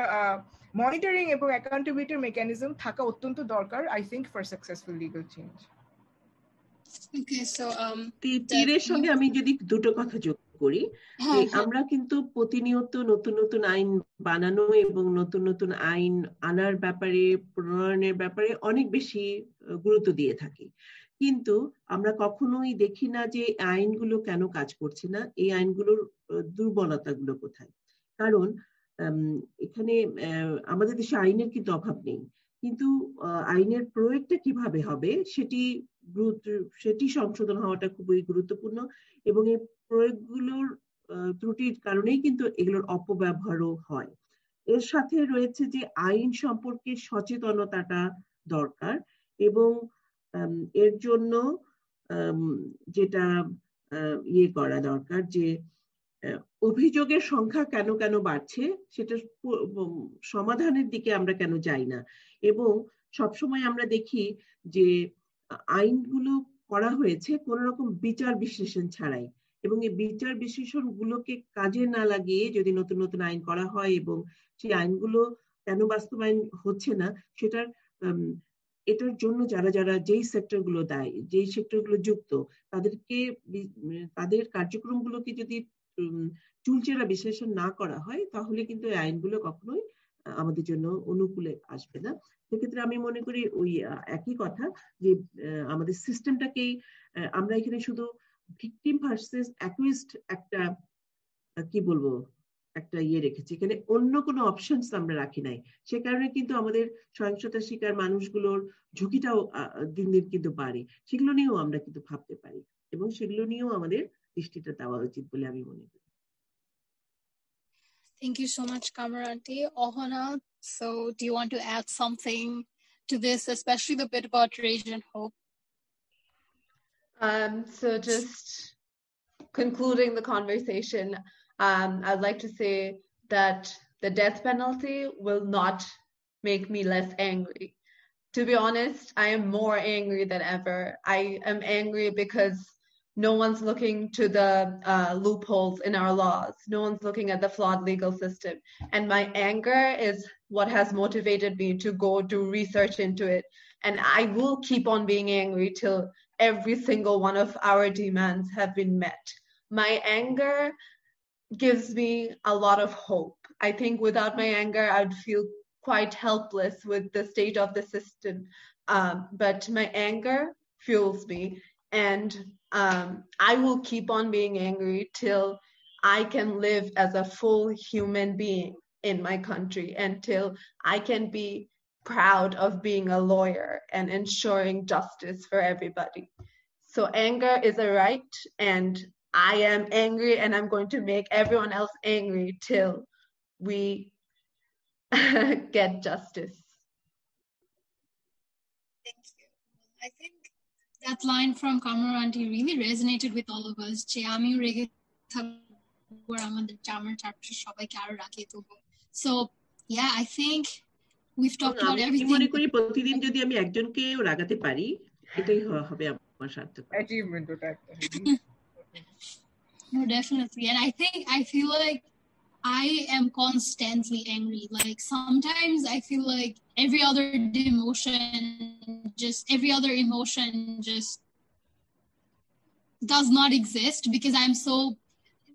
মনিটরিং এবং অ্যাকাউন্টেবিলিটির মেকানিজম থাকা অত্যন্ত দরকার I think for successful legal change তীরের সঙ্গে আমি যদি দুটো কথা যোগ করি হ্যাঁ, হ্যাঁ। আমরা কিন্তু প্রতিনিয়ত নতুন নতুন আইন বানানো এবং নতুন নতুন আইন আনার ব্যাপারে প্রণয়নের ব্যাপারে অনেক বেশি গুরুত্ব দিয়ে থাকি। কিন্তু আমরা কখনোই দেখি না যে আইনগুলো কেন কাজ করছে না এই আইনগুলোর দুর্বলতাগুলো কোথায়? কারণ এখানে আমাদের দেশে আইনের কিন্তু অভাব নেই। কিন্তু আইনের প্রয়োগটা কীভাবে হবে সেটি সেটি সংশোধন হওয়াটা খুবই গুরুত্বপূর্ণ এবং এই প্রয়োগগুলোর ত্রুটির কারণেই কিন্তু এগুলোর অপব্যবহারও হয়। এর সাথে রয়েছে যে আইন সম্পর্কে সচেতনতাটা দরকার এবং এর জন্য যেটা ইয়ে করা দরকার যে অভিযোগের সংখ্যা কেন কেন বাড়ছে সেটা সমাধানের দিকে আমরা কেন যাই না? এবং সবসময় আমরা দেখি যে আইনগুলো করা হয়েছে কোন রকম বিচার বিশ্লেষণ ছাড়াই এবং এই বিচার বিশ্লেষণ গুলোকে কাজে না লাগিয়ে যদি নতুন নতুন আইন করা হয় এবং সেই আইনগুলো কেন বাস্তবায়ন হচ্ছে না, সেটার এটার জন্য যারা যারা যেই সেক্টরগুলো দেয়, যেই সেক্টরগুলো যুক্ত, তাদেরকে তাদের কার্যক্রমগুলোকে যদি চুলচেরা বিশ্লেষণ না করা হয়, তাহলে কিন্তু এই আইনগুলো কখনোই আমাদের জন্য অনুকূলে আসবে না। সেক্ষেত্রে আমি মনে করি ওই একই কথা যে আমাদের সিস্টেমটাকেই আমরা এখানে শুধু ভিকটিম ভার্সেস অ্যাকুইস্ট একটা কি বলব, একটা ইয়ে রেখেছি। এখানে অন্য কোনো অপশনস আমরা রাখি নাই। সে কারণে কিন্তু আমাদের সহিংসতা শিকার মানুষগুলোর ঝুঁকিটাও দিন দিন কিন্তু বাড়ে। সেগুলো নিয়েও আমরা কিন্তু ভাবতে পারি। এবং সেগুলো নিয়েও আমাদের দৃষ্টিটা দেওয়া উচিত বলে আমি মনে করি Thank you so much, Kamaranti. Ohana, so do you want to add something to this, especially the bit about rage and hope? Um, so just concluding the conversation, um, I'd like to say that the death penalty will not make me less angry. To be honest, I am more angry than ever. I am angry because no one's looking to the uh, loopholes in our laws. No one's looking at the flawed legal system. And my anger is what has motivated me to go do research into it. And I will keep on being angry till every single one of our demands have been met. My anger gives me a lot of hope. I think without my anger, I'd feel quite helpless with the state of the system. Um, but my anger fuels me and um, I will keep on being angry till I can live as a full human being in my country until I can be proud of being a lawyer and ensuring justice for everybody. So anger is a right, and I am angry, and I'm going to make everyone else angry till we [LAUGHS] get justice. Thank you. I think that line from Kamaranti really resonated with all of us যে আমিও রেগে থাকবো আমাদের আমার চারপাশে সবাইকে আরো রাখিয়ে তুলবো so yeah I think we've talked about everything মনে করি প্রতিদিন যদি আমি একজনকেও রাগাতে পারি এটাই হবে আমার সার্থক অ্যাচিভমেন্ট ওটা একটা [LAUGHS] no definitely and I think I feel like I am constantly angry. Like sometimes I feel like every other emotion just every other emotion just does not exist because i'm so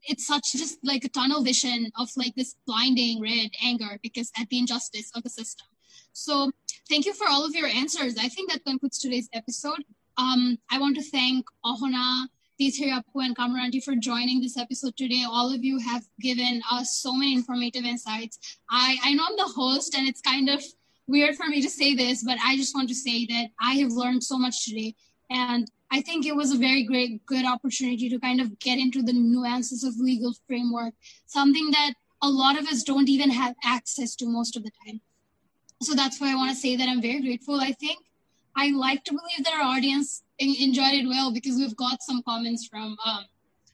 it's such just like a tunnel vision of like this blinding red anger because at the injustice of the system So thank you for all of your answers. I think that concludes today's episode. Um, I want to thank Ahona, Tithirapu, and Kamaranti for joining this episode today. All of you have given us so many informative insights. I, I know I'm the host, and it's kind of weird for me to say this, but I just want to say that I have learned so much today. And I think it was a very great, good opportunity to kind of get into the nuances of legal framework, something that a lot of us don't even have access to most of the time. So that's why I want to say that I'm very grateful. I think I like to believe that our audience enjoyed it well because we've got some comments from um,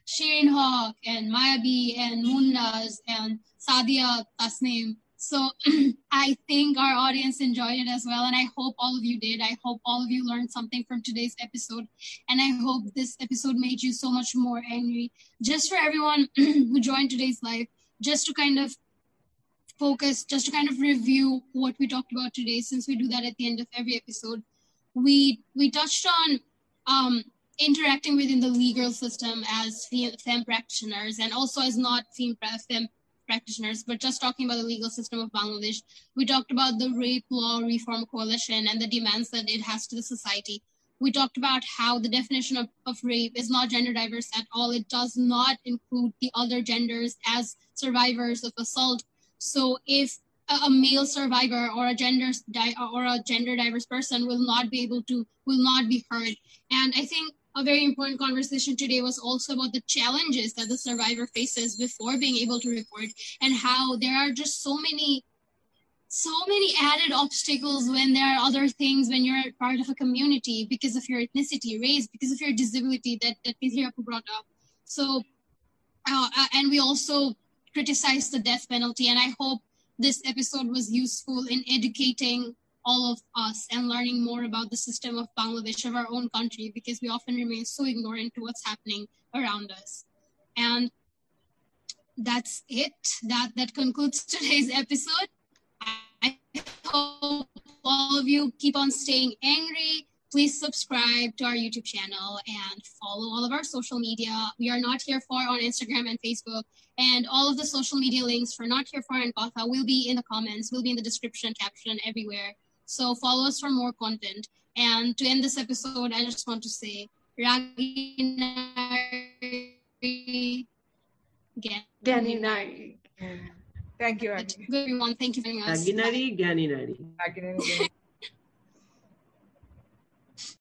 Shirin Hawk and Mayabi and Munnaz and Sadia Tasnim so [CLEARS THROAT] I think our audience enjoyed it as well. And I hope all of you did. I hope all of you learned something from today's episode. And I hope this episode made you so much more angry. Just for everyone [CLEARS THROAT] who joined today's live, just to kind of focus, just to kind of review what we talked about today, since we do that at the end of every episode. We we touched on um, interacting within the legal system as fem practitioners and also as not fem, femme practitioners, but just talking about the legal system of Bangladesh. We talked about the Rape Law Reform Coalition and the demands that it has to the society. We talked about how the definition of, of rape is not gender diverse at all. It does not include the other genders as survivors of assault. So if a, male survivor or a gender di- or a gender diverse person will not be able to will not be heard. And I think a very important conversation today was also about the challenges that the survivor faces before being able to report and how there are just so many so many added obstacles when there are other things when you're part of a community because of your ethnicity race because of your disability that that Pithirapu brought up. So uh, uh, and we also criticized the death penalty and i hope this episode was useful in educating all of us and learning more about the system of Bangladesh, of our own country, because we often remain so ignorant to what's happening around us. And that's it. That that concludes [LAUGHS] today's episode. I hope all of you keep on staying angry. Please subscribe to our YouTube channel and follow all of our social media. We are not here for on Instagram and Facebook. And all of the social media links for Not Here For and Katha will be in the comments, will be in the description, caption, everywhere. So follow us for more content. And to end this episode, I just want to say, Raginari Ganinari. Thank you, Agni. Good everyone. Thank you very much. Ganinari, Ganinari.